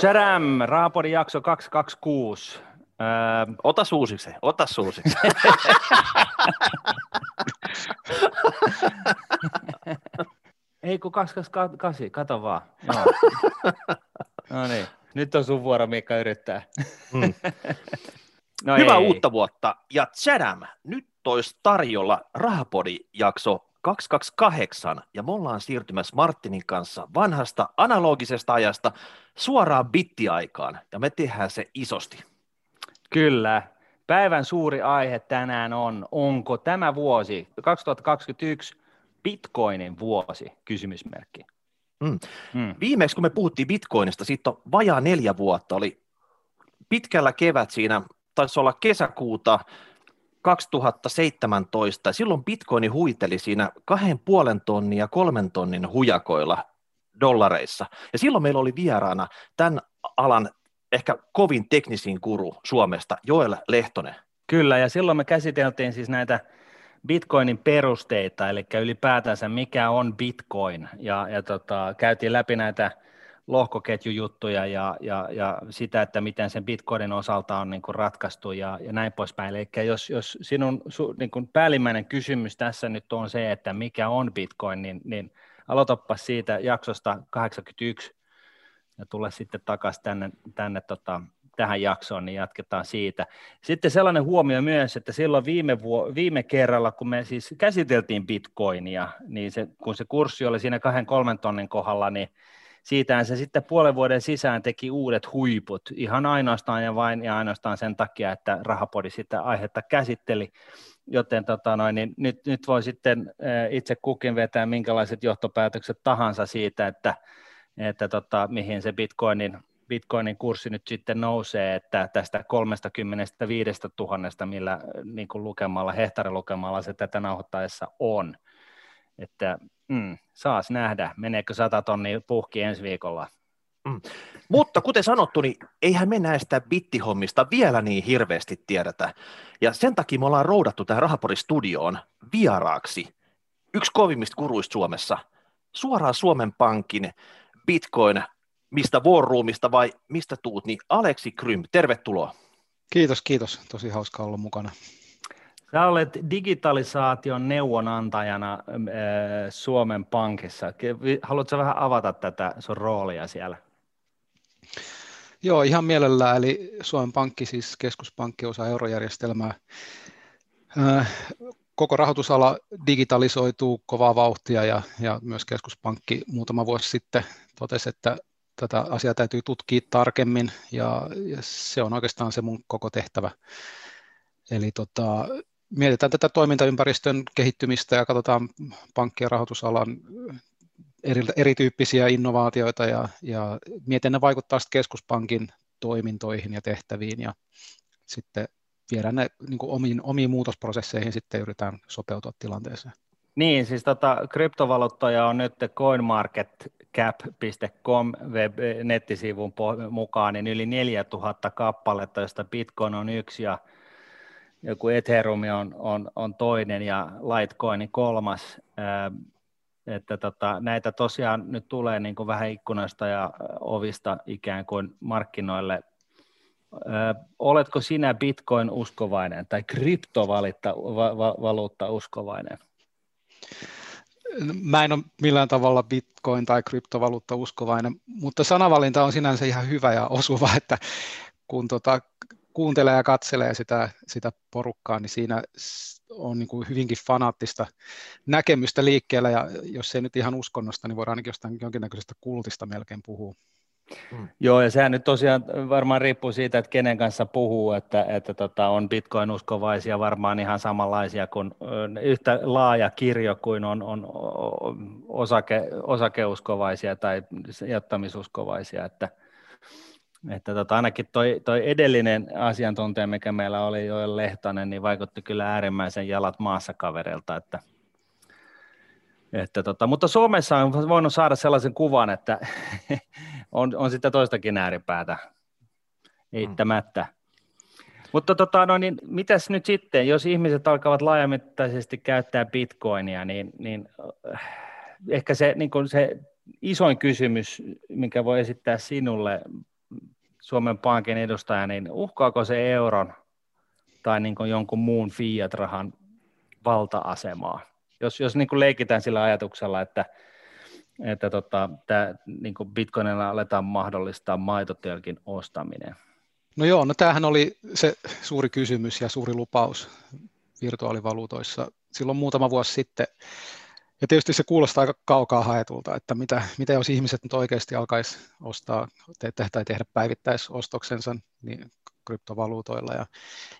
Tadam, Raapodin jakso 226. Öö, ota suusiksi, ota suusiksi. Ei kun 228, kato vaan. No. no niin, nyt on sun vuoro Miikka yrittää. Mm. no Hyvää ei. uutta vuotta ja Chadam, nyt tois tarjolla Rahapodi-jakso 228 ja me ollaan siirtymässä Martinin kanssa vanhasta analogisesta ajasta suoraan bittiaikaan ja me tehdään se isosti. Kyllä. Päivän suuri aihe tänään on, onko tämä vuosi 2021 Bitcoinin vuosi, kysymysmerkki. Mm. Mm. Viimeksi kun me puhuttiin Bitcoinista, siitä on vajaa neljä vuotta, oli pitkällä kevät siinä, taisi olla kesäkuuta 2017, silloin bitcoini huiteli siinä kahden puolen tonnin ja kolmen tonnin hujakoilla dollareissa. Ja silloin meillä oli vieraana tämän alan ehkä kovin teknisin kuru Suomesta, Joel Lehtonen. Kyllä, ja silloin me käsiteltiin siis näitä Bitcoinin perusteita, eli ylipäätänsä mikä on Bitcoin, ja, ja tota, käytiin läpi näitä lohkoketjujuttuja ja, ja, ja sitä, että miten sen Bitcoinin osalta on niin kuin ratkaistu ja, ja näin poispäin. Eli jos, jos sinun su, niin kuin päällimmäinen kysymys tässä nyt on se, että mikä on Bitcoin, niin, niin aloitapa siitä jaksosta 81 ja tule sitten takaisin tänne, tänne tota, tähän jaksoon, niin jatketaan siitä. Sitten sellainen huomio myös, että silloin viime, vuo, viime kerralla, kun me siis käsiteltiin Bitcoinia, niin se, kun se kurssi oli siinä kahden kolmen tonnin kohdalla, niin siitähän se sitten puolen vuoden sisään teki uudet huiput, ihan ainoastaan ja vain ja ainoastaan sen takia, että Rahapodi sitä aihetta käsitteli, joten tota noin, niin nyt, nyt voi sitten eh, itse kukin vetää minkälaiset johtopäätökset tahansa siitä, että, että tota, mihin se Bitcoinin, Bitcoinin kurssi nyt sitten nousee, että tästä 35 000, millä niin kuin lukemalla, hehtaarilukemalla se tätä nauhoittaessa on, että Mm, saas nähdä, meneekö sata tonnia puhki ensi viikolla. Mm. Mutta kuten sanottu, niin eihän me näistä bittihommista vielä niin hirveästi tiedetä. Ja sen takia me ollaan roudattu tähän Rahapori-studioon vieraaksi yksi kovimmista kuruista Suomessa, suoraan Suomen Pankin Bitcoin, mistä War Roomista vai mistä tuut, niin Aleksi Krym, tervetuloa. Kiitos, kiitos. Tosi hauska olla mukana. Sä olet digitalisaation neuvonantajana äh, Suomen Pankissa. Haluatko vähän avata tätä sun roolia siellä? Joo, ihan mielellään. Eli Suomen Pankki, siis keskuspankki, osa eurojärjestelmää. Äh, koko rahoitusala digitalisoituu kovaa vauhtia ja, ja myös keskuspankki muutama vuosi sitten totesi, että tätä asiaa täytyy tutkia tarkemmin ja, ja se on oikeastaan se mun koko tehtävä. Eli tota, mietitään tätä toimintaympäristön kehittymistä ja katsotaan pankki- ja rahoitusalan eri, erityyppisiä innovaatioita ja, ja miten ne vaikuttaa keskuspankin toimintoihin ja tehtäviin ja sitten viedään ne niin kuin omiin, omiin muutosprosesseihin sitten yritetään sopeutua tilanteeseen. Niin, siis tota, kryptovaluuttoja on nyt coinmarketcap.com web-nettisivun mukaan niin yli 4000 kappaletta, josta Bitcoin on yksi ja joku Ethereum on, on, on toinen ja Litecoin kolmas. että tota, näitä tosiaan nyt tulee niin kuin vähän ikkunasta ja ovista ikään kuin markkinoille. oletko sinä Bitcoin uskovainen tai kryptovaluutta uskovainen? Mä en ole millään tavalla Bitcoin tai kryptovaluutta uskovainen, mutta sanavalinta on sinänsä ihan hyvä ja osuva, että kun tota kuuntelee ja katselee sitä, sitä porukkaa, niin siinä on niin kuin hyvinkin fanaattista näkemystä liikkeellä, ja jos ei nyt ihan uskonnosta, niin voidaan ainakin jostain jonkinnäköisestä kultista melkein puhua. Hmm. Joo, ja sehän nyt tosiaan varmaan riippuu siitä, että kenen kanssa puhuu, että, että tota, on Bitcoin-uskovaisia varmaan ihan samanlaisia kuin yhtä laaja kirjo kuin on, on osake, osakeuskovaisia tai jättämisuskovaisia, että, että tota, ainakin toi, toi edellinen asiantuntija, mikä meillä oli Joel Lehtonen, niin vaikutti kyllä äärimmäisen jalat maassa kaverilta. Että, että tota, mutta Suomessa on voinut saada sellaisen kuvan, että on, on sitten toistakin ääripäätä eittämättä. Mm. Mutta tota, no niin, mitäs nyt sitten, jos ihmiset alkavat laajamittaisesti käyttää bitcoinia, niin, niin äh, ehkä se, niin se isoin kysymys, mikä voi esittää sinulle Suomen Pankin edustaja, niin uhkaako se euron tai niin kuin jonkun muun fiat-rahan valta-asemaa? Jos, jos niin kuin leikitään sillä ajatuksella, että, että tota, tämä, niin kuin Bitcoinilla aletaan mahdollistaa maitotölkin ostaminen. No joo, no tämähän oli se suuri kysymys ja suuri lupaus virtuaalivaluutoissa silloin muutama vuosi sitten. Ja tietysti se kuulostaa aika kaukaa haetulta, että mitä, mitä jos ihmiset nyt oikeasti alkaisi ostaa tai tehdä päivittäisostoksensa niin kryptovaluutoilla. Ja,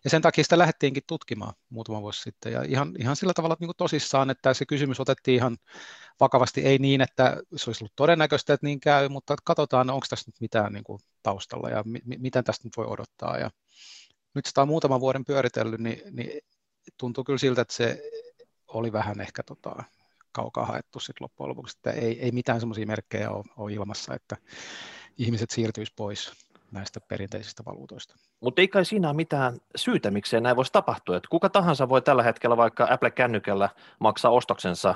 ja sen takia sitä lähdettiinkin tutkimaan muutama vuosi sitten. Ja ihan, ihan sillä tavalla niin kuin tosissaan, että se kysymys otettiin ihan vakavasti, ei niin, että se olisi ollut todennäköistä, että niin käy, mutta katsotaan, onko tässä nyt mitään niin kuin taustalla ja mi, miten tästä nyt voi odottaa. Ja nyt sitä on muutaman vuoden pyöritellyt, niin, niin tuntuu kyllä siltä, että se oli vähän ehkä tota, kaukaa haettu sit loppujen lopuksi, että ei, ei mitään semmoisia merkkejä ole, ole ilmassa, että ihmiset siirtyisi pois näistä perinteisistä valuutoista. Mutta ei kai siinä ole mitään syytä, miksei näin voisi tapahtua. Että kuka tahansa voi tällä hetkellä vaikka Apple-kännykällä maksaa ostoksensa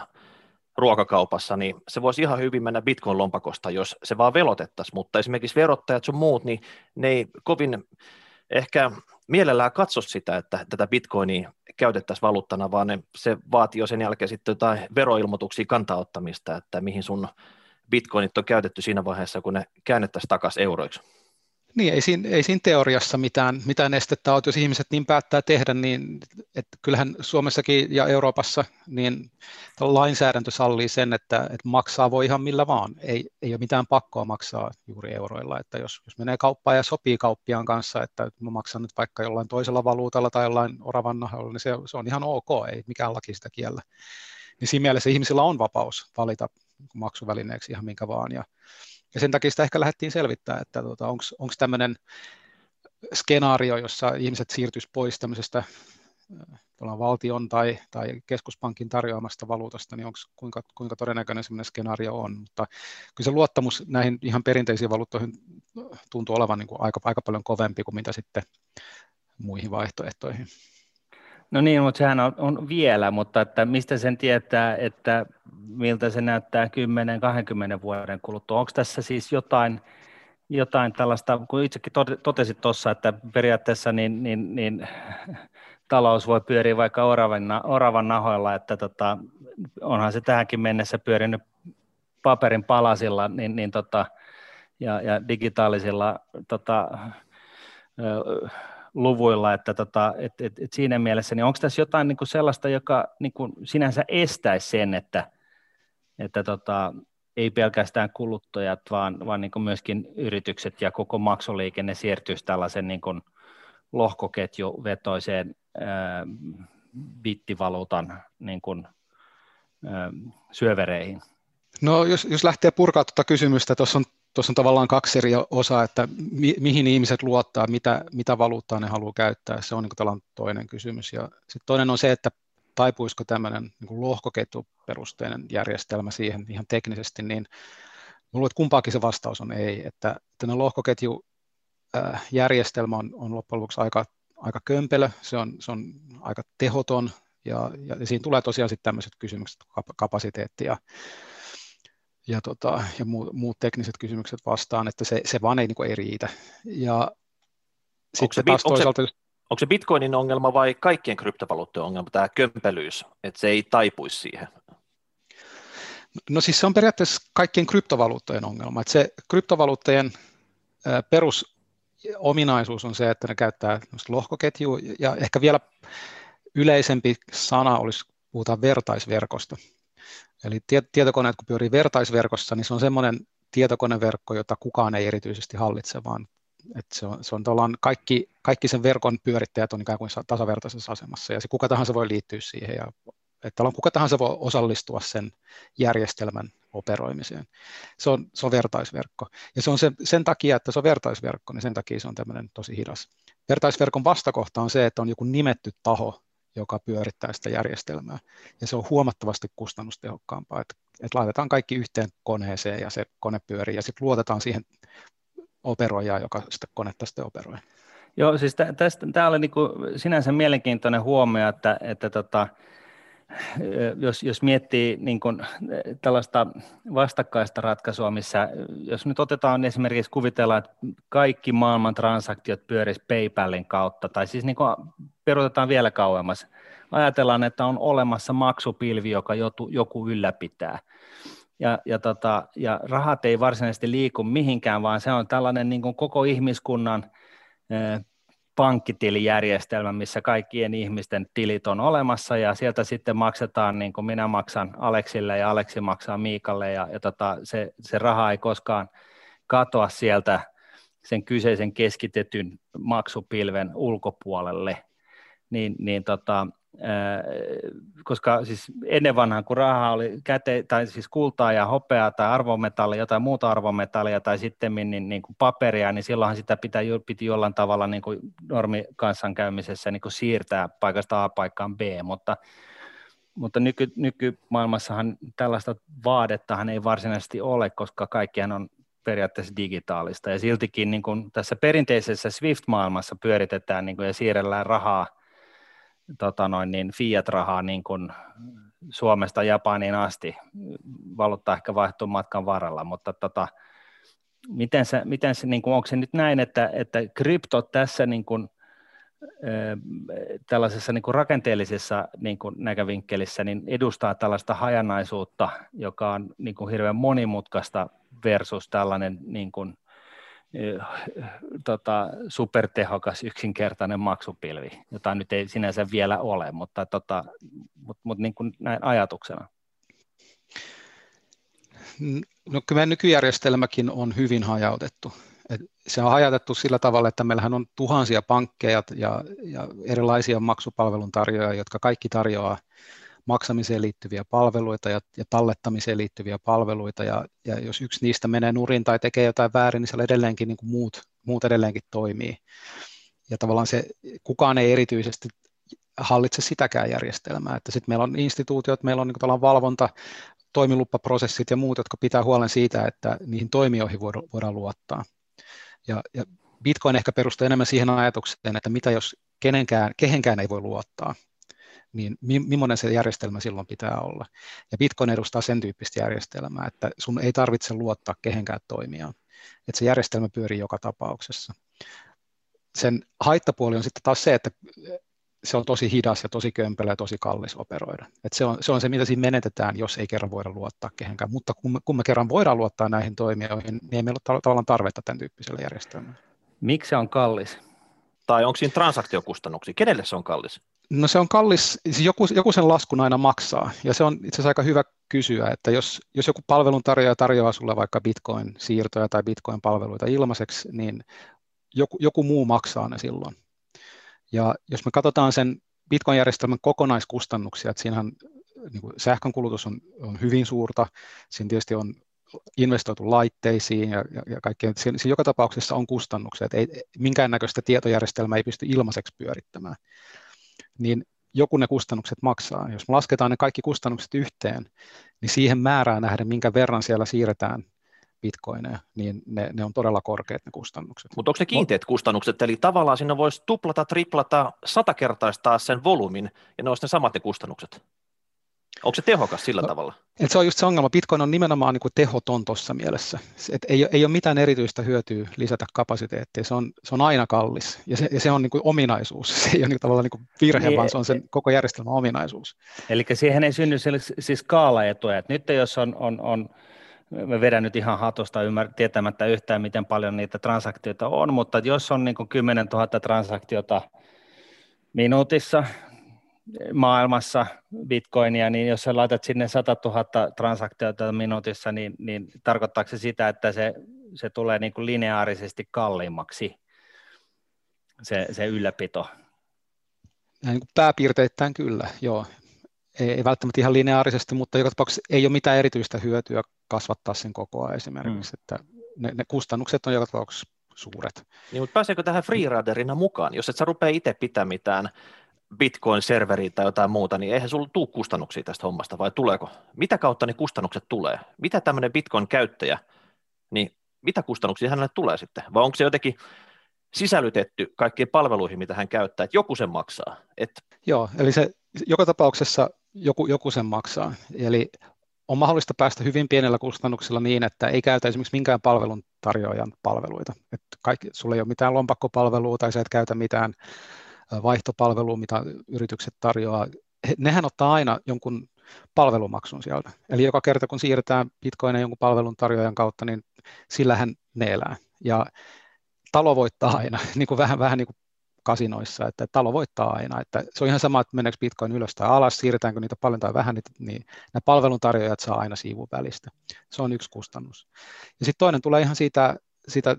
ruokakaupassa, niin se voisi ihan hyvin mennä Bitcoin-lompakosta, jos se vaan velotettaisiin, mutta esimerkiksi verottajat sun muut, niin ne ei kovin ehkä mielellään katso sitä, että tätä bitcoinia käytettäisiin valuuttana, vaan ne, se vaatii jo sen jälkeen sitten jotain veroilmoituksia kantaottamista, että mihin sun bitcoinit on käytetty siinä vaiheessa, kun ne käännettäisiin takaisin euroiksi. Niin, ei siinä, ei siinä teoriassa mitään, mitään estettä ole, jos ihmiset niin päättää tehdä, niin että kyllähän Suomessakin ja Euroopassa niin lainsäädäntö sallii sen, että, että maksaa voi ihan millä vaan. Ei, ei ole mitään pakkoa maksaa juuri euroilla, että jos, jos menee kauppaan ja sopii kauppiaan kanssa, että mä maksan nyt vaikka jollain toisella valuutalla tai jollain oravan nahalla, niin se, se on ihan ok, ei mikään laki sitä kiellä. Niin siinä mielessä ihmisillä on vapaus valita maksuvälineeksi ihan minkä vaan. Ja, ja sen takia sitä ehkä lähdettiin selvittämään, että tota, onko tämmöinen skenaario, jossa ihmiset siirtyisivät pois tämmöisestä valtion tai, tai keskuspankin tarjoamasta valuutasta, niin onko, kuinka, kuinka todennäköinen semmoinen skenaario on. Mutta kyllä se luottamus näihin ihan perinteisiin valuuttoihin tuntuu olevan niin kuin aika, aika paljon kovempi kuin mitä sitten muihin vaihtoehtoihin. No niin, mutta sehän on, on vielä, mutta että mistä sen tietää, että miltä se näyttää 10-20 vuoden kuluttua? Onko tässä siis jotain, jotain tällaista, kun itsekin totesit tuossa, että periaatteessa niin, niin, niin, talous voi pyöriä vaikka oravan, oravan nahoilla, että tota, onhan se tähänkin mennessä pyörinyt paperin palasilla niin, niin tota, ja, ja digitaalisilla tota, luvuilla, että tota, et, et, et siinä mielessä, niin onko tässä jotain niin kuin sellaista, joka niin kuin sinänsä estäisi sen, että, että tota, ei pelkästään kuluttajat, vaan, vaan niin kuin myöskin yritykset ja koko maksuliikenne siirtyisi tällaisen niin kuin lohkoketjuvetoiseen ää, bittivaluutan niin kuin, ää, syövereihin? No jos, jos lähtee purkaa tuota kysymystä, tuossa on tuossa on tavallaan kaksi eri osaa, että mi, mihin ihmiset luottaa, mitä, mitä valuuttaa ne haluaa käyttää. Se on niin toinen kysymys. Ja sitten toinen on se, että taipuisiko tämmöinen niin lohkoketjuperusteinen järjestelmä siihen ihan teknisesti, niin luulen, että kumpaakin se vastaus on ei. Että tämmöinen lohkoketjujärjestelmä on, on loppujen lopuksi aika, aika kömpelö, se on, se on aika tehoton, ja, ja siinä tulee tosiaan sitten tämmöiset kysymykset, kapasiteetti ja ja, tota, ja muut, muut tekniset kysymykset vastaan, että se, se vaan ei, niin kuin, ei riitä. Ja onko, se, taas onko, toisaalta, se, onko se Bitcoinin ongelma vai kaikkien kryptovaluuttojen ongelma, tämä kömpelyys, että se ei taipuisi siihen? No siis se on periaatteessa kaikkien kryptovaluuttojen ongelma. Että se kryptovaluuttojen perusominaisuus on se, että ne käyttää lohkoketjua ja ehkä vielä yleisempi sana olisi, puhutaan vertaisverkosta. Eli tietokoneet, kun pyörii vertaisverkossa, niin se on semmoinen tietokoneverkko, jota kukaan ei erityisesti hallitse, vaan että se on, se on kaikki, kaikki sen verkon pyörittäjät on ikään kuin tasavertaisessa asemassa, ja se kuka tahansa voi liittyä siihen, ja että on kuka tahansa voi osallistua sen järjestelmän operoimiseen. Se on, se on vertaisverkko. Ja se on sen, sen takia, että se on vertaisverkko, niin sen takia se on tämmöinen tosi hidas. Vertaisverkon vastakohta on se, että on joku nimetty taho, joka pyörittää sitä järjestelmää. Ja se on huomattavasti kustannustehokkaampaa, että, että laitetaan kaikki yhteen koneeseen ja se kone pyörii ja sitten luotetaan siihen operoijaan, joka sitä konetta sitten operoi. Joo, siis tämä oli niin kuin sinänsä mielenkiintoinen huomio, että, että tota, jos, jos miettii niin kuin tällaista vastakkaista ratkaisua, missä jos nyt otetaan esimerkiksi kuvitellaan, että kaikki maailman transaktiot pyörisi PayPalin kautta, tai siis niin kuin perutetaan vielä kauemmas, ajatellaan, että on olemassa maksupilvi, joka joku, joku ylläpitää, ja, ja, tota, ja rahat ei varsinaisesti liiku mihinkään, vaan se on tällainen niin kuin koko ihmiskunnan pankkitilijärjestelmä, missä kaikkien ihmisten tilit on olemassa ja sieltä sitten maksetaan, niin kuin minä maksan Aleksille ja Aleksi maksaa Miikalle ja, ja tota, se, se raha ei koskaan katoa sieltä sen kyseisen keskitetyn maksupilven ulkopuolelle, niin, niin tota, koska siis ennen vanhaan, kun rahaa oli käte, tai siis kultaa ja hopeaa tai arvometallia tai muuta arvometallia tai sitten niin, niin kuin paperia, niin silloinhan sitä pitää, piti jollain tavalla niin kuin normikanssankäymisessä niin kuin siirtää paikasta A paikkaan B, mutta, mutta nyky, nykymaailmassahan tällaista vaadettahan ei varsinaisesti ole, koska kaikkihan on periaatteessa digitaalista. Ja siltikin niin kuin tässä perinteisessä Swift-maailmassa pyöritetään niin kuin, ja siirrellään rahaa tota noin, niin fiat-rahaa niin kuin Suomesta Japaniin asti. Valuutta ehkä vaihtuu matkan varrella, mutta tota, miten se, miten se niin kuin, onko se nyt näin, että, että krypto tässä niin kuin, tällaisessa niin kuin rakenteellisessa niin kuin näkövinkkelissä niin edustaa tällaista hajanaisuutta, joka on niin kuin hirveän monimutkaista versus tällainen niin kuin tota, supertehokas yksinkertainen maksupilvi, jota nyt ei sinänsä vielä ole, mutta, tota, mut, mut niin kuin näin ajatuksena. No kyllä nykyjärjestelmäkin on hyvin hajautettu. Et se on hajautettu sillä tavalla, että meillähän on tuhansia pankkeja ja, ja erilaisia maksupalveluntarjoajia, jotka kaikki tarjoaa maksamiseen liittyviä palveluita ja, ja tallettamiseen liittyviä palveluita, ja, ja jos yksi niistä menee nurin tai tekee jotain väärin, niin siellä edelleenkin niin kuin muut, muut edelleenkin toimii. Ja tavallaan se, kukaan ei erityisesti hallitse sitäkään järjestelmää, että sitten meillä on instituutiot, meillä on niin valvonta, toimilupaprosessit ja muut, jotka pitää huolen siitä, että niihin toimijoihin voidaan luottaa. Ja, ja Bitcoin ehkä perustuu enemmän siihen ajatukseen, että mitä jos kenenkään, kehenkään ei voi luottaa niin millainen se järjestelmä silloin pitää olla. Ja Bitcoin edustaa sen tyyppistä järjestelmää, että sun ei tarvitse luottaa kehenkään toimijaan, että se järjestelmä pyörii joka tapauksessa. Sen haittapuoli on sitten taas se, että se on tosi hidas ja tosi kömpelö ja tosi kallis operoida. Et se, on, se on se, mitä siinä menetetään, jos ei kerran voida luottaa kehenkään. Mutta kun me, kun me kerran voidaan luottaa näihin toimijoihin, niin ei meillä ole tavallaan tarvetta tämän tyyppiselle järjestelmälle. Miksi se on kallis? Tai onko siinä transaktiokustannuksia? Kenelle se on kallis? No se on kallis, siis joku, joku sen laskun aina maksaa, ja se on itse asiassa aika hyvä kysyä, että jos, jos joku palveluntarjoaja tarjoaa sulle vaikka Bitcoin-siirtoja tai Bitcoin-palveluita ilmaiseksi, niin joku, joku muu maksaa ne silloin. Ja jos me katsotaan sen Bitcoin-järjestelmän kokonaiskustannuksia, että siinähän niin kuin sähkönkulutus on, on hyvin suurta, siinä tietysti on investoitu laitteisiin ja, ja, ja kaikkea. Siinä, siinä joka tapauksessa on kustannuksia, että ei, minkäännäköistä tietojärjestelmää ei pysty ilmaiseksi pyörittämään niin joku ne kustannukset maksaa. Jos me lasketaan ne kaikki kustannukset yhteen, niin siihen määrään nähden, minkä verran siellä siirretään bitcoineja, niin ne, ne on todella korkeat ne kustannukset. Mutta onko se kiinteät kustannukset, eli tavallaan sinne voisi tuplata, triplata, satakertaistaa sen volyymin, ja ne olisi ne samat ne kustannukset? Onko se tehokas sillä no, tavalla? Et se on just se ongelma. Bitcoin on nimenomaan niin kuin tehoton tuossa mielessä. Et ei, ei ole mitään erityistä hyötyä lisätä kapasiteettia. Se on, se on aina kallis ja se, ja se on niin kuin ominaisuus. Se ei ole niin tavallaan niin kuin virhe, niin, vaan se on sen koko järjestelmän ominaisuus. Eli siihen ei synny siis skaalaetuja. Et nyt jos on, on, on me vedän nyt ihan hatusta ymmär, tietämättä yhtään, miten paljon niitä transaktioita on, mutta jos on niin kuin 10 000 transaktiota minuutissa, maailmassa bitcoinia, niin jos sä laitat sinne 100 000 transaktiota minuutissa, niin, niin tarkoittaako se sitä, että se, se tulee niin kuin lineaarisesti kalliimmaksi se, se ylläpito? Niin kuin pääpiirteittäin kyllä, joo. Ei, ei välttämättä ihan lineaarisesti, mutta joka tapauksessa ei ole mitään erityistä hyötyä kasvattaa sen kokoa esimerkiksi, mm. että ne, ne kustannukset on joka tapauksessa suuret. Niin, mutta pääseekö tähän freeriderina mukaan, jos et sä rupea itse pitää mitään Bitcoin-serveriä tai jotain muuta, niin eihän sulla tule kustannuksia tästä hommasta, vai tuleeko? Mitä kautta ne kustannukset tulee? Mitä tämmöinen Bitcoin-käyttäjä, niin mitä kustannuksia hänelle tulee sitten? Vai onko se jotenkin sisällytetty kaikkiin palveluihin, mitä hän käyttää, että joku sen maksaa? Et... Joo, eli se joka tapauksessa joku, joku sen maksaa. Eli on mahdollista päästä hyvin pienellä kustannuksella niin, että ei käytä esimerkiksi minkään palvelun tarjoajan palveluita. Että kaikki, sulla ei ole mitään lompakkopalvelua tai sä et käytä mitään vaihtopalvelua, mitä yritykset tarjoaa. Nehän ottaa aina jonkun palvelumaksun sieltä. Eli joka kerta kun siirretään bitcoinia jonkun palvelun tarjoajan kautta, niin sillähän ne elää. Ja talo voittaa aina, niin kuin vähän, vähän niin kuin kasinoissa, että talo voittaa aina. Että se on ihan sama, että meneekö bitcoin ylös tai alas, siirretäänkö niitä paljon tai vähän, niin nämä palveluntarjoajat saa aina siivun välistä. Se on yksi kustannus. Ja sitten toinen tulee ihan siitä, siitä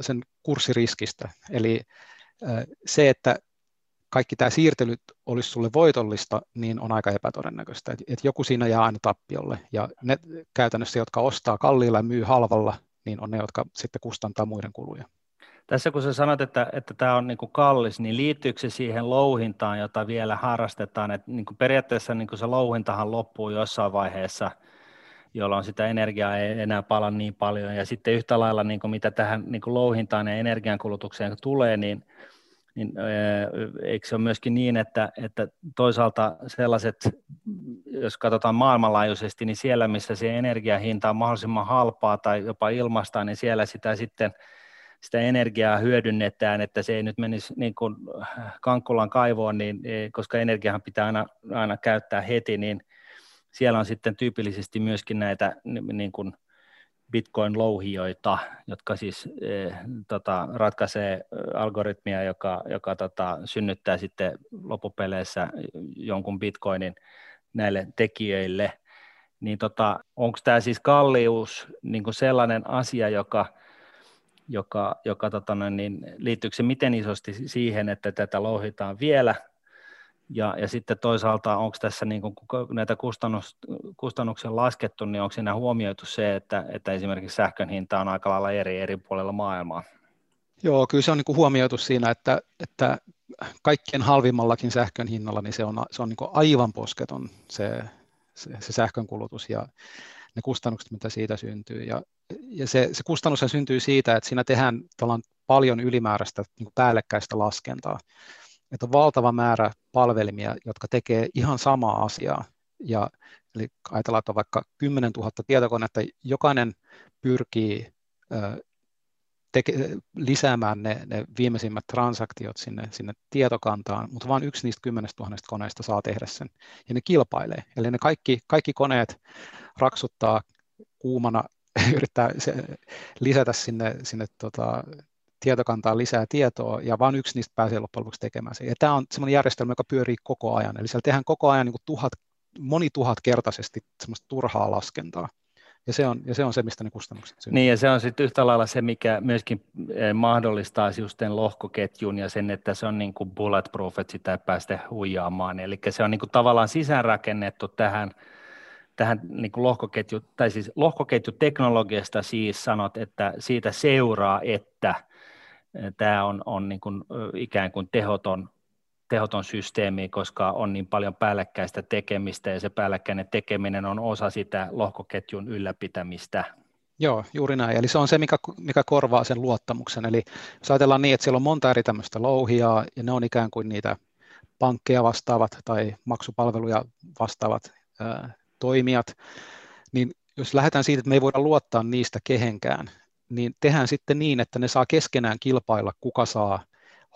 sen kurssiriskistä. Eli se, että kaikki tämä siirtely olisi sulle voitollista, niin on aika epätodennäköistä. Että et joku siinä jää aina tappiolle. Ja ne käytännössä, jotka ostaa kalliilla ja myy halvalla, niin on ne, jotka sitten kustantaa muiden kuluja. Tässä kun sä sanot, että, että tämä on niin kuin kallis, niin liittyykö se siihen louhintaan, jota vielä harrastetaan? Että niin kuin periaatteessa niin kuin se louhintahan loppuu jossain vaiheessa, jolloin sitä energiaa ei enää pala niin paljon. Ja sitten yhtä lailla, niin kuin mitä tähän niin kuin louhintaan ja energiankulutukseen tulee, niin, niin eikö se ole myöskin niin, että, että toisaalta sellaiset, jos katsotaan maailmanlaajuisesti, niin siellä, missä se energiahinta on mahdollisimman halpaa tai jopa ilmasta, niin siellä sitä sitten – sitä energiaa hyödynnetään, että se ei nyt menisi niin kuin Kankkulan kaivoon, niin, e, koska energiahan pitää aina, aina käyttää heti, niin siellä on sitten tyypillisesti myöskin näitä niin kuin Bitcoin-louhijoita, jotka siis eh, tota, ratkaisee algoritmia, joka, joka tota, synnyttää sitten loppupeleissä jonkun Bitcoinin näille tekijöille. Niin tota, onko tämä siis kallius niin sellainen asia, joka – joka, joka tota noin, niin liittyykö se miten isosti siihen, että tätä louhitaan vielä, ja, ja sitten toisaalta onko tässä niin kun näitä kustannus, kustannuksia laskettu, niin onko siinä huomioitu se, että, että esimerkiksi sähkön hinta on aika lailla eri eri puolella maailmaa? Joo, kyllä se on niin huomioitu siinä, että, että kaikkien halvimmallakin sähkön hinnalla niin se on, se on niin aivan posketon se, se, se sähkön kulutus ja ne kustannukset, mitä siitä syntyy. Ja ja se, se kustannus syntyy siitä, että siinä tehdään paljon ylimääräistä niin päällekkäistä laskentaa. Että on valtava määrä palvelimia, jotka tekee ihan samaa asiaa. Ja, eli ajatellaan, että on vaikka 10 000 tietokonetta, jokainen pyrkii teke, lisäämään ne, ne viimeisimmät transaktiot sinne, sinne tietokantaan, mutta vain yksi niistä 10 000 koneista saa tehdä sen. Ja ne kilpailee. Eli ne kaikki, kaikki koneet raksuttaa kuumana yrittää se, lisätä sinne, sinne tota, tietokantaa lisää tietoa, ja vain yksi niistä pääsee loppujen lopuksi tekemään se. Ja tämä on sellainen järjestelmä, joka pyörii koko ajan, eli siellä tehdään koko ajan niin kuin tuhat, moni kertaisesti semmoista turhaa laskentaa. Ja se, on, ja se on se, mistä ne kustannukset syntyy. Niin, ja se on sitten yhtä lailla se, mikä myöskin eh, mahdollistaa just sen lohkoketjun ja sen, että se on niin kuin bulletproof, että sitä ei päästä huijaamaan. Eli se on niin kuin tavallaan sisäänrakennettu tähän tähän niin kuin lohkoketju, tai siis lohkoketjuteknologiasta siis sanot, että siitä seuraa, että tämä on, on niin kuin ikään kuin tehoton, tehoton systeemi, koska on niin paljon päällekkäistä tekemistä ja se päällekkäinen tekeminen on osa sitä lohkoketjun ylläpitämistä. Joo, juuri näin. Eli se on se, mikä, mikä korvaa sen luottamuksen. Eli jos ajatellaan niin, että siellä on monta eri tämmöistä louhijaa ja ne on ikään kuin niitä pankkeja vastaavat tai maksupalveluja vastaavat toimijat, niin jos lähdetään siitä, että me ei voida luottaa niistä kehenkään, niin tehdään sitten niin, että ne saa keskenään kilpailla, kuka saa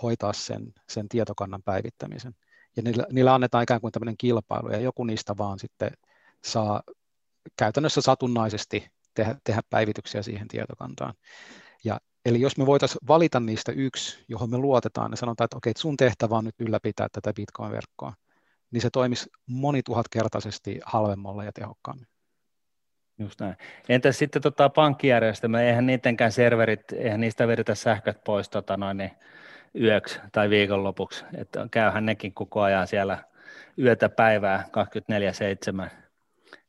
hoitaa sen, sen tietokannan päivittämisen. Ja niillä, niillä annetaan ikään kuin tämmöinen kilpailu, ja joku niistä vaan sitten saa käytännössä satunnaisesti tehdä, tehdä päivityksiä siihen tietokantaan. Ja, eli jos me voitaisiin valita niistä yksi, johon me luotetaan, ja sanotaan, että okei, sun tehtävä on nyt ylläpitää tätä Bitcoin-verkkoa, niin se toimisi monituhatkertaisesti halvemmalla ja tehokkaammin. Just näin. Entäs sitten tota pankkijärjestelmä, eihän niidenkään serverit, eihän niistä vedetä sähköt pois tota noin, niin yöksi tai viikonlopuksi, että käyhän nekin koko ajan siellä yötä päivää 24-7.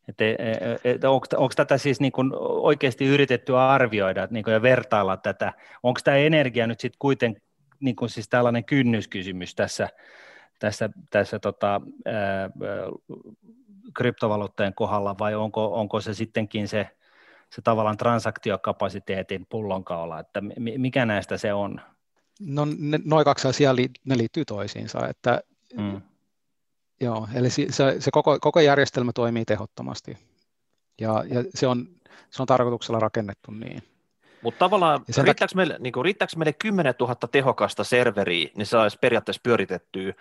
Et, et, et, onko, onko tätä siis niin kuin oikeasti yritetty arvioida niin kuin ja vertailla tätä? Onko tämä energia nyt sitten kuitenkin niin kuin siis tällainen kynnyskysymys tässä tässä, tässä tota, ää, kryptovaluuttojen kohdalla vai onko, onko se sittenkin se, se tavallaan transaktiokapasiteetin pullonkaula, että mikä näistä se on? No noin kaksi asiaa ne liittyy toisiinsa, että mm. Joo, eli se, se koko, koko järjestelmä toimii tehottomasti. Ja, ja se, on, se on tarkoituksella rakennettu niin. Mutta tavallaan riittääkö meille, niin kuin, riittääkö meille 10 000 tehokasta serveriä, niin saisi periaatteessa pyöritettyä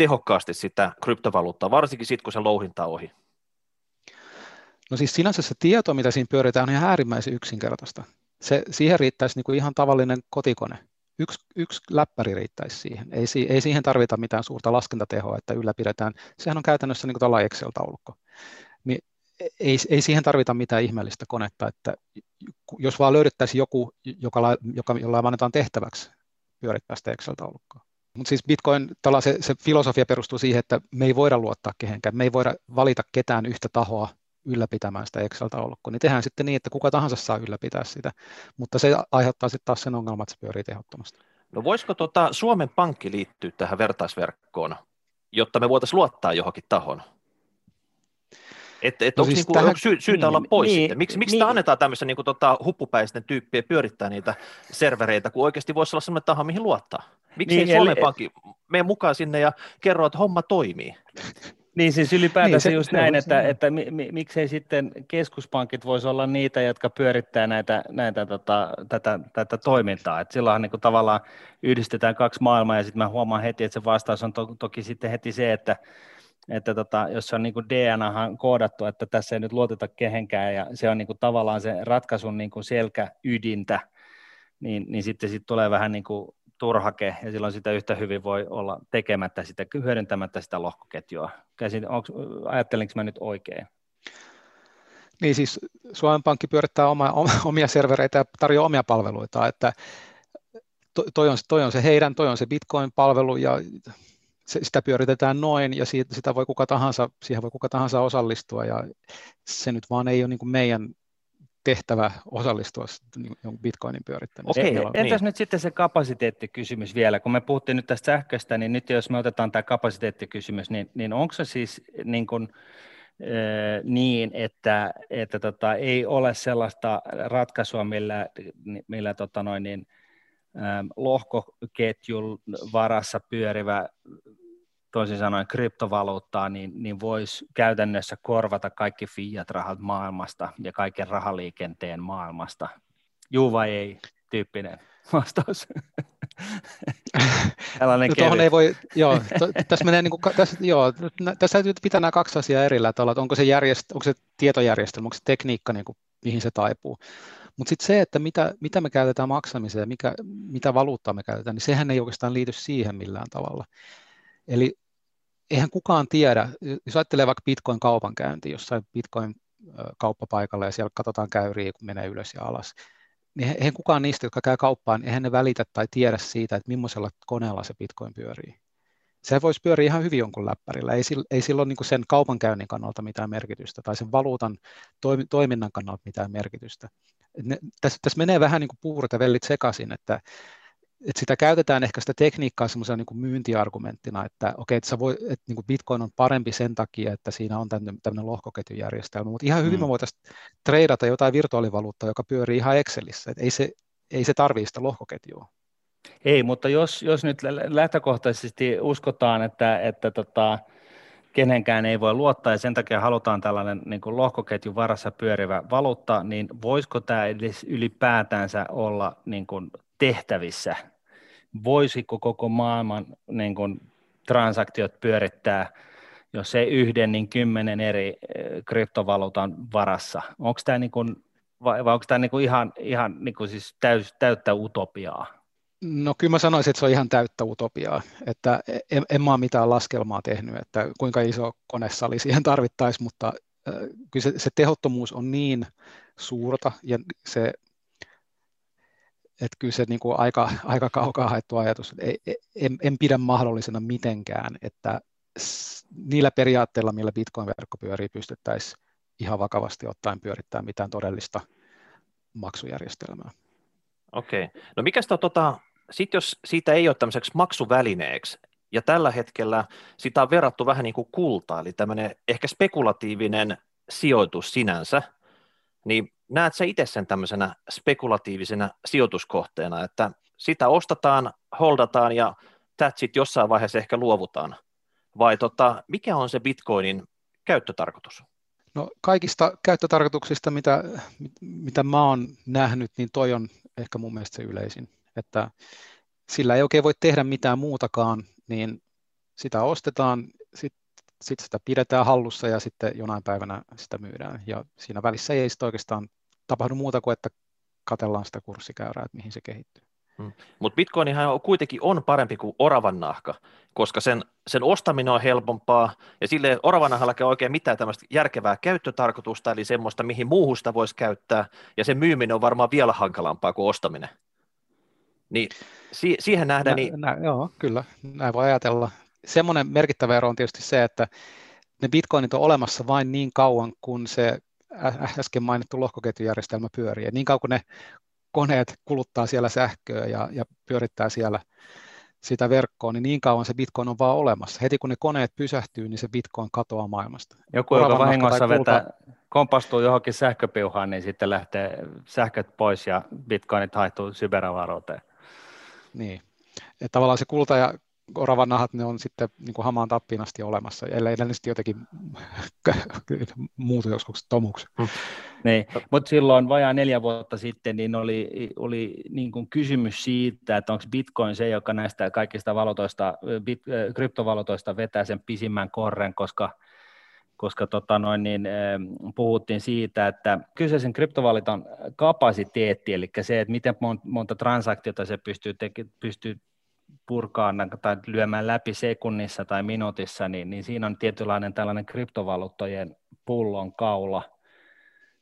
tehokkaasti sitä kryptovaluuttaa, varsinkin sitten, kun se louhinta on ohi? No siis sinänsä se tieto, mitä siinä pyöritään, on ihan äärimmäisen yksinkertaista. Se, siihen riittäisi niin kuin ihan tavallinen kotikone. Yksi, yksi läppäri riittäisi siihen. Ei, ei siihen tarvita mitään suurta laskentatehoa, että ylläpidetään. Sehän on käytännössä niin kuin Excel-taulukko. Niin ei, ei siihen tarvita mitään ihmeellistä konetta, että jos vaan löydettäisiin joku, joka, joka, jolla annetaan tehtäväksi pyörittää sitä Excel-taulukkoa. Mutta siis Bitcoin, se, se filosofia perustuu siihen, että me ei voida luottaa kehenkään, me ei voida valita ketään yhtä tahoa ylläpitämään sitä Excel-taulukkoa, niin tehdään sitten niin, että kuka tahansa saa ylläpitää sitä, mutta se aiheuttaa sitten taas sen ongelman, että se pyörii tehottomasti. No voisiko tuota Suomen Pankki liittyä tähän vertaisverkkoon, jotta me voitaisiin luottaa johonkin tahon? Että et no onko siis niinku, tähän, sy- syytä niin, olla pois niin, sitten? Miksi, miksi niin, annetaan tämmöisen niinku, tota, huppupäisten tyyppien pyörittää niitä servereitä, kun oikeasti voisi olla sellainen taho, mihin luottaa? Miksi niin, ei Suomen eli, Pankki mene mukaan sinne ja kerro, että homma toimii? Niin siis ylipäätään niin, se, just se näin, että, että mi, mi, miksei sitten keskuspankit voisi olla niitä, jotka pyörittää näitä, näitä tota, tätä, tätä toimintaa. Et silloinhan niin kuin tavallaan yhdistetään kaksi maailmaa ja sitten mä huomaan heti, että se vastaus on to, toki sitten heti se, että, että tota, jos se on niin DNAhan koodattu, että tässä ei nyt luoteta kehenkään ja se on niin kuin tavallaan se ratkaisun niin kuin selkäydintä, niin, niin sitten sit tulee vähän niin kuin turhake, ja silloin sitä yhtä hyvin voi olla tekemättä sitä, hyödyntämättä sitä lohkoketjua. Käsin, onks, ajattelinko mä nyt oikein? Niin siis Suomen Pankki pyörittää oma, omia servereitä ja tarjoaa omia palveluita, että toi on, toi on se heidän, toi on se Bitcoin-palvelu ja se, sitä pyöritetään noin ja siitä, sitä voi kuka tahansa, siihen voi kuka tahansa osallistua ja se nyt vaan ei ole niin kuin meidän tehtävä osallistua bitcoinin pyörittämiseen. Okei, entäs niin. nyt sitten se kapasiteettikysymys vielä, kun me puhuttiin nyt tästä sähköstä, niin nyt jos me otetaan tämä kapasiteettikysymys, niin, niin onko se siis niin kuin, niin, että, että tota, ei ole sellaista ratkaisua, millä, millä tota noin, niin, lohkoketjun varassa pyörivä toisin sanoen kryptovaluuttaa, niin, niin voisi käytännössä korvata kaikki fiat-rahat maailmasta ja kaiken rahaliikenteen maailmasta. Juu vai ei, tyyppinen vastaus. Tällainen no, ei voi, joo, to, tässä menee niin kuin, tässä, joo, tässä täytyy pitää nämä kaksi asiaa erillä, että onko se, järjest, onko se tietojärjestelmä, onko se tekniikka, niin kuin, mihin se taipuu. Mutta sitten se, että mitä, mitä me käytetään maksamiseen ja mikä, mitä valuuttaa me käytetään, niin sehän ei oikeastaan liity siihen millään tavalla. Eli eihän kukaan tiedä, jos ajattelee vaikka Bitcoin-kaupankäynti jossain Bitcoin-kauppapaikalla ja siellä katsotaan käyriä, kun menee ylös ja alas, niin eihän kukaan niistä, jotka käy kauppaan, eihän ne välitä tai tiedä siitä, että millaisella koneella se Bitcoin pyörii. Se voisi pyöriä ihan hyvin jonkun läppärillä. Ei, ei silloin niin sen kaupankäynnin kannalta mitään merkitystä tai sen valuutan toiminnan kannalta mitään merkitystä. Ne, tässä, tässä menee vähän niin kuin puurot ja vellit sekaisin, että että sitä käytetään ehkä sitä tekniikkaa semmoisena niin myyntiargumenttina, että okei, että, voi, että niin kuin Bitcoin on parempi sen takia, että siinä on tämmöinen lohkoketjujärjestelmä, mutta ihan hyvin mm. me voitaisiin treidata jotain virtuaalivaluuttaa, joka pyörii ihan Excelissä, että ei se, ei se tarvitse sitä lohkoketjua. Ei, mutta jos, jos nyt lähtökohtaisesti uskotaan, että, että tota, kenenkään ei voi luottaa ja sen takia halutaan tällainen niin kuin lohkoketjun varassa pyörivä valuutta, niin voisiko tämä edes ylipäätänsä olla niin kuin tehtävissä? Voisiko koko maailman niin kuin, transaktiot pyörittää, jos ei yhden, niin kymmenen eri eh, kryptovaluutan varassa? Onko tämä, niin kuin, vai, vai onko tämä niin kuin ihan, ihan niin kuin siis täys, täyttä utopiaa? No kyllä mä sanoisin, että se on ihan täyttä utopiaa, että en, en mä ole mitään laskelmaa tehnyt, että kuinka iso konesali siihen tarvittaisiin, mutta kyllä se, se tehottomuus on niin suurta ja se että kyllä se niin kuin aika, aika kaukaa haettu ajatus. Ei, en, en pidä mahdollisena mitenkään, että niillä periaatteilla, millä Bitcoin-verkko pyörii, pystyttäisiin ihan vakavasti ottaen pyörittämään mitään todellista maksujärjestelmää. Okei. Okay. No mikä sitä tota, sitten jos siitä ei ole tämmöiseksi maksuvälineeksi, ja tällä hetkellä sitä on verrattu vähän niin kuin kultaa, eli tämmöinen ehkä spekulatiivinen sijoitus sinänsä, niin näet sä itse sen tämmöisenä spekulatiivisena sijoituskohteena, että sitä ostetaan, holdataan ja that's it, jossain vaiheessa ehkä luovutaan. vai tota, mikä on se bitcoinin käyttötarkoitus? No kaikista käyttötarkoituksista, mitä, mitä mä oon nähnyt, niin toi on ehkä mun mielestä se yleisin, että sillä ei oikein voi tehdä mitään muutakaan, niin sitä ostetaan, sitten sit sitä pidetään hallussa ja sitten jonain päivänä sitä myydään. Ja siinä välissä ei sitten oikeastaan tapahdu muuta kuin, että katellaan sitä kurssikäyrää, että mihin se kehittyy. Hmm. Mutta bitcoinihan on, kuitenkin on parempi kuin oravan nahka, koska sen, sen ostaminen on helpompaa, ja sille oravan nahalla ei oikein mitään tämmöistä järkevää käyttötarkoitusta, eli semmoista, mihin muuhun sitä voisi käyttää, ja sen myyminen on varmaan vielä hankalampaa kuin ostaminen. Niin si- siihen nähdään... Nä, niin... nä, joo, kyllä, näin voi ajatella. Semmoinen merkittävä ero on tietysti se, että ne bitcoinit on olemassa vain niin kauan, kun se äsken mainittu lohkoketjujärjestelmä pyörii. Ja niin kauan kun ne koneet kuluttaa siellä sähköä ja, ja pyörittää siellä sitä verkkoa, niin niin kauan se bitcoin on vaan olemassa. Heti kun ne koneet pysähtyy, niin se bitcoin katoaa maailmasta. Joku, joka vahingossa vetää, kulta... kompastuu johonkin sähköpiuhaan, niin sitten lähtee sähköt pois ja bitcoinit haihtuu cyberavaruuteen. Niin. Että tavallaan se kulta ja oravan nahat, ne on sitten niin kuin hamaan tappiin asti olemassa, ellei ne sitten jotenkin muutu joskus tomuksi. Hmm. Niin, mutta silloin vajaa neljä vuotta sitten niin oli, oli niin kuin kysymys siitä, että onko Bitcoin se, joka näistä kaikista valotoista, bit, kryptovalotoista vetää sen pisimmän korren, koska koska tota noin, niin, puhuttiin siitä, että kyseisen kryptovaliton kapasiteetti, eli se, että miten monta transaktiota se pystyy, teke, pystyy purkaa tai lyömään läpi sekunnissa tai minuutissa, niin, niin siinä on tietynlainen tällainen kryptovaluuttojen pullon kaula.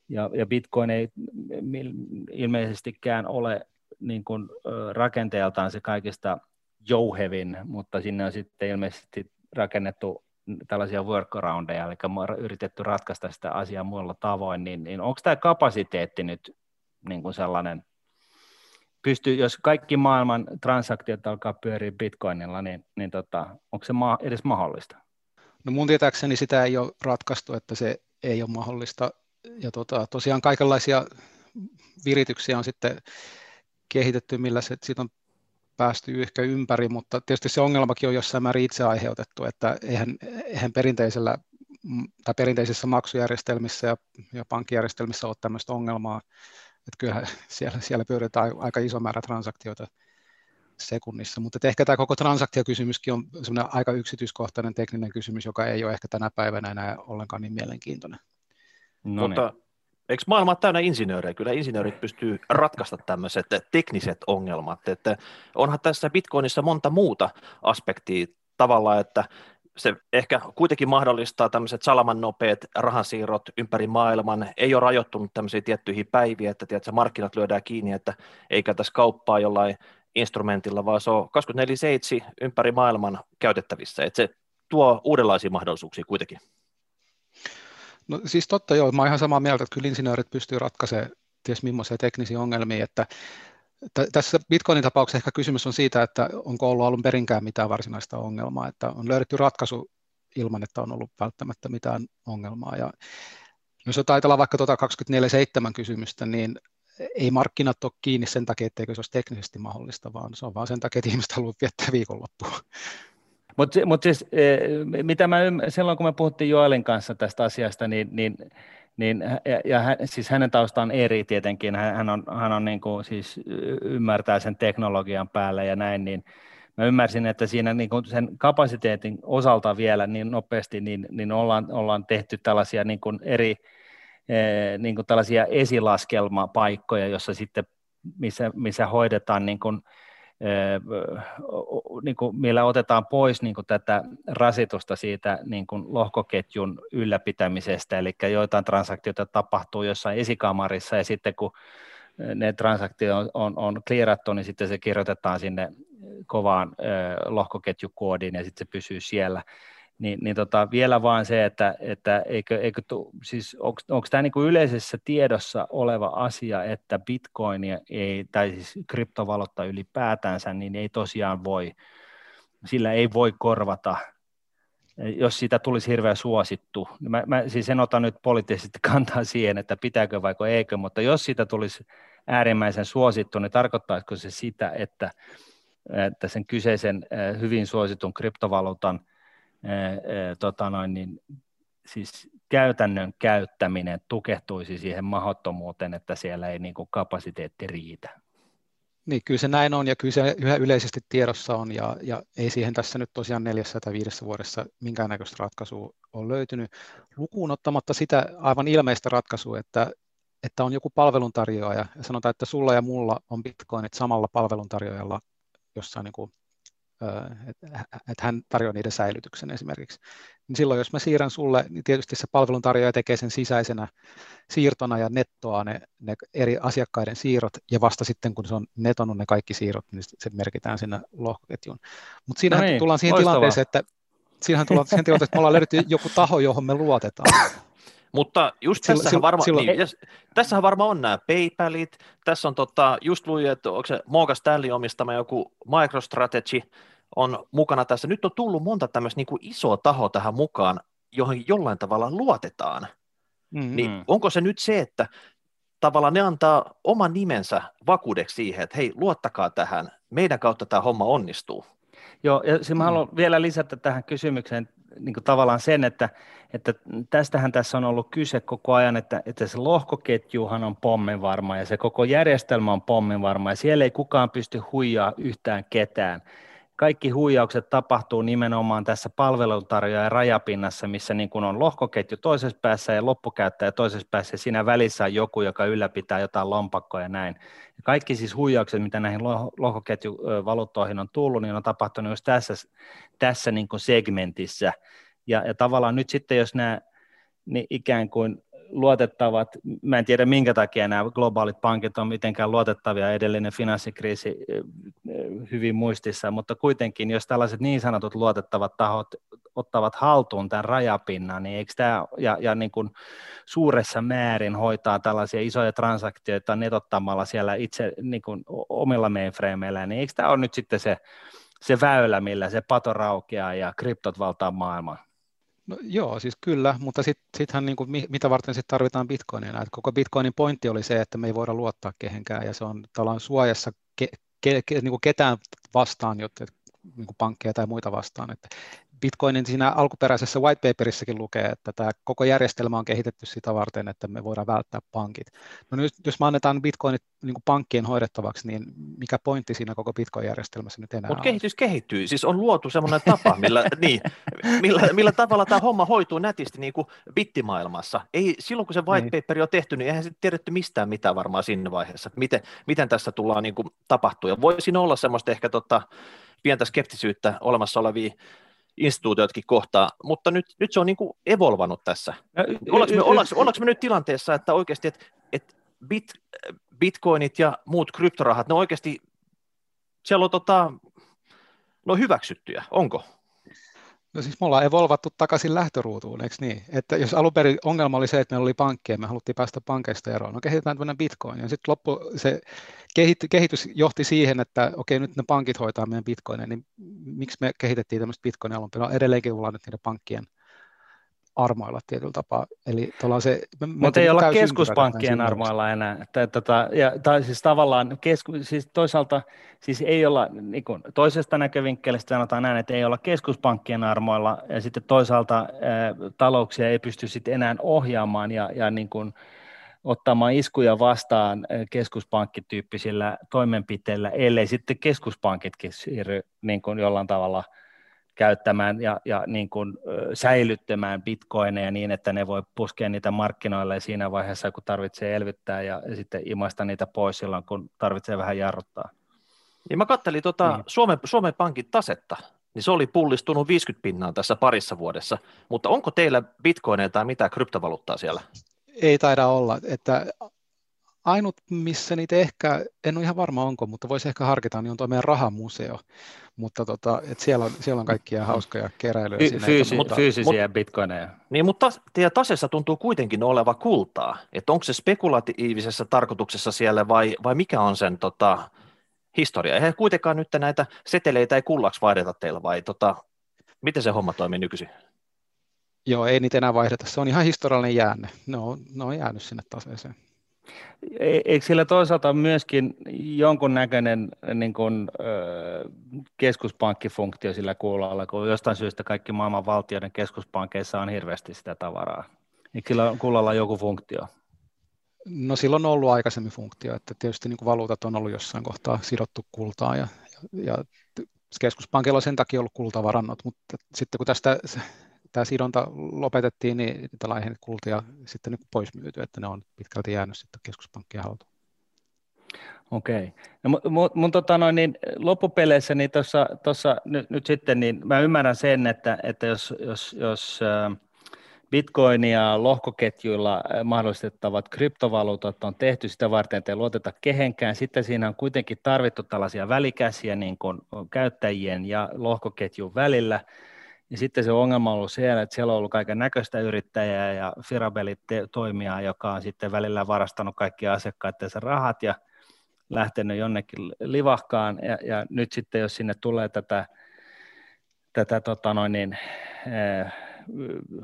Ja, ja Bitcoin ei ilmeisestikään ole niin kuin, rakenteeltaan se kaikista jouhevin, mutta sinne on sitten ilmeisesti rakennettu tällaisia workaroundeja, eli yritetty ratkaista sitä asiaa muilla tavoin, niin, niin onko tämä kapasiteetti nyt niin kuin sellainen pystyy, jos kaikki maailman transaktiot alkaa pyöriä bitcoinilla, niin, niin tota, onko se ma- edes mahdollista? No mun tietääkseni sitä ei ole ratkaistu, että se ei ole mahdollista. Ja tota, tosiaan kaikenlaisia virityksiä on sitten kehitetty, millä se, siitä on päästy ehkä ympäri, mutta tietysti se ongelmakin on jossain määrin itse aiheutettu, että eihän, eihän perinteisellä tai perinteisissä maksujärjestelmissä ja, ja pankkijärjestelmissä ole tämmöistä ongelmaa, että kyllähän siellä, siellä pyöritään aika iso määrä transaktioita sekunnissa, mutta ehkä tämä koko transaktiokysymyskin on semmoinen aika yksityiskohtainen tekninen kysymys, joka ei ole ehkä tänä päivänä enää ollenkaan niin mielenkiintoinen. No mutta niin. eikö maailma täynnä insinöörejä? Kyllä insinöörit pystyy ratkaista tämmöiset tekniset ongelmat. Että onhan tässä Bitcoinissa monta muuta aspektia tavalla, että se ehkä kuitenkin mahdollistaa tämmöiset salaman nopeat rahansiirrot ympäri maailman, ei ole rajoittunut tämmöisiin tiettyihin päiviin, että tiedätkö, markkinat lyödään kiinni, että eikä tässä kauppaa jollain instrumentilla, vaan se on 24-7 ympäri maailman käytettävissä, että se tuo uudenlaisia mahdollisuuksia kuitenkin. No siis totta joo, mä oon ihan samaa mieltä, että kyllä insinöörit pystyy ratkaisemaan ties millaisia teknisiä ongelmia, että tässä Bitcoinin tapauksessa ehkä kysymys on siitä, että onko ollut alun perinkään mitään varsinaista ongelmaa, että on löydetty ratkaisu ilman, että on ollut välttämättä mitään ongelmaa. Ja jos ajatellaan vaikka tuota 24-7 kysymystä, niin ei markkinat ole kiinni sen takia, etteikö se olisi teknisesti mahdollista, vaan se on vaan sen takia, että ihmiset haluavat viettää viikonloppua. Mutta mut siis, eh, mitä mä ymmär, silloin kun me puhuttiin Joelin kanssa tästä asiasta, niin, niin niin, ja, ja hän, siis hänen taustaan eri tietenkin, hän, hän, on, hän on niin kuin, siis ymmärtää sen teknologian päälle ja näin, niin mä ymmärsin, että siinä niin kuin sen kapasiteetin osalta vielä niin nopeasti, niin, niin ollaan, ollaan tehty tällaisia niin kuin eri, eh, niin kuin tällaisia esilaskelmapaikkoja, jossa sitten, missä, missä hoidetaan niin kuin, niin kuin, millä otetaan pois niin kuin tätä rasitusta siitä niin kuin lohkoketjun ylläpitämisestä, eli joitain transaktioita tapahtuu jossain esikamarissa, ja sitten kun ne transaktio on, on, on clearattu, niin sitten se kirjoitetaan sinne kovaan lohkoketjukoodiin, ja sitten se pysyy siellä niin, niin tota, vielä vaan se, että, että eikö, eikö tu, siis onko tämä niinku yleisessä tiedossa oleva asia, että bitcoinia ei, tai siis kryptovaluutta ylipäätänsä, niin ei tosiaan voi, sillä ei voi korvata, jos siitä tulisi hirveän suosittu. Mä, mä siis en ota nyt poliittisesti kantaa siihen, että pitääkö vaiko eikö, mutta jos siitä tulisi äärimmäisen suosittu, niin tarkoittaisiko se sitä, että, että sen kyseisen hyvin suositun kryptovaluutan – tota noin, niin, siis käytännön käyttäminen tukehtuisi siihen mahdottomuuteen, että siellä ei niin kuin kapasiteetti riitä. Niin, kyllä se näin on ja kyllä se yhä yleisesti tiedossa on ja, ja ei siihen tässä nyt tosiaan neljässä tai viidessä vuodessa minkäännäköistä ratkaisua on löytynyt. Lukuun ottamatta sitä aivan ilmeistä ratkaisua, että, että on joku palveluntarjoaja ja sanotaan, että sulla ja mulla on bitcoinit samalla palveluntarjoajalla jossain niin kuin että hän tarjoaa niiden säilytyksen esimerkiksi. Niin silloin jos mä siirrän sulle, niin tietysti se palveluntarjoaja tekee sen sisäisenä siirtona ja nettoaa ne, ne eri asiakkaiden siirrot, ja vasta sitten kun se on netonut ne kaikki siirrot, niin se merkitään sinne lohkoketjuun. Mutta siinähän no niin, tullaan siihen loistavaa. tilanteeseen, että siinähän tullaan siihen tilanteeseen, että me ollaan löydetty joku taho, johon me luotetaan. Mutta just silloin, tässähän, varma, silloin, niin, tässähän varmaan on nämä PayPalit, tässä on tota, just luin, että onko se Morgan Stanley omistama joku MicroStrategy on mukana tässä. Nyt on tullut monta tämmöistä niin kuin isoa tahoa tähän mukaan, johon jollain tavalla luotetaan. Mm-hmm. Niin onko se nyt se, että tavallaan ne antaa oman nimensä vakuudeksi siihen, että hei, luottakaa tähän, meidän kautta tämä homma onnistuu. Joo, ja mä haluan mm. vielä lisätä tähän kysymykseen niin kuin tavallaan sen, että, että tästähän tässä on ollut kyse koko ajan, että, että se lohkoketjuhan on pommenvarma ja se koko järjestelmä on pommenvarma ja siellä ei kukaan pysty huijaa yhtään ketään kaikki huijaukset tapahtuu nimenomaan tässä palveluntarjoajan rajapinnassa, missä niin kuin on lohkoketju toisessa päässä ja loppukäyttäjä toisessa päässä, ja siinä välissä on joku, joka ylläpitää jotain lompakkoja ja näin. Ja kaikki siis huijaukset, mitä näihin lohkoketjuvaluuttoihin on tullut, niin on tapahtunut just tässä, tässä niin kuin segmentissä. Ja, ja tavallaan nyt sitten, jos nämä niin ikään kuin luotettavat, mä en tiedä minkä takia nämä globaalit pankit on mitenkään luotettavia, edellinen finanssikriisi hyvin muistissa, mutta kuitenkin, jos tällaiset niin sanotut luotettavat tahot ottavat haltuun tämän rajapinnan, niin eikö tämä, ja, ja niin kuin suuressa määrin hoitaa tällaisia isoja transaktioita netottamalla siellä itse niin kuin omilla mainframeilla, niin eikö tämä ole nyt sitten se, se väylä, millä se pato raukeaa ja kryptot valtaa maailman? No, joo, siis kyllä, mutta sittenhän niin mitä varten sitten tarvitaan bitcoinia? Että koko bitcoinin pointti oli se, että me ei voida luottaa kehenkään ja se on tavallaan suojassa ke, ke, ke, niin kuin ketään vastaan, jotta niin kuin pankkeja tai muita vastaan. Että Bitcoinin siinä alkuperäisessä white paperissakin lukee, että tämä koko järjestelmä on kehitetty sitä varten, että me voidaan välttää pankit. No nyt, jos me annetaan Bitcoinit niin kuin pankkien hoidettavaksi, niin mikä pointti siinä koko Bitcoin-järjestelmässä nyt enää Mutta kehitys kehittyy, siis on luotu semmoinen tapa, millä, niin, millä, millä tavalla tämä homma hoituu nätisti niin kuin bittimaailmassa. Ei, silloin kun se white niin. on tehty, niin eihän sitten tiedetty mistään mitään varmaan siinä vaiheessa, miten, miten tässä tullaan niin kuin tapahtua. Ja olla semmoista ehkä tota, pientä skeptisyyttä olemassa olevia instituutiotkin kohtaa, mutta nyt, nyt se on niin kuin evolvannut tässä. Ollaanko me, ollaanko, ollaanko me nyt tilanteessa, että oikeasti, että, että bit, bitcoinit ja muut kryptorahat, ne oikeasti, siellä on tota, no hyväksyttyjä, onko? No siis me ollaan evolvattu takaisin lähtöruutuun, eikö niin? Että jos alun perin ongelma oli se, että meillä oli pankkeja, me haluttiin päästä pankeista eroon, no kehitetään tämmöinen bitcoin, ja sitten loppu se kehitys johti siihen, että okei, nyt ne pankit hoitaa meidän bitcoinia, niin miksi me kehitettiin tämmöistä bitcoinia alun perin? No edelleenkin ollaan nyt niiden pankkien armoilla tietyllä tapaa. Eli se, Mutta ei olla keskuspankkien armoilla enää. Että, tota, ja, tai siis tavallaan kesku, siis toisaalta siis ei olla, niin kuin, toisesta näkövinkkelistä sanotaan näin, että ei olla keskuspankkien armoilla, ja sitten toisaalta ää, talouksia ei pysty sitten enää ohjaamaan ja, ja niin kuin, ottamaan iskuja vastaan keskuspankkityyppisillä toimenpiteillä, ellei sitten keskuspankitkin siirry niin kuin jollain tavalla – käyttämään ja, ja niin kuin, säilyttämään bitcoineja niin, että ne voi puskea niitä markkinoille siinä vaiheessa, kun tarvitsee elvyttää ja, ja sitten imasta niitä pois silloin, kun tarvitsee vähän jarruttaa. Niin mä kattelin tuota niin. Suomen, Suomen Pankin tasetta, niin se oli pullistunut 50 pinnaa tässä parissa vuodessa, mutta onko teillä bitcoineja tai mitä kryptovaluuttaa siellä? Ei taida olla, että ainut, missä niitä ehkä, en ole ihan varma onko, mutta voisi ehkä harkita, niin on tuo meidän rahamuseo. Mutta tota, et siellä, on, siellä on kaikkia hauskoja keräilyjä. Fy, fyysi, mutta, fyysisiä mutta, bitcoineja. Niin, mutta teidän tasessa tuntuu kuitenkin oleva kultaa. Että onko se spekulatiivisessa tarkoituksessa siellä vai, vai mikä on sen tota, historia? Eihän kuitenkaan nyt näitä seteleitä ei kullaksi vaihdeta teillä vai tota, miten se homma toimii nykyisin? Joo, ei niitä enää vaihdeta. Se on ihan historiallinen jäänne. Ne on, ne on jäänyt sinne taseeseen. E-, eikö sillä toisaalta myöskin jonkunnäköinen niin kuin, keskuspankkifunktio sillä kuulolla, kun jostain syystä kaikki maailman valtioiden keskuspankkeissa on hirveästi sitä tavaraa? Eikö sillä kuulolla joku funktio? No silloin on ollut aikaisemmin funktio, että tietysti niin kuin valuutat on ollut jossain kohtaa sidottu kultaan ja, ja, ja keskuspankilla on sen takia ollut kultavarannot, mutta sitten kun tästä tämä sidonta lopetettiin, niin tällainen kultia sitten niin pois myyty, että ne on pitkälti jäänyt sitten keskuspankkien haltuun. Okei. No, mun, mun tota noin, niin loppupeleissä niin tuossa nyt, nyt, sitten, niin mä ymmärrän sen, että, että jos, jos, jos Bitcoin ja lohkoketjuilla mahdollistettavat kryptovaluutat on tehty sitä varten, että ei luoteta kehenkään. Sitten siinä on kuitenkin tarvittu tällaisia välikäsiä niin kuin käyttäjien ja lohkoketjun välillä, ja sitten se ongelma on ollut siellä, että siellä on ollut kaiken näköistä yrittäjää ja Firabelit toimijaa, joka on sitten välillä varastanut kaikki asiakkaittensa rahat ja lähtenyt jonnekin livahkaan. Ja, ja nyt sitten, jos sinne tulee tätä, tätä tota noin niin, eh,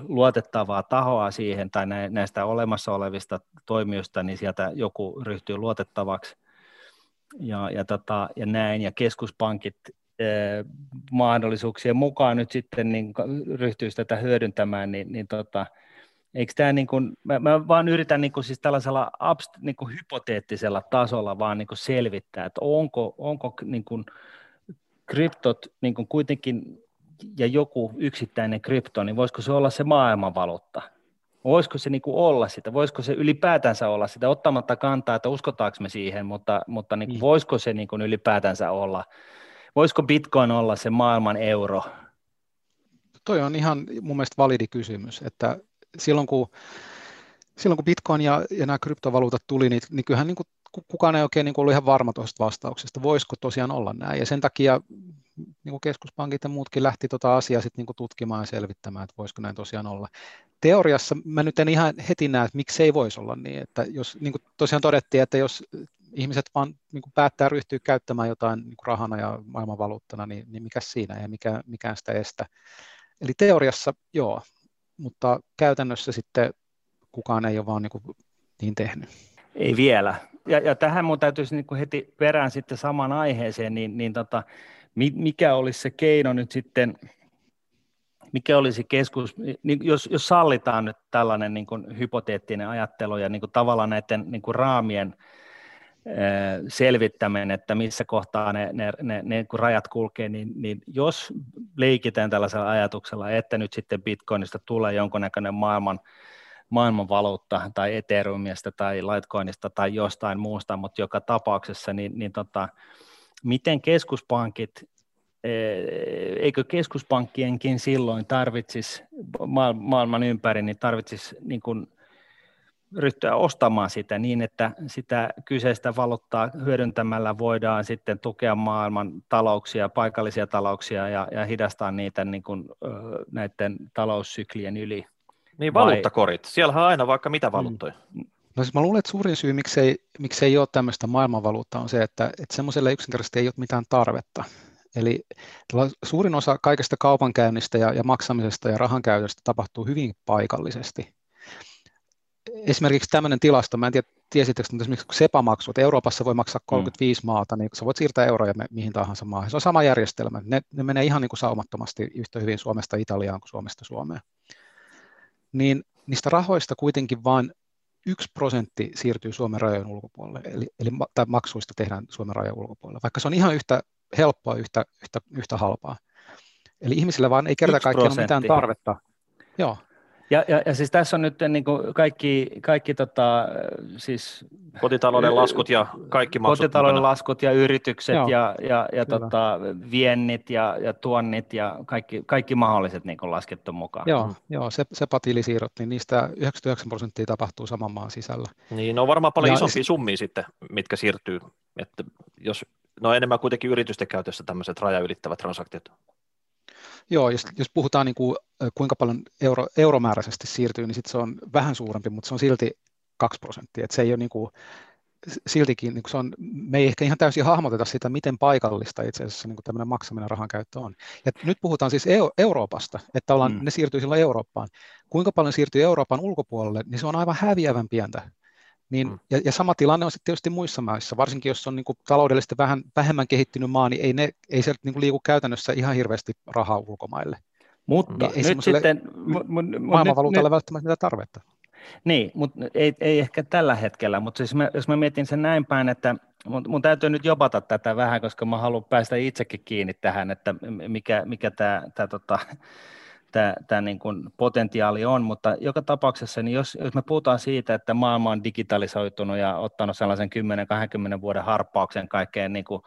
luotettavaa tahoa siihen tai näistä olemassa olevista toimijoista, niin sieltä joku ryhtyy luotettavaksi ja, ja, tota, ja näin, ja keskuspankit mahdollisuuksien mukaan nyt sitten niin ryhtyisi tätä hyödyntämään, niin, niin tota, eikö tämä niin kuin, mä, mä vaan yritän niin kuin siis tällaisella abst, niin kuin hypoteettisella tasolla vaan niin kuin selvittää, että onko, onko niin kuin kryptot niin kuin kuitenkin ja joku yksittäinen krypto, niin voisiko se olla se maailmanvaluutta? Voisiko se niin kuin olla sitä? Voisiko se ylipäätänsä olla sitä, ottamatta kantaa, että uskotaanko me siihen, mutta, mutta niin kuin, mm. voisiko se niin kuin ylipäätänsä olla voisiko Bitcoin olla se maailman euro? Toi on ihan mun mielestä validi kysymys, että silloin kun, silloin kun Bitcoin ja, ja nämä kryptovaluutat tuli, niin, niin kyllähän niin kuin, kukaan ei oikein niin kuin ollut ihan varma tuosta vastauksesta, voisiko tosiaan olla näin. Ja sen takia niin kuin keskuspankit ja muutkin lähti tuota asiaa sit niin kuin tutkimaan ja selvittämään, että voisiko näin tosiaan olla. Teoriassa mä nyt en ihan heti näe, että miksi ei voisi olla niin, että jos niin kuin tosiaan todettiin, että jos ihmiset vaan niin kuin päättää ryhtyä käyttämään jotain niin kuin rahana ja maailmanvaluuttana, niin, niin mikä siinä ja mikä, mikään sitä estä. Eli teoriassa joo, mutta käytännössä sitten kukaan ei ole vaan niin, kuin niin tehnyt. Ei vielä. Ja, ja tähän mun täytyisi niin kuin heti perään sitten samaan aiheeseen, niin, niin tota, mikä olisi se keino nyt sitten, mikä olisi keskus, niin jos, jos sallitaan nyt tällainen niin kuin hypoteettinen ajattelu ja niin kuin tavallaan näiden niin kuin raamien selvittämään, että missä kohtaa ne, ne, ne, ne kun rajat kulkee, niin, niin jos leikitään tällaisella ajatuksella, että nyt sitten Bitcoinista tulee jonkunnäköinen maailman, maailmanvaluutta tai Ethereumista tai Litecoinista tai jostain muusta, mutta joka tapauksessa, niin, niin tota, miten keskuspankit, eikö keskuspankkienkin silloin tarvitsisi maailman ympäri, niin tarvitsisi niin kuin ryhtyä ostamaan sitä niin, että sitä kyseistä valuuttaa hyödyntämällä voidaan sitten tukea maailman talouksia, paikallisia talouksia ja, ja hidastaa niitä niin kuin, näiden taloussyklien yli. Niin valuuttakorit, siellähän on aina vaikka mitä valuuttoja. Mm. No siis mä luulen, että suurin syy, miksei, miksei ole tämmöistä maailmanvaluuttaa, on se, että, että semmoiselle yksinkertaisesti ei ole mitään tarvetta. Eli suurin osa kaikesta kaupankäynnistä ja, ja maksamisesta ja rahankäytöstä tapahtuu hyvin paikallisesti esimerkiksi tämmöinen tilasto, mä en tiedä, tiesittekö, mutta esimerkiksi SEPA-maksu, että Euroopassa voi maksaa 35 mm. maata, niin sä voit siirtää euroja mihin tahansa maahan. Se on sama järjestelmä. Ne, ne menee ihan niin kuin saumattomasti yhtä hyvin Suomesta Italiaan kuin Suomesta Suomeen. Niin niistä rahoista kuitenkin vain yksi prosentti siirtyy Suomen rajojen ulkopuolelle, eli, eli tai maksuista tehdään Suomen rajojen ulkopuolelle, vaikka se on ihan yhtä helppoa, yhtä, yhtä, yhtä halpaa. Eli ihmisille vaan ei kerta kaikkiaan ole mitään tarvetta. Joo, ja, ja, ja siis tässä on nyt niin kuin kaikki, kaikki tota, siis, kotitalouden laskut ja kaikki maksut Kotitalouden mukana. laskut ja yritykset Joo, ja, ja, ja tota, viennit ja, ja tuonnit ja kaikki, kaikki mahdolliset niin kuin laskettu mukaan. Joo, mm. joo se, se patilisiirrot, niin niistä 99 prosenttia tapahtuu saman maan sisällä. Niin, on varmaan paljon ja isompia se... summia sitten, mitkä siirtyy. Että jos, no enemmän kuitenkin yritysten käytössä tämmöiset rajaylittävät transaktiot. Joo, jos, jos puhutaan niin kuin, kuinka paljon euro, euromääräisesti siirtyy, niin sit se on vähän suurempi, mutta se on silti 2 prosenttia. Et se ei ole niin kuin, siltikin, niin kuin se on, me ei ehkä ihan täysin hahmoteta sitä, miten paikallista itse asiassa niin tämmöinen maksaminen rahan käyttö on. Ja nyt puhutaan siis Euroopasta, että mm. ne siirtyy silloin Eurooppaan. Kuinka paljon siirtyy Euroopan ulkopuolelle, niin se on aivan häviävän pientä Niin, mm. ja, ja sama tilanne on sitten tietysti muissa maissa, varsinkin jos on niin kuin taloudellisesti vähän, vähemmän kehittynyt maa, niin ei, ne, ei sieltä niin kuin liiku käytännössä ihan hirveästi rahaa ulkomaille. Mutta ei nyt sitten... Maailmanvaluutalle välttämättä mitä tarvetta. Niin, mutta ei, ei ehkä tällä hetkellä, mutta siis mä, jos mä mietin sen näin päin, että mun, mun täytyy nyt jopata tätä vähän, koska mä haluan päästä itsekin kiinni tähän, että mikä, mikä tämä tota, tämä, tämä niin kuin potentiaali on, mutta joka tapauksessa, niin jos, jos me puhutaan siitä, että maailma on digitalisoitunut ja ottanut sellaisen 10-20 vuoden harppauksen kaikkeen niin kuin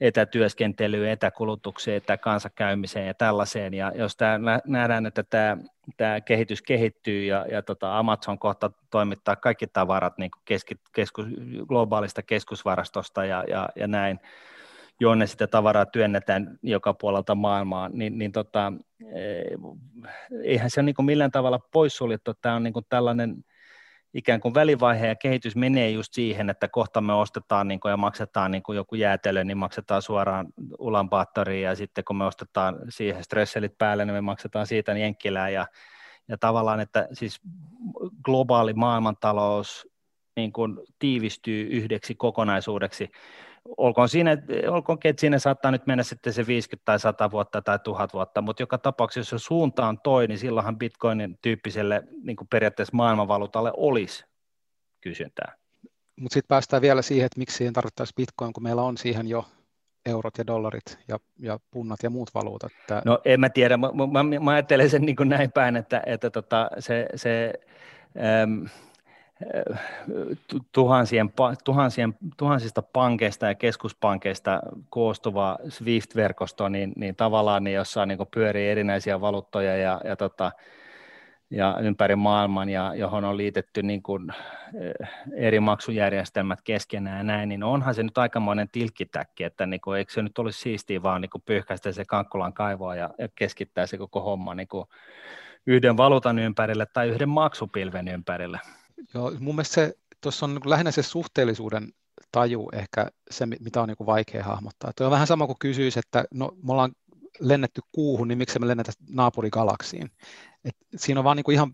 etätyöskentelyyn, etäkulutukseen, etäkanssakäymiseen ja tällaiseen, ja jos tämä, nähdään, että tämä, tämä kehitys kehittyy ja, ja tota Amazon kohta toimittaa kaikki tavarat niin kuin keski, keskus, globaalista keskusvarastosta ja, ja, ja näin, jonne sitä tavaraa työnnetään joka puolelta maailmaa, niin, niin tota, eh, eihän se ole niin millään tavalla poissuljettu. Tämä on niin tällainen ikään kuin välivaihe ja kehitys menee just siihen, että kohta me ostetaan niin kuin, ja maksetaan niin kuin joku jäätelö, niin maksetaan suoraan Ulaanbaatoriin ja sitten kun me ostetaan siihen stresselit päälle, niin me maksetaan siitä jenkkilää ja, ja tavallaan, että siis globaali maailmantalous niin kuin tiivistyy yhdeksi kokonaisuudeksi, olkoon, siinä, olkoon että siinä saattaa nyt mennä sitten se 50 tai 100 vuotta tai 1000 vuotta, mutta joka tapauksessa, jos suunta on toi, niin silloinhan bitcoinin tyyppiselle niin kuin periaatteessa maailmanvaluutalle olisi kysyntää. Mutta sitten päästään vielä siihen, että miksi siihen tarvittaisiin bitcoin, kun meillä on siihen jo eurot ja dollarit ja, ja punnat ja muut valuutat. No en mä tiedä, mä, mä, mä ajattelen sen niin kuin näin päin, että, että tota, se, se äm, tuhansien, tuhansien, tuhansista pankeista ja keskuspankeista koostuva SWIFT-verkosto, niin, niin tavallaan niin jossa niin pyörii erinäisiä valuuttoja ja, ja, tota, ja ympäri maailman, ja johon on liitetty niin kuin eh, eri maksujärjestelmät keskenään ja näin, niin onhan se nyt aikamoinen tilkkitäkki, että niin kuin, eikö se nyt olisi siistiä vaan niin pyyhkäistä se Kankkulan kaivoa ja, ja keskittää se koko homma niin kuin yhden valuutan ympärille tai yhden maksupilven ympärille. Joo, mun mielestä se, tuossa on niin lähinnä se suhteellisuuden taju ehkä se, mitä on niin vaikea hahmottaa. Tuo on vähän sama kuin kysyisi, että no, me ollaan lennetty kuuhun, niin miksi me lennetään naapurigalaksiin? Et siinä on vaan niin ihan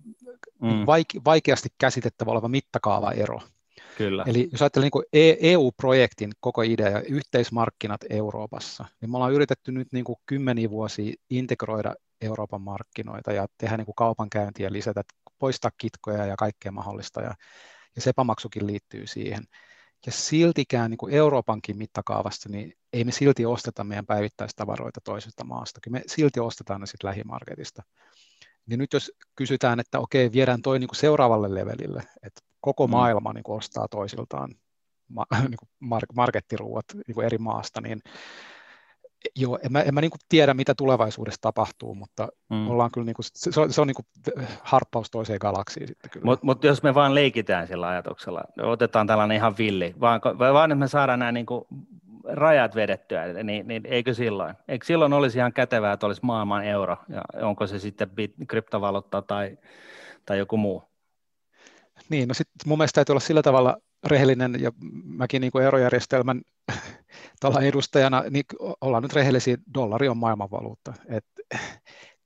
mm. vaike- vaikeasti käsitettävä oleva mittakaavaero. Kyllä. Eli jos ajattelee niin EU-projektin koko idea ja yhteismarkkinat Euroopassa, niin me ollaan yritetty nyt niin kuin kymmeniä vuosia integroida Euroopan markkinoita ja tehdä niin kuin kaupankäyntiä, lisätä poistaa kitkoja ja kaikkea mahdollista, ja, ja sepamaksukin liittyy siihen. Ja siltikään niin kuin Euroopankin mittakaavassa, niin ei me silti osteta meidän päivittäistavaroita toisesta maasta, kyllä me silti ostetaan ne sitten lähimarketista. Niin nyt jos kysytään, että okei, viedään toi niin kuin seuraavalle levelille, että koko mm. maailma niin kuin ostaa toisiltaan niin kuin markettiruuat niin kuin eri maasta, niin Joo, en mä, en mä niin tiedä, mitä tulevaisuudessa tapahtuu, mutta mm. ollaan kyllä, niin kuin, se, on, se on niin kuin harppaus toiseen galaksiin sitten kyllä. Mutta mut jos me vaan leikitään sillä ajatuksella, otetaan tällainen ihan villi, vaan, vaan että me saadaan nämä niin kuin rajat vedettyä, niin, niin eikö silloin? Eikö silloin olisi ihan kätevää, että olisi maailman euro, ja onko se sitten bit, kryptovaluutta tai, tai joku muu? Niin, no sitten mun mielestä täytyy olla sillä tavalla rehellinen, ja mäkin niin kuin eurojärjestelmän tällä edustajana, niin ollaan nyt rehellisiä, dollari on maailmanvaluutta. Et,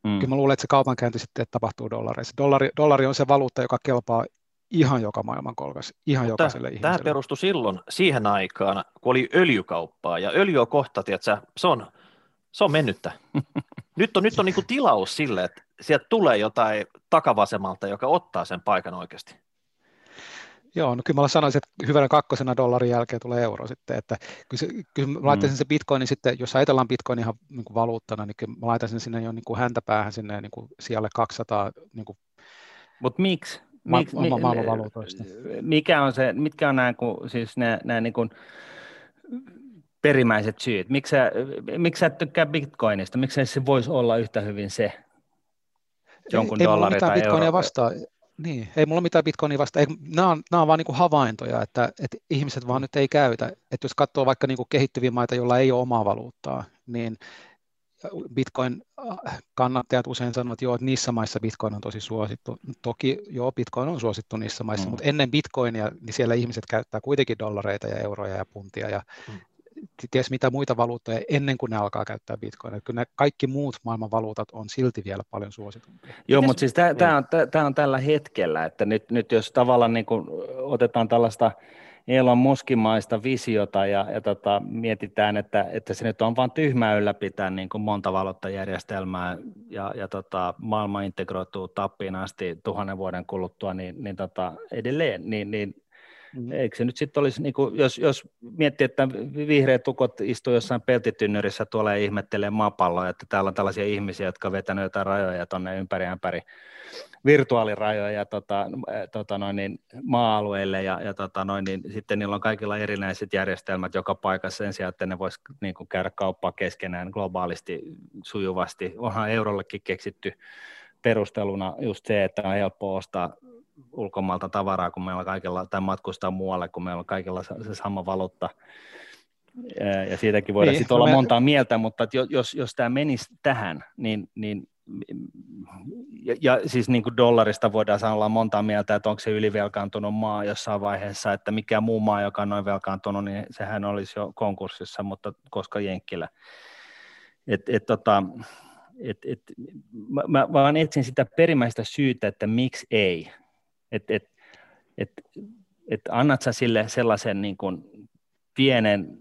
mm. Kyllä mä luulen, että se kaupankäynti sitten tapahtuu dollareissa. Dollari, dollari on se valuutta, joka kelpaa ihan joka maailmankolkas, ihan Mutta jokaiselle tämä ihmiselle. Tämä perustui silloin siihen aikaan, kun oli öljykauppaa, ja öljy on kohta, tiedätkö, se on, se on mennyttä. nyt on, nyt on niin tilaus sille, että sieltä tulee jotain takavasemmalta, joka ottaa sen paikan oikeasti. Joo, no kyllä mä sanoisin, että hyvänä kakkosena dollarin jälkeen tulee euro sitten, että kyllä, kyllä mä laittaisin mm. se bitcoinin sitten, jos ajatellaan bitcoin ihan niin kuin valuuttana, niin kyllä mä laittaisin sinne jo niin kuin häntäpäähän sinne niin kuin sijalle 200. Niin kuin Mutta miksi? Miksi, ma- ma- maailmanvaluutoista. Mikä on se, mitkä on nämä, siis nämä, nämä niin kuin perimmäiset syyt? Miksi sä, miksi sä et tykkää bitcoinista? Miksi se voisi olla yhtä hyvin se jonkun ei, dollari ei tai euro? vastaan. Niin, ei mulla mitään bitcoinia vasta. Ei, nämä, on, nämä on vaan niin havaintoja, että, että ihmiset vaan nyt ei käytä. Että jos katsoo vaikka niin kehittyviä maita, joilla ei ole omaa valuuttaa, niin bitcoin kannattajat usein sanovat, että joo, että niissä maissa bitcoin on tosi suosittu. Toki joo, bitcoin on suosittu niissä maissa, mm. mutta ennen bitcoinia niin siellä ihmiset käyttää kuitenkin dollareita ja euroja ja puntia ja mm. Ties mitä muita valuuttoja ennen kuin ne alkaa käyttää bitcoinia. Kyllä ne kaikki muut maailman valuutat on silti vielä paljon suositumpia. Joo, mutta siis tämä on, on tällä hetkellä, että nyt, nyt jos tavallaan niin otetaan tällaista Elon muskimaista visiota ja, ja tota, mietitään, että, että se nyt on vain tyhmää ylläpitää niin kuin monta valuuttajärjestelmää ja, ja tota, maailma integroituu tappiin asti tuhannen vuoden kuluttua, niin, niin tota, edelleen, niin, niin Mm. Eikö se nyt sitten olisi, niin kuin, jos, jos miettii, että vihreät tukot istuu jossain peltitynnyrissä tuolla ja ihmettelee maapalloa, että täällä on tällaisia ihmisiä, jotka on vetänyt jotain rajoja tuonne ympäri ämpäri virtuaalirajoja tota, tota noin, niin, maa-alueille ja, ja tota noin, niin, sitten niillä on kaikilla erinäiset järjestelmät joka paikassa sen sijaan, että ne vois niin kuin, käydä kauppaa keskenään globaalisti sujuvasti. Onhan eurollekin keksitty perusteluna just se, että on helppo ostaa ulkomaalta tavaraa, kun meillä on kaikilla, tai matkustaa muualle, kun meillä on kaikilla se, sama valuutta. Ja siitäkin voidaan niin, sitten olla me... montaa mieltä, mutta jos, jos tämä menisi tähän, niin, niin ja, ja siis niin kuin dollarista voidaan olla monta mieltä, että onko se ylivelkaantunut maa jossain vaiheessa, että mikä muu maa, joka on noin velkaantunut, niin sehän olisi jo konkurssissa, mutta koska Jenkkilä. Et, et, tota, et, et, mä, mä vaan etsin sitä perimmäistä syytä, että miksi ei. Et, et, et, et annat sä sille sellaisen niin kuin pienen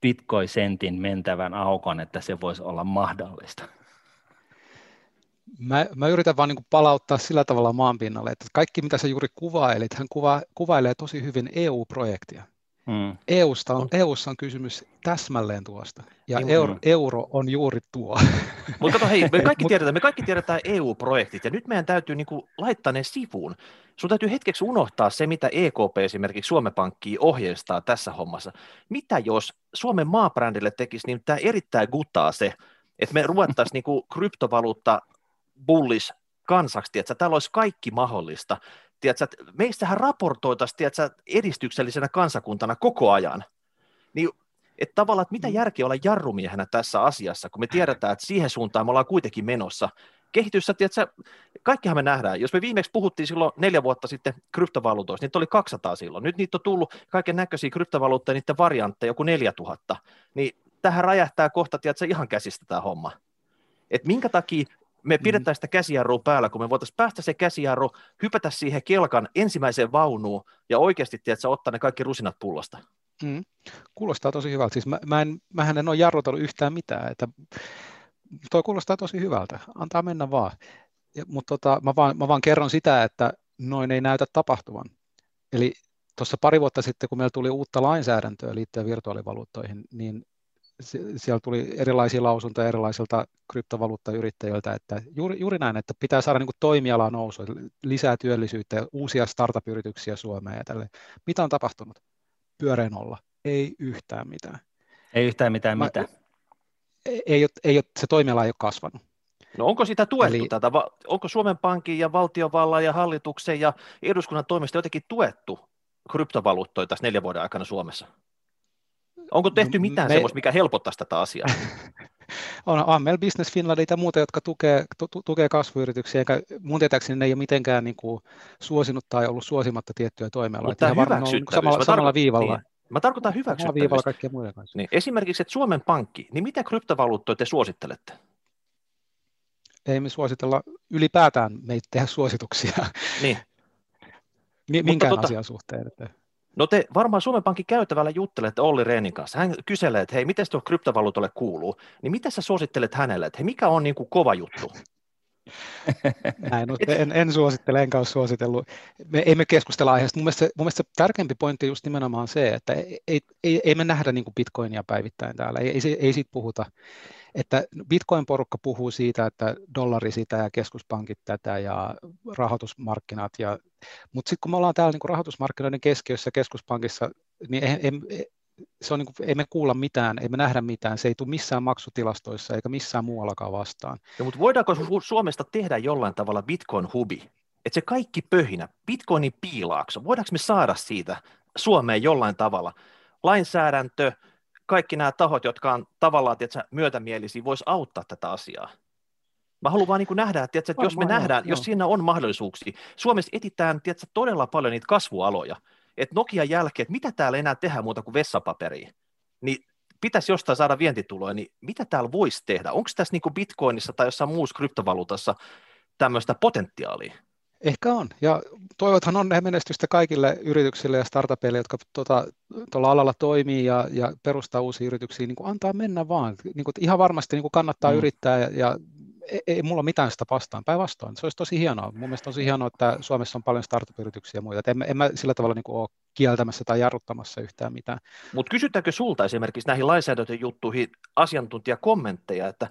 bitcoin-sentin mentävän aukon, että se voisi olla mahdollista? Mä, mä yritän vaan niin palauttaa sillä tavalla maanpinnalle, että kaikki mitä sä juuri kuvailit, hän kuva, kuvailee tosi hyvin EU-projektia. Mm. EUsta on, EUssa on kysymys täsmälleen tuosta, ja niin, euro, euro on juuri tuo. Mutta kato, hei, me kaikki, tiedetään, me kaikki tiedetään EU-projektit, ja nyt meidän täytyy niin kuin, laittaa ne sivuun. Sun täytyy hetkeksi unohtaa se, mitä EKP esimerkiksi Suomen Pankkiin ohjeistaa tässä hommassa. Mitä jos Suomen maabrändille tekisi niin tämä erittäin guttaa se, että me ruvettaisiin niin kryptovaluutta bullis kansaksi, että täällä olisi kaikki mahdollista. Tiedätkö, meistähän raportoitaisiin tiedätkö, edistyksellisenä kansakuntana koko ajan. Niin, että tavallaan, että mitä mm. järkeä olla jarrumiehenä tässä asiassa, kun me tiedetään, että siihen suuntaan me ollaan kuitenkin menossa. Kehityssä, tiedätkö, kaikkihan me nähdään. Jos me viimeksi puhuttiin silloin neljä vuotta sitten kryptovaluutoista, niitä oli 200 silloin. Nyt niitä on tullut kaiken näköisiä kryptovaluutteja, niiden variantteja, joku 4000. Niin tähän räjähtää kohta, tiedätkö, ihan käsistä tämä homma. Et minkä takia me mm. pidetään sitä käsijarrua päällä, kun me voitaisiin päästä se käsijarru, hypätä siihen kelkan ensimmäiseen vaunuun ja oikeasti tiedätkö, ottaa ne kaikki rusinat pullosta. Mm. Kuulostaa tosi hyvältä. Siis mä, mä en, mähän en ole jarrutellut yhtään mitään. Että toi kuulostaa tosi hyvältä. Antaa mennä vaan. Ja, mutta tota, mä, vaan, mä vaan kerron sitä, että noin ei näytä tapahtuvan. Eli tuossa pari vuotta sitten, kun meillä tuli uutta lainsäädäntöä liittyen virtuaalivaluuttoihin, niin siellä tuli erilaisia lausuntoja erilaisilta kryptovaluuttayrittäjiltä, että juuri, juuri näin, että pitää saada niin kuin toimiala nousua, lisää työllisyyttä ja uusia startup-yrityksiä Suomeen ja tälle. Mitä on tapahtunut? Pyöreän olla. Ei yhtään mitään. Ei yhtään mitään Mä, mitä? Ei, ei, ei ole, se toimiala ei ole kasvanut. No onko sitä tuettu Eli, tätä? Onko Suomen Pankin ja valtiovallan ja hallituksen ja eduskunnan toimesta jotenkin tuettu kryptovaluuttoja tässä neljän vuoden aikana Suomessa? Onko tehty mitään me... semmoista, mikä helpottaisi tätä asiaa? on, on meillä Business Finlandit ja muuta, jotka tukee, tu, tukee kasvuyrityksiä, eikä mun tietääkseni ne ei ole mitenkään niin kuin, suosinut tai ollut suosimatta tiettyjä toimialoja. Mutta tämä hyväksyttävyys. Samalla, samalla viivalla. Niin. Mä tarkoitan hyväksyttävyys. viivalla muiden kanssa. Niin, esimerkiksi, että Suomen Pankki, niin mitä kryptovaluuttoja te suosittelette? Ei me suositella ylipäätään meitä tehdä suosituksia. Niin. Minkään tota, asian suhteen. Että... No te varmaan Suomen Pankin käytävällä juttelette Olli Rehnin kanssa. Hän kyselee, että hei, miten tuo kryptovaluutalle kuuluu? Niin mitä sä suosittelet hänelle, että hei, mikä on niin kuin kova juttu? Näin, no, en, en suosittele, enkä ole suositellut. Me emme keskustella aiheesta. Mun mielestä, mun mielestä tärkeämpi pointti just nimenomaan se, että ei, ei, ei me nähdä niin bitcoinia päivittäin täällä. Ei, ei, ei siitä puhuta että Bitcoin-porukka puhuu siitä, että dollari sitä ja keskuspankit tätä ja rahoitusmarkkinat, ja, mutta sitten kun me ollaan täällä niin rahoitusmarkkinoiden keskiössä keskuspankissa, niin ei, ei, se on niin kuin, ei me kuulla mitään, ei me nähdä mitään, se ei tule missään maksutilastoissa eikä missään muuallakaan vastaan. Ja, mutta voidaanko Suomesta tehdä jollain tavalla Bitcoin-hubi? Että se kaikki pöhinä, Bitcoinin piilaakso, voidaanko me saada siitä Suomeen jollain tavalla? Lainsäädäntö, kaikki nämä tahot, jotka on tavallaan tiedätkö, myötämielisiä, voisi auttaa tätä asiaa. Mä haluan vaan niin nähdä, että, tiedätkö, että jos me nähdään, joo. jos siinä on mahdollisuuksia, Suomessa etitään tiedätkö, todella paljon niitä kasvualoja, että Nokian jälkeen, että mitä täällä enää tehdään muuta kuin vessapaperia. niin pitäisi jostain saada vientituloja, niin mitä täällä voisi tehdä? Onko tässä niin kuin Bitcoinissa tai jossain muussa kryptovaluutassa tämmöistä potentiaalia? Ehkä on, ja toivothan on menestystä kaikille yrityksille ja startupeille, jotka tuota, tuolla alalla toimii ja, ja perustaa uusia yrityksiä, niin kuin antaa mennä vaan. Niin kuin, ihan varmasti niin kuin kannattaa mm. yrittää ja, ja ei, mulla mitään sitä vastaan, päinvastoin. Se olisi tosi hienoa. Mun mielestä on tosi hienoa, että Suomessa on paljon startup-yrityksiä ja muita. En, en mä sillä tavalla niin ole kieltämässä tai jarruttamassa yhtään mitään. Mutta kysytäänkö sulta esimerkiksi näihin lainsäädäntöjuttuihin asiantuntijakommentteja, että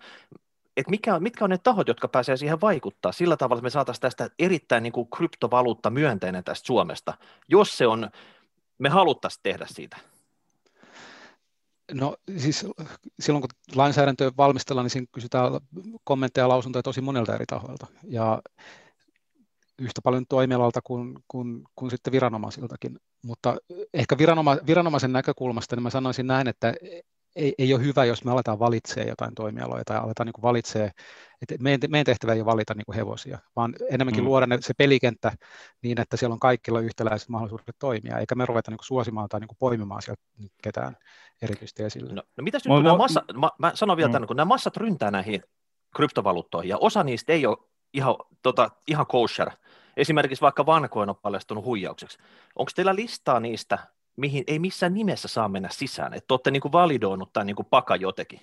että mikä, mitkä on ne tahot, jotka pääsee siihen vaikuttaa sillä tavalla, että me saataisiin tästä erittäin niin kuin kryptovaluutta myönteinen tästä Suomesta, jos se on, me haluttaisiin tehdä siitä. No siis silloin kun lainsäädäntö valmistellaan, niin siinä kysytään kommentteja ja lausuntoja tosi monelta eri tahoilta. Ja yhtä paljon toimialalta kuin, kuin, kuin sitten viranomaisiltakin. Mutta ehkä viranoma, viranomaisen näkökulmasta niin mä sanoisin näin, että ei, ei ole hyvä, jos me aletaan valitsemaan jotain toimialoja tai aletaan niin valitsemaan, että meidän, meidän tehtävä ei ole valita niin hevosia, vaan enemmänkin mm. luoda ne, se pelikenttä niin, että siellä on kaikilla yhtäläiset mahdollisuudet toimia, eikä me ruveta niin suosimaan tai niin poimimaan sieltä ketään erityisesti esille. No, no mitäs nyt, kun nämä massa, mä, mä sanon vielä mm. tämän, kun nämä massat ryntää näihin kryptovaluuttoihin, ja osa niistä ei ole ihan, tota, ihan kosher, esimerkiksi vaikka vankoin on paljastunut huijaukseksi. Onko teillä listaa niistä mihin ei missään nimessä saa mennä sisään, että olette niin kuin validoinut tai niin kuin paka jotenkin.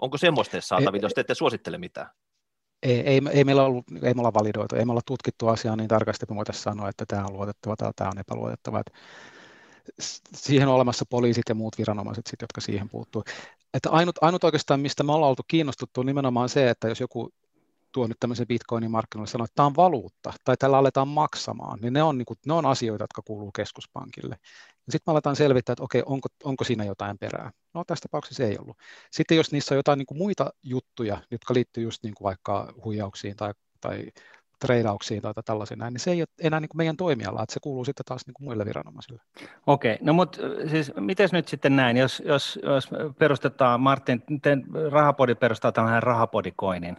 Onko semmoista saatavilla, jos te ette suosittele mitään? Ei, ei, ei, meillä ollut, ei me olla validoitu, ei me olla tutkittu asiaa niin tarkasti, että me voitaisiin sanoa, että tämä on luotettava tai tämä on epäluotettava. Että siihen on olemassa poliisit ja muut viranomaiset, sit, jotka siihen puuttuu. Että ainut, ainut oikeastaan, mistä me ollaan oltu kiinnostuttu, on nimenomaan se, että jos joku tuo nyt tämmöisen bitcoinin markkinoille sanoo, että tämä on valuutta tai tällä aletaan maksamaan, niin ne on, niin kuin, ne on asioita, jotka kuuluu keskuspankille. Sitten me aletaan selvittää, että okei, onko, onko siinä jotain perää. No tässä tapauksessa ei ollut. Sitten jos niissä on jotain niin kuin muita juttuja, jotka liittyy just niin kuin vaikka huijauksiin tai, tai treidauksiin tai tällaisiin näin, niin se ei ole enää niin kuin meidän toimiala, että se kuuluu sitten taas niin kuin muille viranomaisille. Okei, no mutta siis miten nyt sitten näin, jos, jos, jos perustetaan, Martin, rahapodi perustaa tällainen rahapodikoinin,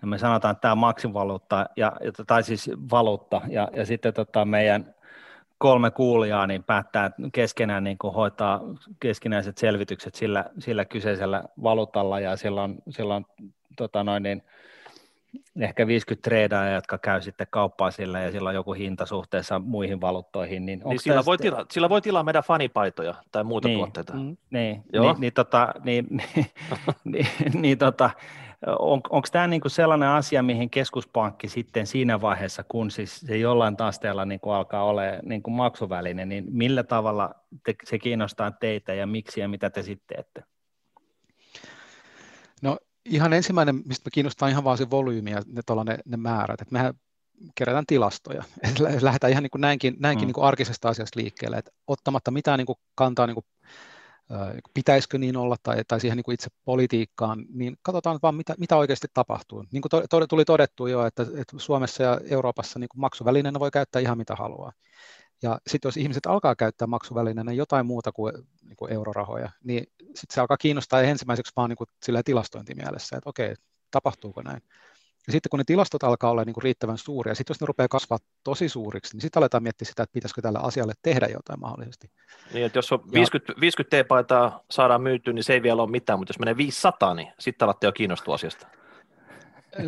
ja me sanotaan, että tämä on maksivaluutta, ja, tai siis valuutta, ja, ja sitten tota meidän kolme kuulijaa niin päättää keskenään niin kuin hoitaa keskinäiset selvitykset sillä, sillä kyseisellä valuutalla, ja silloin, silloin tota noin, niin, ehkä 50 treidaa, jotka käy sitten kauppaa sillä ja sillä on joku hinta suhteessa muihin valuuttoihin. Niin, niin sillä, voi tila, sillä voi tilaa meidän fanipaitoja tai muuta niin, tuotteita. Mm, niin, Joo. niin, niin, tota, niin, niin, niin, niin tota, on, onko tämä niinku sellainen asia, mihin keskuspankki sitten siinä vaiheessa, kun siis se jollain tasteella niinku alkaa olla niinku maksuväline, niin millä tavalla te, se kiinnostaa teitä ja miksi ja mitä te sitten teette? No ihan ensimmäinen, mistä me kiinnostaa ihan vaan se volyymi ja ne, ne, ne määrät. että mehän kerätään tilastoja. Lähdetään ihan niin kuin näinkin, näinkin mm. niin kuin arkisesta asiasta liikkeelle, että ottamatta mitään niin kuin kantaa niin kuin pitäisikö niin olla tai, tai siihen niin itse politiikkaan, niin katsotaan vaan, mitä, mitä oikeasti tapahtuu. Niin kuin to, tuli todettu jo, että, että Suomessa ja Euroopassa niin maksuvälineenä voi käyttää ihan mitä haluaa. Ja sitten jos ihmiset alkaa käyttää maksuvälineenä jotain muuta kuin, niin kuin eurorahoja, niin sitten se alkaa kiinnostaa ensimmäiseksi vaan niin kuin tilastointimielessä, että okei, tapahtuuko näin. Ja sitten kun ne tilastot alkaa olla niin kuin riittävän suuria, sitten jos ne rupeaa kasvaa tosi suuriksi, niin sitten aletaan miettiä sitä, että pitäisikö tällä asialle tehdä jotain mahdollisesti. Niin, että jos on 50, ja, 50 T-paitaa saadaan myytyä, niin se ei vielä ole mitään, mutta jos menee 500, niin sitten alatte jo kiinnostua asiasta.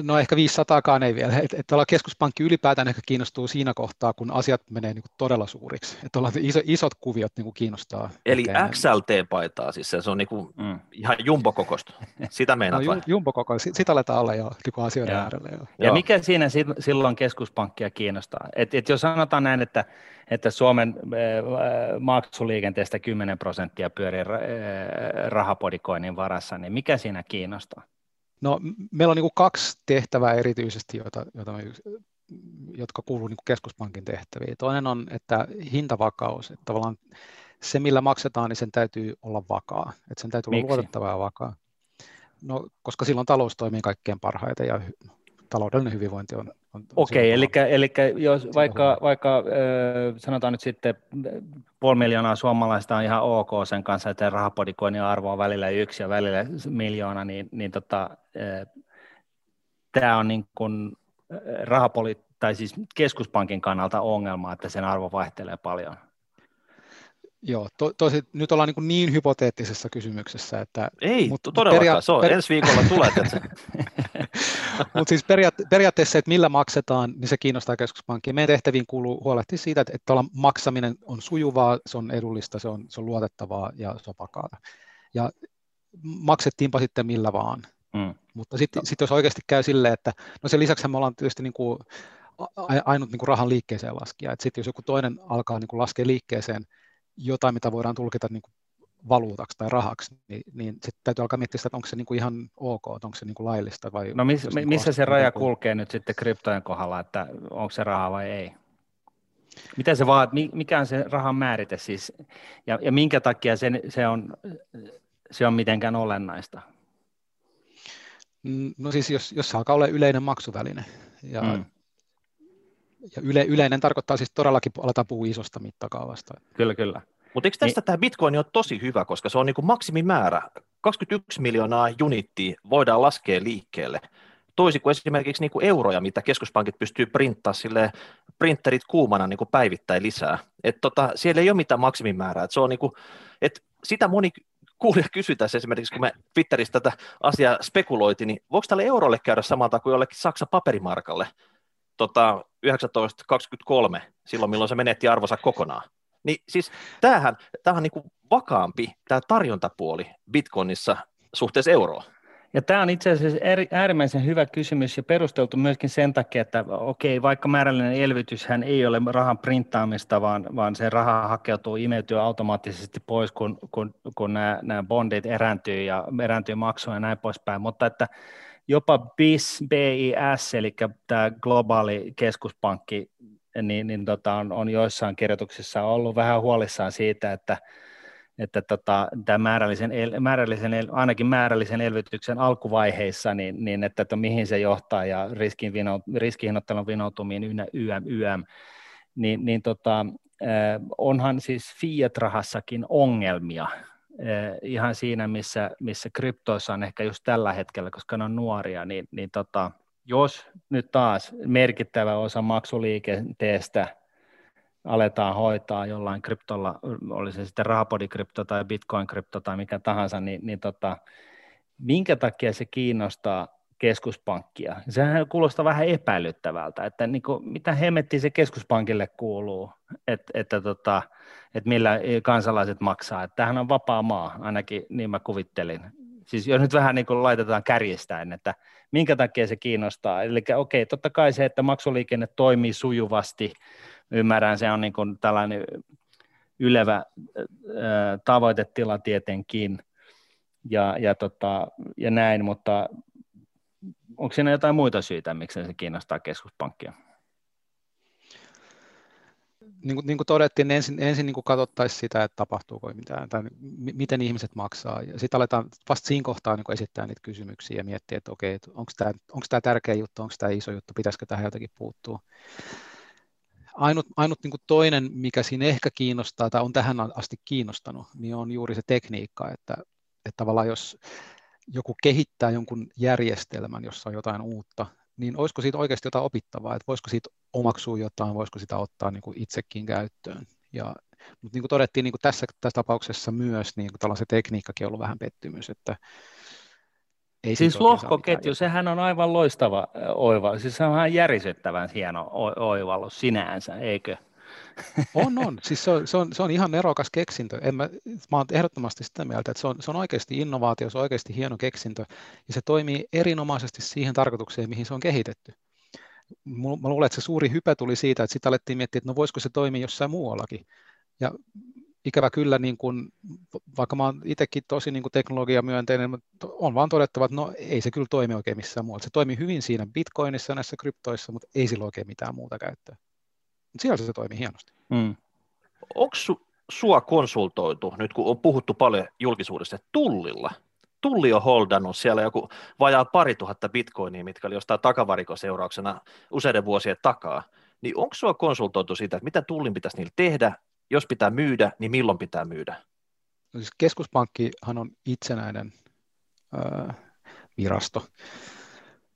No ehkä 500kaan ei vielä. Että et keskuspankki ylipäätään ehkä kiinnostuu siinä kohtaa, kun asiat menee niin kuin todella suuriksi. Että iso, isot kuviot niin kuin kiinnostaa. Eli XLT-paitaa, siis se on niin kuin mm. ihan jumbokokosta. Sitä meinaat no, Jumbokoko, sitä aletaan olla jo niin asioiden ja. äärellä. Jo. Ja Joo. mikä siinä silloin keskuspankkia kiinnostaa? Et, et jos sanotaan näin, että, että Suomen äh, maksuliikenteestä 10 prosenttia pyörii äh, rahapodikoinnin varassa, niin mikä siinä kiinnostaa? No, meillä on niin kuin kaksi tehtävää erityisesti, joita, joita me, jotka kuuluu niin keskuspankin tehtäviin. Toinen on, että hintavakaus, että tavallaan se, millä maksetaan, niin sen täytyy olla vakaa. Että sen täytyy Miksi? olla luotettava ja vakaa. No, koska silloin talous toimii kaikkein parhaiten ja taloudellinen hyvinvointi on Okei, eli, eli jos vaikka, vaikka sanotaan nyt sitten puoli miljoonaa suomalaista on ihan ok sen kanssa, että rahapodikoinnin arvo on välillä yksi ja välillä miljoona, niin, niin tota, tämä on niin kuin rahapoli- tai siis keskuspankin kannalta ongelma, että sen arvo vaihtelee paljon. Joo, to, tosi, nyt ollaan niin, niin hypoteettisessa kysymyksessä, että... Ei, mutta todellakaan, peria- se on, per- ensi viikolla tulee. mutta siis periaat- periaatteessa, että millä maksetaan, niin se kiinnostaa keskuspankkia. Meidän tehtäviin kuuluu huolehtia siitä, että, että maksaminen on sujuvaa, se on edullista, se on, se on luotettavaa ja se on vakaata. Ja maksettiinpa sitten millä vaan. Mm. Mutta sitten sit jos oikeasti käy silleen, että no sen lisäksi me ollaan tietysti niin kuin ainut niin kuin rahan liikkeeseen laskija. Sitten jos joku toinen alkaa niin kuin laskea liikkeeseen jotain, mitä voidaan tulkita niin kuin valuutaksi tai rahaksi, niin, niin sitten täytyy alkaa miettiä sitä, että onko se niin kuin ihan ok, että onko se niin kuin laillista. Vai no miss, niin missä se raja kulkee nyt sitten kryptojen kohdalla, että onko se raha vai ei? Mitä se vaan, mikä on se rahan määrite siis, ja, ja minkä takia se, se, on, se on mitenkään olennaista? Mm, no siis jos, jos se alkaa olla yleinen maksuväline, ja mm ja yle, yleinen tarkoittaa siis todellakin, aletaan puhua isosta mittakaavasta. Kyllä, kyllä. Mutta eikö tästä niin, tämä Bitcoin ole tosi hyvä, koska se on niin kuin maksimimäärä. 21 miljoonaa unittia voidaan laskea liikkeelle. Toisin kuin esimerkiksi niin kuin euroja, mitä keskuspankit pystyy printtaa sille printerit kuumana niin kuin päivittäin lisää. Et tota, siellä ei ole mitään maksimimäärää. Et se on niin kuin, et sitä moni kuulija kysyi tässä esimerkiksi, kun me Twitterissä tätä asiaa spekuloitiin, niin voiko tälle eurolle käydä samalta kuin jollekin Saksan paperimarkalle? tota, 1923, silloin milloin se menetti arvonsa kokonaan. Niin siis tämähän, tämähän on niin vakaampi, tämä tarjontapuoli Bitcoinissa suhteessa euroon. Ja tämä on itse asiassa äärimmäisen hyvä kysymys ja perusteltu myöskin sen takia, että okei, vaikka määrällinen elvytyshän ei ole rahan printtaamista, vaan, vaan se raha hakeutuu, imeytyy automaattisesti pois, kun, kun, kun nämä, nämä bondit erääntyy ja erääntyy maksuja ja näin poispäin, mutta että jopa BIS, BIS, eli tämä globaali keskuspankki, niin, niin tota, on, on joissain kirjoituksissa ollut vähän huolissaan siitä, että, että tota, määrällisen, el, määrällisen el, ainakin määrällisen elvytyksen alkuvaiheissa, niin, niin että, että mihin se johtaa ja riskin vino, riskihinnoittelun vinoutumiin YM, YM, YM niin, niin tota, onhan siis fiat-rahassakin ongelmia, Eh, ihan siinä, missä, missä kryptoissa on ehkä just tällä hetkellä, koska ne on nuoria, niin, niin tota, jos nyt taas merkittävä osa maksuliikenteestä aletaan hoitaa jollain kryptolla, oli se sitten rahapodikrypto tai bitcoin-krypto tai mikä tahansa, niin, niin tota, minkä takia se kiinnostaa keskuspankkia? Sehän kuulostaa vähän epäilyttävältä, että niin kuin, mitä hemmetti se keskuspankille kuuluu, että, että tota, että millä kansalaiset maksaa. Että tämähän on vapaa maa, ainakin niin mä kuvittelin. Siis jos nyt vähän niin kuin laitetaan kärjistäen, että minkä takia se kiinnostaa. Eli okei, totta kai se, että maksuliikenne toimii sujuvasti, ymmärrän, se on niin kuin tällainen ylevä tavoitetila tietenkin, ja, ja, tota, ja näin, mutta onko siinä jotain muita syitä, miksi se kiinnostaa keskuspankkia? Niin kuin, niin kuin todettiin, niin ensin, ensin niin kuin katsottaisiin sitä, että tapahtuuko mitään, tai miten ihmiset maksaa, sitten aletaan vasta siinä kohtaa niin esittää niitä kysymyksiä ja miettiä, että okei, onko tämä, onko tämä tärkeä juttu, onko tämä iso juttu, pitäisikö tähän jotenkin puuttua. Ainut, ainut niin kuin toinen, mikä siinä ehkä kiinnostaa tai on tähän asti kiinnostanut, niin on juuri se tekniikka, että, että tavallaan jos joku kehittää jonkun järjestelmän, jossa on jotain uutta, niin olisiko siitä oikeasti jotain opittavaa, että voisiko siitä omaksua jotain, voisiko sitä ottaa niin kuin itsekin käyttöön. Ja, mutta niin kuin todettiin niin kuin tässä, tässä tapauksessa myös, niin kuin se tekniikkakin on ollut vähän pettymys, että ei siis lohkoketju, sehän on aivan loistava oiva, siis se on ihan järisyttävän hieno oivallus sinänsä, eikö? On, on. Siis se on, se on, se on ihan nerokas keksintö. En mä, mä olen ehdottomasti sitä mieltä, että se on, se on oikeasti innovaatio, se on oikeasti hieno keksintö, ja se toimii erinomaisesti siihen tarkoitukseen, mihin se on kehitetty. Mä luulen, että se suuri hype tuli siitä, että sitten alettiin miettiä, että no voisiko se toimia jossain muuallakin. Ja ikävä kyllä, niin kun, vaikka mä oon itsekin tosi niin teknologiamyönteinen, on vaan todettava, että no ei se kyllä toimi oikein missään muualla. Se toimii hyvin siinä bitcoinissa näissä kryptoissa, mutta ei sillä oikein mitään muuta käyttöä. Mutta siellä se toimii hienosti. Mm. Onko su, sua konsultoitu, nyt kun on puhuttu paljon julkisuudessa, että tullilla, Tulli on holdannut siellä joku vajaa pari tuhatta bitcoinia, mitkä oli jostain takavarikoseurauksena useiden vuosien takaa, niin onko sua konsultoitu siitä, että mitä tullin pitäisi niillä tehdä, jos pitää myydä, niin milloin pitää myydä? No siis keskuspankkihan on itsenäinen äh, virasto,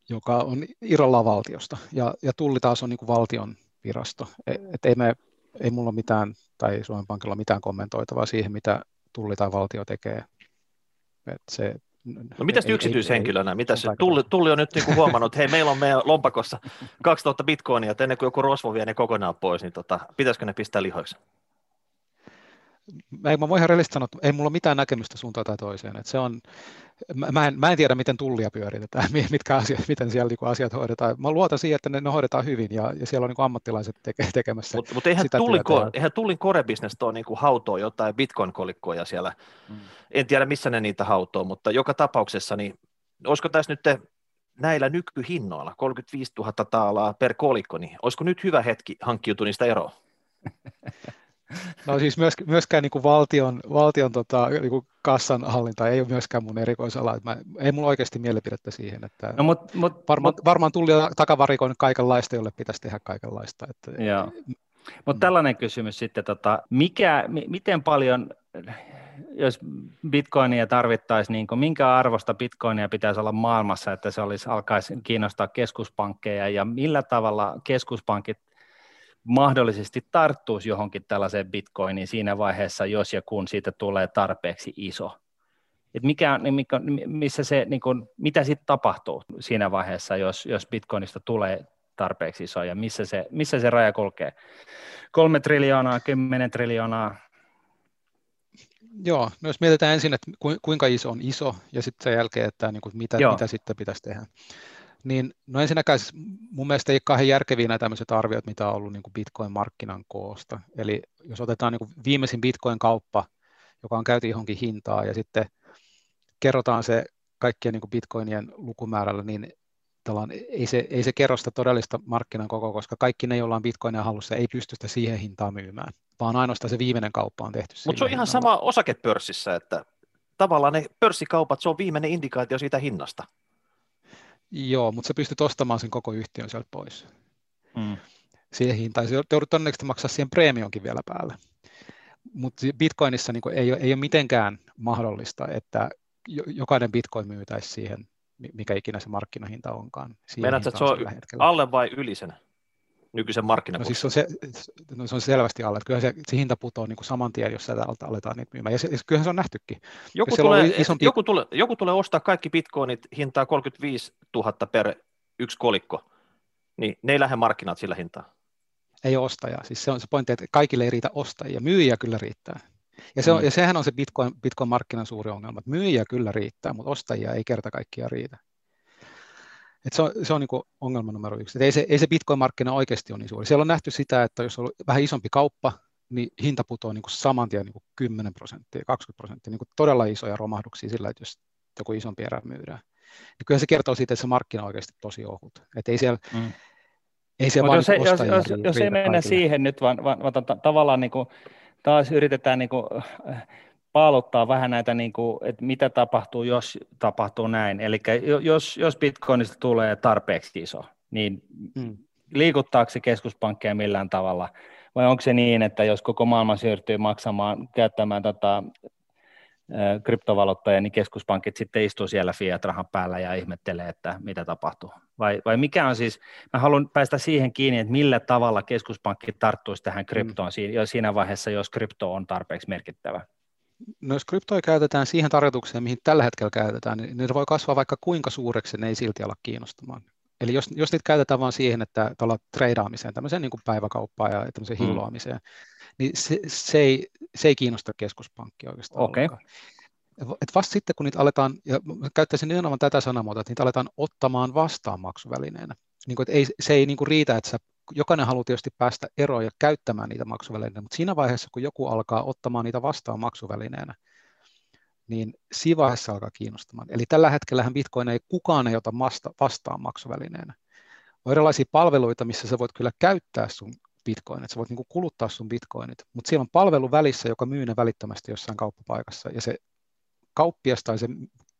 joka on irrallaan valtiosta, ja, ja tulli taas on niin kuin valtion virasto. E, et ei me ei mulla mitään, tai Suomen Pankilla mitään kommentoitavaa siihen, mitä tulli tai valtio tekee. Et se, No mitäs yksityishenkilönä? Mitä se tulli, tulli on nyt niinku huomannut, että hei, meillä on meidän lompakossa 2000 bitcoinia, että ennen kuin joku rosvo vie ne kokonaan pois, niin tota, pitäisikö ne pistää lihoiksi? Mä, mä voin ihan rehellisesti sanoa, että ei mulla ole mitään näkemystä suuntaan tai toiseen. Että se on, mä, en, mä en tiedä, miten tullia pyöritetään, mitkä asiat, miten siellä niin asiat hoidetaan. Mä luotan siihen, että ne, ne hoidetaan hyvin ja, ja siellä on niin ammattilaiset teke, tekemässä Mutta mut eihän, sitä tullin, ko, eihän tullin core-business tuo niin hautoo jotain bitcoin-kolikkoja siellä. Mm. En tiedä, missä ne niitä hautoo, mutta joka tapauksessa, niin olisiko tässä nyt näillä nykyhinnoilla 35 000 taalaa per kolikko, niin olisiko nyt hyvä hetki hankkiutua niistä eroon? No siis myöskään, myöskään niin kuin valtion, valtion tota, niin kuin kassan hallinta ei ole myöskään mun erikoisala. Mä, ei mulla oikeasti mielipidettä siihen. Että no, mut, mut, varma, mut, varmaan tuli takavarikoinut kaikenlaista, jolle pitäisi tehdä kaikenlaista. Että, joo. Mutta tällainen kysymys sitten, tota, mikä, m- miten paljon, jos bitcoinia tarvittaisiin, niin minkä arvosta bitcoinia pitäisi olla maailmassa, että se olisi, alkaisi kiinnostaa keskuspankkeja ja millä tavalla keskuspankit mahdollisesti tarttuisi johonkin tällaiseen bitcoiniin siinä vaiheessa, jos ja kun siitä tulee tarpeeksi iso. Et mikä, niin mikä, missä se, niin kuin, mitä sitten tapahtuu siinä vaiheessa, jos, jos bitcoinista tulee tarpeeksi iso ja missä se, missä se raja kulkee? Kolme triljoonaa, kymmenen triljoonaa? Joo, no jos mietitään ensin, että kuinka iso on iso ja sitten sen jälkeen, että niin kuin mitä, mitä sitten pitäisi tehdä niin no ensinnäkään siis mun mielestä ei kauhean järkeviä nämä tämmöiset arviot, mitä on ollut niin kuin Bitcoin-markkinan koosta. Eli jos otetaan niin kuin viimeisin Bitcoin-kauppa, joka on käyty johonkin hintaa, ja sitten kerrotaan se kaikkien niin kuin Bitcoinien lukumäärällä, niin ei se, ei se kerro sitä todellista markkinan koko, koska kaikki ne, joilla on bitcoinia halussa, ei pysty sitä siihen hintaan myymään, vaan ainoastaan se viimeinen kauppa on tehty. Mutta se on ihan sama osakepörssissä, että tavallaan ne pörssikaupat, se on viimeinen indikaatio siitä hinnasta. Joo, mutta sä pystyt ostamaan sen koko yhtiön sieltä pois. Mm. Siihen hintaan. Se joudut todennäköisesti maksaa siihen preemionkin vielä päälle. Mutta Bitcoinissa niin ei, ole, ei ole mitenkään mahdollista, että jokainen Bitcoin myytäisi siihen, mikä ikinä se markkinahinta onkaan. Meinaatko, että se on alle vai yli sen? Nykyisen markkinakurssin? No siis se on, se, no se on selvästi alle, että kyllähän se, se hinta putoaa niin kuin saman tien, jos sieltä aletaan niitä myymään, ja se, kyllähän se on nähtykin. Joku tulee, isompi... joku, tulee, joku tulee ostaa kaikki bitcoinit hintaa 35 000 per yksi kolikko, niin ne ei lähde markkinat sillä hintaa. Ei ole ostajaa, siis se on se pointti, että kaikille ei riitä ostajia, myyjiä kyllä riittää. Ja, se on, mm. ja sehän on se Bitcoin, Bitcoin-markkinan suuri ongelma, että myyjiä kyllä riittää, mutta ostajia ei kerta kaikkiaan riitä. Et se on, se on niin ongelma numero yksi. Et ei, se, ei se Bitcoin-markkina oikeasti ole niin suuri. Siellä on nähty sitä, että jos on vähän isompi kauppa, niin hinta putoaa niin kuin saman tien niin kuin 10 prosenttia, 20 prosenttia, niin kuin todella isoja romahduksia sillä, että jos joku isompi erä myydään. Niin kyllä se kertoo siitä, että se markkina on oikeasti tosi ohut. Että ei siellä, mm. ei siellä vaan jos, niin jos, jos, jos ei mennä siihen nyt, vaan, vaan, vaan tavallaan niin kuin, taas yritetään niin kuin, paaluttaa vähän näitä, niin kuin, että mitä tapahtuu, jos tapahtuu näin. Eli jos, jos bitcoinista tulee tarpeeksi iso, niin hmm. liikuttaako se keskuspankkeja millään tavalla? Vai onko se niin, että jos koko maailma siirtyy maksamaan, käyttämään tota, kryptovaluuttoja, niin keskuspankit sitten istuu siellä fiat-rahan päällä ja ihmettelee, että mitä tapahtuu. Vai, vai mikä on siis, mä haluan päästä siihen kiinni, että millä tavalla keskuspankki tarttuisi tähän kryptoon hmm. siinä vaiheessa, jos krypto on tarpeeksi merkittävä. No jos kryptoja käytetään siihen tarkoitukseen, mihin tällä hetkellä käytetään, niin ne voi kasvaa vaikka kuinka suureksi, ne ei silti ala kiinnostamaan. Eli jos, jos niitä käytetään vain siihen, että tuolla treidaamiseen, tämmöiseen niin kuin päiväkauppaan ja tämmöiseen mm. hilloamiseen, niin se, se, ei, se ei kiinnosta keskuspankkia oikeastaan okay. Et vasta sitten, kun niitä aletaan, ja käyttäisin nimenomaan tätä sanamuotoa, että niitä aletaan ottamaan vastaan maksuvälineenä. Niin kuin, että ei, se ei niin kuin riitä, että sä jokainen haluaa tietysti päästä eroon ja käyttämään niitä maksuvälineenä, mutta siinä vaiheessa, kun joku alkaa ottamaan niitä vastaan maksuvälineenä, niin siinä vaiheessa alkaa kiinnostamaan. Eli tällä hetkellä Bitcoin ei kukaan ei ota vastaan maksuvälineenä. On erilaisia palveluita, missä sä voit kyllä käyttää sun bitcoinit, sä voit niin kuluttaa sun bitcoinit, mutta siellä on palvelu välissä, joka myy ne välittömästi jossain kauppapaikassa, ja se kauppias tai se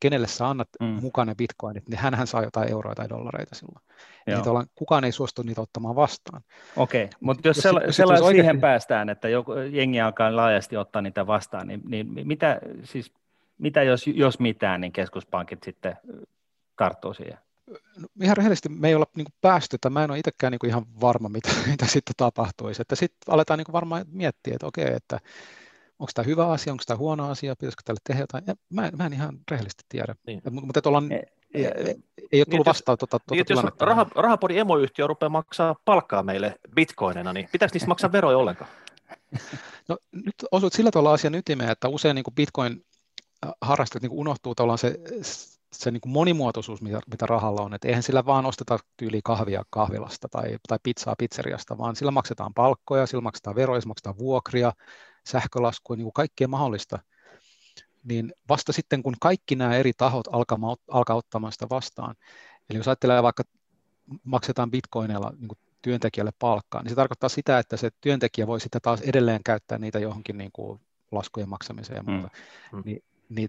kenelle sä annat mm. mukaan ne bitcoinit, niin hänhän saa jotain euroa tai dollareita silloin. Niin kukaan ei suostu niitä ottamaan vastaan. Okei, okay. mutta jos, jos, sella, jos sellainen siihen oikeasti... päästään, että joku, jengi alkaa laajasti ottaa niitä vastaan, niin, niin mitä, siis, mitä jos, jos mitään, niin keskuspankit sitten tarttuu siihen? ihan rehellisesti me ei olla niin kuin päästy, että mä en ole itsekään niin kuin ihan varma, mitä, mitä sitten tapahtuisi. Että sitten aletaan niin kuin varmaan miettiä, että okei, että onko tämä hyvä asia, onko tämä huono asia, pitäisikö tälle tehdä jotain. Ja mä, mä en ihan rehellisesti tiedä. Niin. Mutta että ollaan, ei, ei, ei ole tullut niin, vastaan tuota, tuota niin, Jos rah, Rahapodin emoyhtiö rupeaa maksaa palkkaa meille bitcoinina, niin pitäisi niistä maksaa veroja ollenkaan? No, nyt osuit sillä tavalla asian ytimeen, että usein niin kuin bitcoin harrastajat niin unohtuu tavallaan se, se niin kuin monimuotoisuus, mitä, mitä rahalla on. Että eihän sillä vaan osteta tyyli kahvia kahvilasta tai, tai pizzaa pizzeriasta, vaan sillä maksetaan palkkoja, sillä maksetaan veroja, sillä maksetaan vuokria, sähkölaskuja, niin kuin kaikkea mahdollista. Niin vasta sitten, kun kaikki nämä eri tahot alkaa, alkaa ottamaan sitä vastaan, eli jos ajattelee vaikka maksetaan bitcoineilla niin kuin työntekijälle palkkaa, niin se tarkoittaa sitä, että se työntekijä voi sitten taas edelleen käyttää niitä johonkin niin kuin laskujen maksamiseen ja muuta. Mm. Niin, niin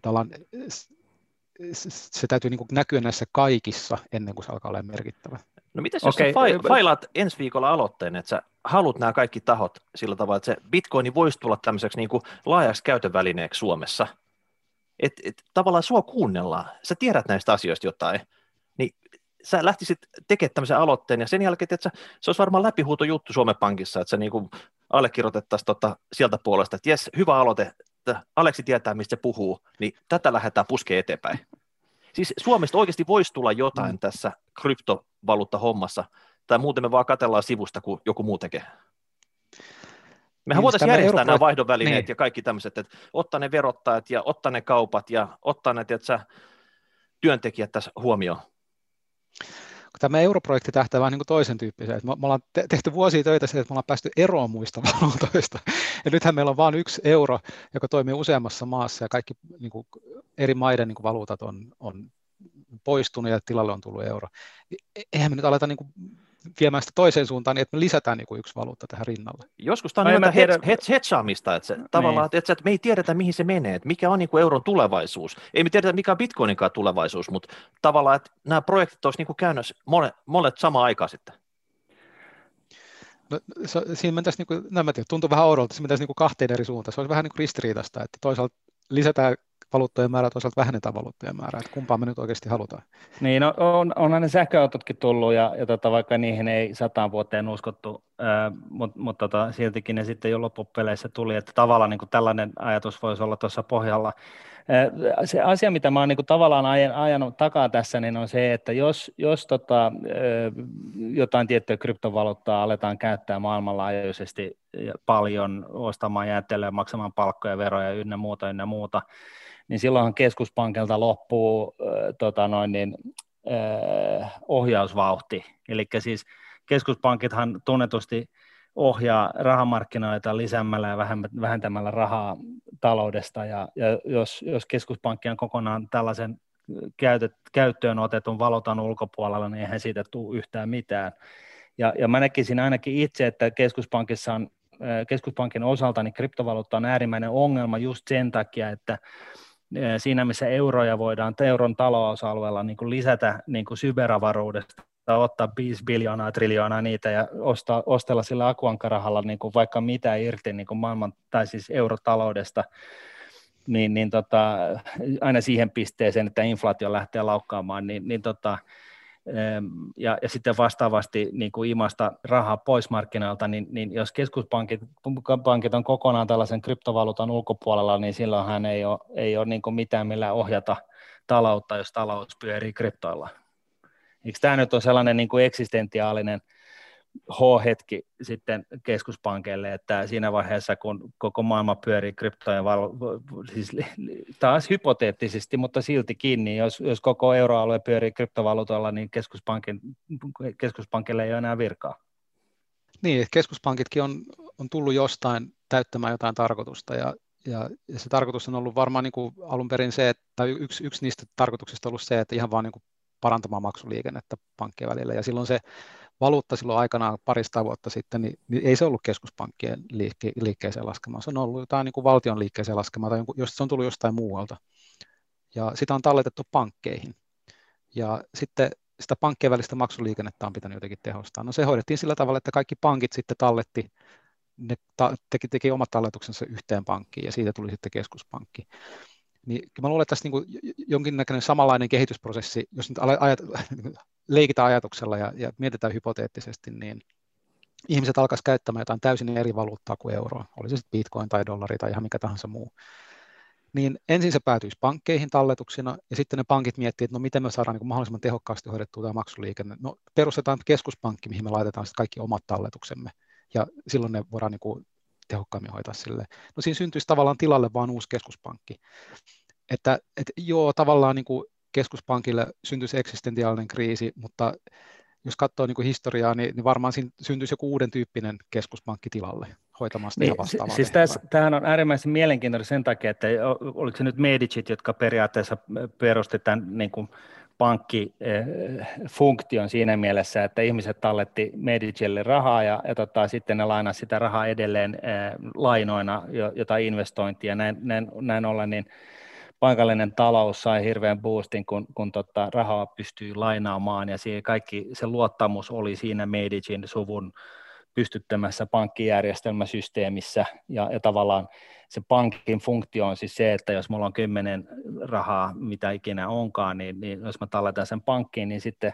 se täytyy niin kuin näkyä näissä kaikissa ennen kuin se alkaa olla merkittävä. No miten jos okay. sä failaat ensi viikolla aloitteen, että sä haluat nämä kaikki tahot sillä tavalla, että se bitcoini voisi tulla tämmöiseksi niin kuin laajaksi käytövälineeksi Suomessa, että et, tavallaan sua kuunnellaan, sä tiedät näistä asioista jotain, niin sä lähtisit tekemään tämmöisen aloitteen, ja sen jälkeen, että se olisi varmaan läpihuuto juttu Suomen Pankissa, että se niin allekirjoitettaisiin tota sieltä puolesta, että jes, hyvä aloite, että Aleksi tietää, mistä se puhuu, niin tätä lähdetään puskeen eteenpäin. Siis Suomesta oikeasti voisi tulla jotain mm. tässä kryptovaluutta-hommassa, tai muuten me vaan katellaan sivusta, kun joku muu tekee. Mehän niin, voitaisiin järjestää Euroopan... nämä vaihdonvälineet niin. ja kaikki tämmöiset, että ottaa ne verottajat ja ottaa ne kaupat ja ottaa ne tiedätkö, työntekijät tässä huomioon tämä europrojekti tähtää vähän niin kuin toisen tyyppiseen. Me, me ollaan tehty vuosia töitä siitä, että me ollaan päästy eroon muista valuutoista. Ja nythän meillä on vain yksi euro, joka toimii useammassa maassa ja kaikki niin kuin eri maiden niin kuin valuutat on, on poistunut ja tilalle on tullut euro. E-, eihän me nyt aleta niin kuin viemään sitä toiseen suuntaan niin, että me lisätään niin kuin yksi valuutta tähän rinnalle. Joskus tämä on no, tiedä... hetsaamista, että, se, niin. tavallaan, että, että me ei tiedetä, mihin se menee, että mikä on niin kuin euron tulevaisuus. Ei me tiedetä, mikä on bitcoininkaan tulevaisuus, mutta tavallaan, että nämä projektit olisi niin kuin käynyt monet, monet samaan aikaan sitten. No, se, siinä mentäisi, niin kuin, no, tiedä, tuntuu vähän oudolta, se mentäisi niin kuin kahteen eri suuntaan. Se olisi vähän niin kuin että toisaalta lisätään valuuttojen määrää, toisaalta vähennetään valuuttojen määrää, että kumpaa me nyt oikeasti halutaan. Niin, no, on, onhan ne sähköautotkin tullut, ja, ja tota, vaikka niihin ei sataan vuoteen uskottu, mutta mut, tota, siltikin ne sitten jo loppupeleissä tuli, että tavallaan niin kuin tällainen ajatus voisi olla tuossa pohjalla. Ää, se asia, mitä mä oon niin tavallaan ajan, ajanut takaa tässä, niin on se, että jos, jos tota, jotain tiettyä kryptovaluuttaa aletaan käyttää maailmanlaajuisesti paljon, ostamaan jäättelyä, maksamaan palkkoja, veroja ynnä muuta, ynnä muuta, niin silloinhan keskuspankilta loppuu äh, tota noin niin, äh, ohjausvauhti. Eli siis keskuspankithan tunnetusti ohjaa rahamarkkinoita lisäämällä ja vähentämällä rahaa taloudesta, ja, ja jos, jos keskuspankki on kokonaan tällaisen käytet, käyttöön otetun valuutan ulkopuolella, niin eihän siitä tule yhtään mitään. Ja, ja mä näkisin ainakin itse, että keskuspankissa on, keskuspankin osalta niin kryptovaluutta on äärimmäinen ongelma just sen takia, että siinä missä euroja voidaan euron talousalueella niin kuin lisätä niin kuin syberavaruudesta, ottaa 5 biljoonaa, triljoonaa niitä ja ostaa, ostella sillä akuankarahalla niin kuin vaikka mitä irti niin kuin maailman, tai siis eurotaloudesta, niin, niin tota, aina siihen pisteeseen, että inflaatio lähtee laukkaamaan, niin, niin tota, ja, ja sitten vastaavasti niin kuin imasta rahaa pois markkinoilta, niin, niin jos keskuspankit pankit on kokonaan tällaisen kryptovaluutan ulkopuolella, niin silloinhan ei ole, ei ole niin kuin mitään millä ohjata taloutta, jos talous pyörii kryptoilla. Eikö tämä nyt ole sellainen niin kuin eksistentiaalinen – H-hetki sitten keskuspankeille, että siinä vaiheessa, kun koko maailma pyörii kryptojen, val- siis taas hypoteettisesti, mutta siltikin, niin jos, jos koko euroalue pyörii kryptovaluutalla, niin keskuspankin, keskuspankille ei ole enää virkaa. Niin, keskuspankitkin on, on tullut jostain täyttämään jotain tarkoitusta, ja, ja, ja se tarkoitus on ollut varmaan niin kuin alun perin se, että yksi, yksi niistä tarkoituksista on ollut se, että ihan vaan niin kuin parantamaan maksuliikennettä pankkien välillä, ja silloin se valuutta silloin aikanaan parista vuotta sitten, niin, niin ei se ollut keskuspankkien liikke, liikkeeseen laskemaan. Se on ollut jotain niin kuin valtion liikkeeseen laskemaan tai jos se on tullut jostain muualta. Ja sitä on talletettu pankkeihin. Ja sitten sitä pankkien välistä maksuliikennettä on pitänyt jotenkin tehostaa. No se hoidettiin sillä tavalla, että kaikki pankit sitten talletti, ne ta- teki, teki omat talletuksensa yhteen pankkiin ja siitä tuli sitten keskuspankki. Niin mä luulen, että tässä niin jonkinnäköinen samanlainen kehitysprosessi, jos nyt ajat, leikitään ajatuksella ja, ja mietitään hypoteettisesti, niin ihmiset alkaisivat käyttämään jotain täysin eri valuuttaa kuin euroa, oli se sitten bitcoin tai dollari tai ihan mikä tahansa muu, niin ensin se päätyisi pankkeihin talletuksina, ja sitten ne pankit miettii, että no miten me saadaan niin mahdollisimman tehokkaasti hoidettua tämä maksuliikenne. No perustetaan keskuspankki, mihin me laitetaan sitten kaikki omat talletuksemme, ja silloin ne voidaan niin kuin tehokkaammin hoitaa sille. No siinä syntyisi tavallaan tilalle vaan uusi keskuspankki. Että, että joo, tavallaan niin kuin keskuspankille syntyisi eksistentiaalinen kriisi, mutta jos katsoo niin kuin historiaa, niin, niin varmaan siinä syntyisi joku uuden tyyppinen keskuspankki tilalle hoitamaan sitä niin, vastaavaa. Siis tässä, tämähän on äärimmäisen mielenkiintoinen sen takia, että oliko se nyt Medicit, jotka periaatteessa perusti tämän niin kuin pankkifunktion siinä mielessä, että ihmiset talletti Medicille rahaa ja, ja tota, sitten ne lainasivat sitä rahaa edelleen eh, lainoina, jotain investointia. Näin, näin, näin ollen, niin paikallinen talous sai hirveän boostin, kun, kun tota, rahaa pystyy lainaamaan ja siihen kaikki se luottamus oli siinä Medicin suvun pystyttämässä pankkijärjestelmäsysteemissä ja, ja tavallaan se pankin funktio on siis se, että jos mulla on kymmenen rahaa, mitä ikinä onkaan, niin, niin jos mä talletan sen pankkiin, niin sitten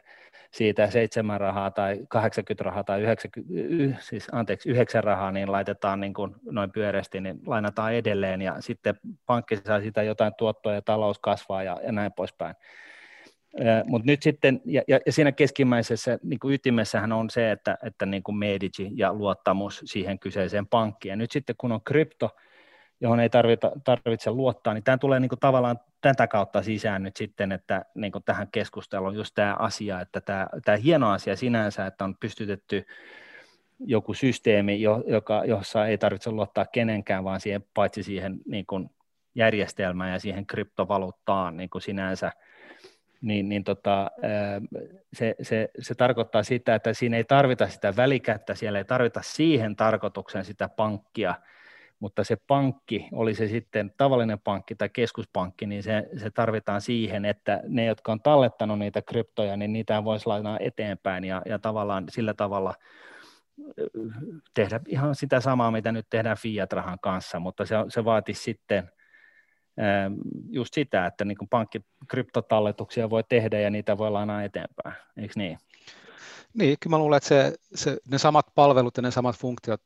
siitä seitsemän rahaa tai 80 rahaa tai 90, siis anteeksi, yhdeksän rahaa, niin laitetaan niin kuin noin pyöreästi, niin lainataan edelleen ja sitten pankki saa sitä jotain tuottoa ja talous kasvaa ja, ja näin poispäin. Mutta nyt sitten, ja, ja siinä keskimmäisessä niin kuin ytimessähän on se, että, että niin kuin Medici ja luottamus siihen kyseiseen pankkiin. Ja nyt sitten kun on krypto, johon ei tarvita, tarvitse luottaa, niin tämä tulee niin kuin tavallaan tätä kautta sisään nyt sitten, että niin kuin tähän keskusteluun just tämä asia, että tämä, tämä hieno asia sinänsä, että on pystytetty joku systeemi, joka, jossa ei tarvitse luottaa kenenkään, vaan siihen, paitsi siihen niin kuin järjestelmään ja siihen kryptovaluuttaan niin kuin sinänsä, niin, niin tota, se, se, se tarkoittaa sitä, että siinä ei tarvita sitä välikättä, siellä ei tarvita siihen tarkoituksen sitä pankkia, mutta se pankki, oli se sitten tavallinen pankki tai keskuspankki, niin se, se tarvitaan siihen, että ne, jotka on tallettanut niitä kryptoja, niin niitä voisi laittaa eteenpäin ja, ja tavallaan sillä tavalla tehdä ihan sitä samaa, mitä nyt tehdään Fiat-rahan kanssa, mutta se, se vaatisi sitten just sitä, että niin pankki kryptotalletuksia voi tehdä ja niitä voi lainaa eteenpäin, eikö niin? Niin, kyllä mä luulen, että se, se, ne samat palvelut ja ne samat funktiot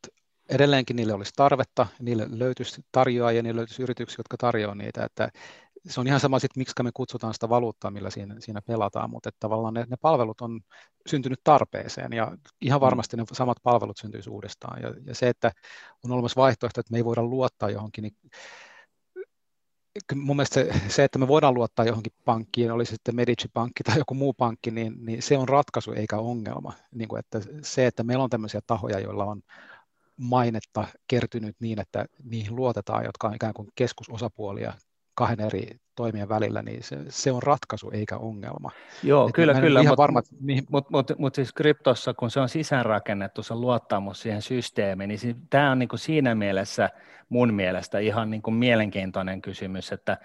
edelleenkin niille olisi tarvetta, niille löytyisi tarjoajia, niille löytyisi yrityksiä, jotka tarjoavat niitä, että se on ihan sama sitten, miksi me kutsutaan sitä valuuttaa, millä siinä, siinä pelataan, mutta että tavallaan ne, ne palvelut on syntynyt tarpeeseen ja ihan mm. varmasti ne samat palvelut syntyisi uudestaan ja, ja se, että on olemassa vaihtoehto, että me ei voida luottaa johonkin, niin mun mielestä se, se, että me voidaan luottaa johonkin pankkiin, oli se sitten Medici-pankki tai joku muu pankki, niin, niin se on ratkaisu eikä ongelma. Niin kuin, että se, että meillä on tämmöisiä tahoja, joilla on mainetta kertynyt niin, että niihin luotetaan, jotka on ikään kuin keskusosapuolia kahden eri toimien välillä, niin se, se on ratkaisu eikä ongelma. Joo, Et kyllä, kyllä, mutta varma, mihin... mut, mut, mut siis kryptossa, kun se on sisäänrakennettu, se luottamus siihen systeemiin, niin si- tämä on niin kuin siinä mielessä mun mielestä ihan niin kuin mielenkiintoinen kysymys, että,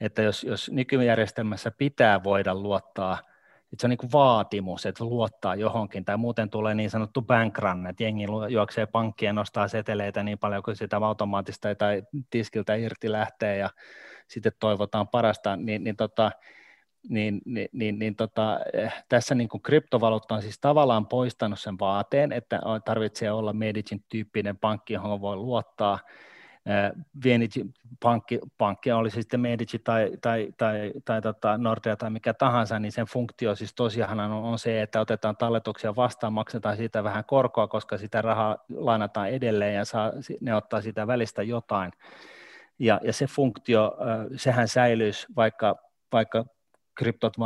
että jos, jos nykyjärjestelmässä pitää voida luottaa – että se on niin vaatimus, että luottaa johonkin, tai muuten tulee niin sanottu bankrun, että jengi juoksee pankkiin ja nostaa seteleitä niin paljon kuin sitä automaattista tai tiskiltä irti lähtee, ja sitten toivotaan parasta, niin, niin, tota, niin, niin, niin, niin tota, eh, tässä niin kuin kryptovaluutta on siis tavallaan poistanut sen vaateen, että tarvitsee olla Medicin tyyppinen pankki, johon voi luottaa, Vienici pankki, oli se sitten Medici tai, tai, tai, tai tota Nordea tai mikä tahansa, niin sen funktio siis tosiaan on, on se, että otetaan talletuksia vastaan, maksetaan siitä vähän korkoa, koska sitä rahaa lainataan edelleen ja saa, ne ottaa sitä välistä jotain. Ja, ja se funktio, sehän säilyisi, vaikka, vaikka kryptot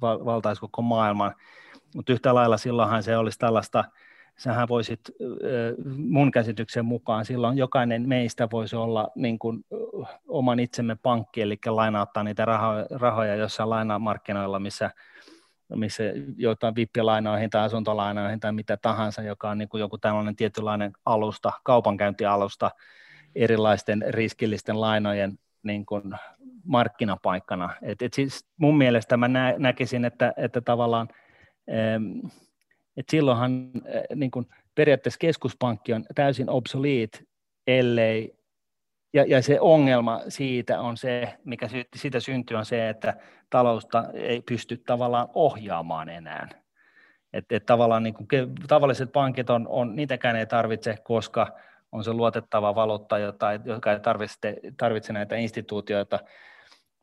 valtaisi koko maailman, mutta yhtä lailla silloinhan se olisi tällaista – sähän voisit mun käsityksen mukaan silloin jokainen meistä voisi olla niin kuin oman itsemme pankki, eli lainauttaa niitä rahoja, jossain lainamarkkinoilla, missä, missä jotain vippilainoihin tai asuntolainoihin tai mitä tahansa, joka on niin kuin joku tällainen tietynlainen alusta, kaupankäyntialusta erilaisten riskillisten lainojen niin kuin markkinapaikkana. Et, et siis mun mielestä mä nä, näkisin, että, että tavallaan että silloinhan niin kuin periaatteessa keskuspankki on täysin obsolete, ellei, ja, ja se ongelma siitä on se, mikä siitä syntyy, on se, että talousta ei pysty tavallaan ohjaamaan enää. Että et tavallaan niin kuin, tavalliset pankit on, on, niitäkään ei tarvitse, koska on se luotettava valuutta, jota, joka ei tarvitse, tarvitse näitä instituutioita,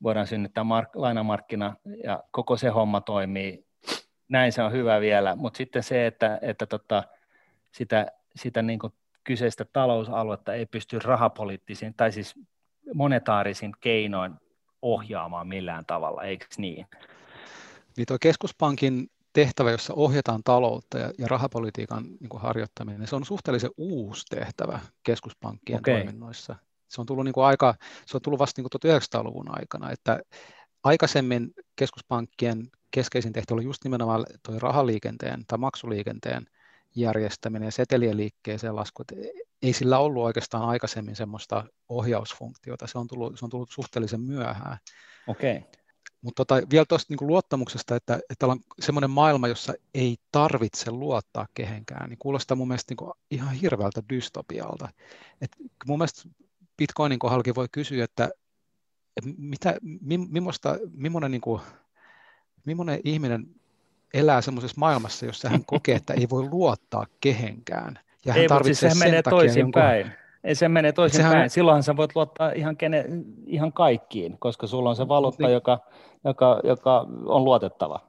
voidaan synnyttää mark, lainamarkkina ja koko se homma toimii. Näin se on hyvä vielä, mutta sitten se, että, että tota, sitä, sitä niin kuin kyseistä talousaluetta ei pysty rahapoliittisiin tai siis monetaarisin keinoin ohjaamaan millään tavalla, eikö niin? Niin tuo keskuspankin tehtävä, jossa ohjataan taloutta ja, ja rahapolitiikan niin kuin harjoittaminen, se on suhteellisen uusi tehtävä keskuspankkien okay. toiminnoissa. Se on tullut, niin kuin aika, se on tullut vasta niin 1900-luvun aikana, että aikaisemmin keskuspankkien keskeisin tehtävä oli just nimenomaan tuo rahaliikenteen tai maksuliikenteen järjestäminen ja setelien liikkeeseen lasku. Ei sillä ollut oikeastaan aikaisemmin semmoista ohjausfunktiota, se on tullut, se on tullut suhteellisen myöhään. Okay. Mutta tota, vielä tuosta niin luottamuksesta, että, että on semmoinen maailma, jossa ei tarvitse luottaa kehenkään, niin kuulostaa mun mielestä niin ihan hirveältä dystopialta. Et mun mielestä Bitcoinin kohdallakin voi kysyä, että, että mitä, mi, millaista, millainen, niin kuin, millainen ihminen elää semmoisessa maailmassa, jossa hän kokee, että ei voi luottaa kehenkään. Ja hän ei, tarvitsee siis menee toisinpäin. Jonkun... Ei se menee toisinpäin. Sehän... Silloinhan sä voit luottaa ihan, kene, ihan kaikkiin, koska sulla on se valuutta, niin. joka, joka, joka on luotettava.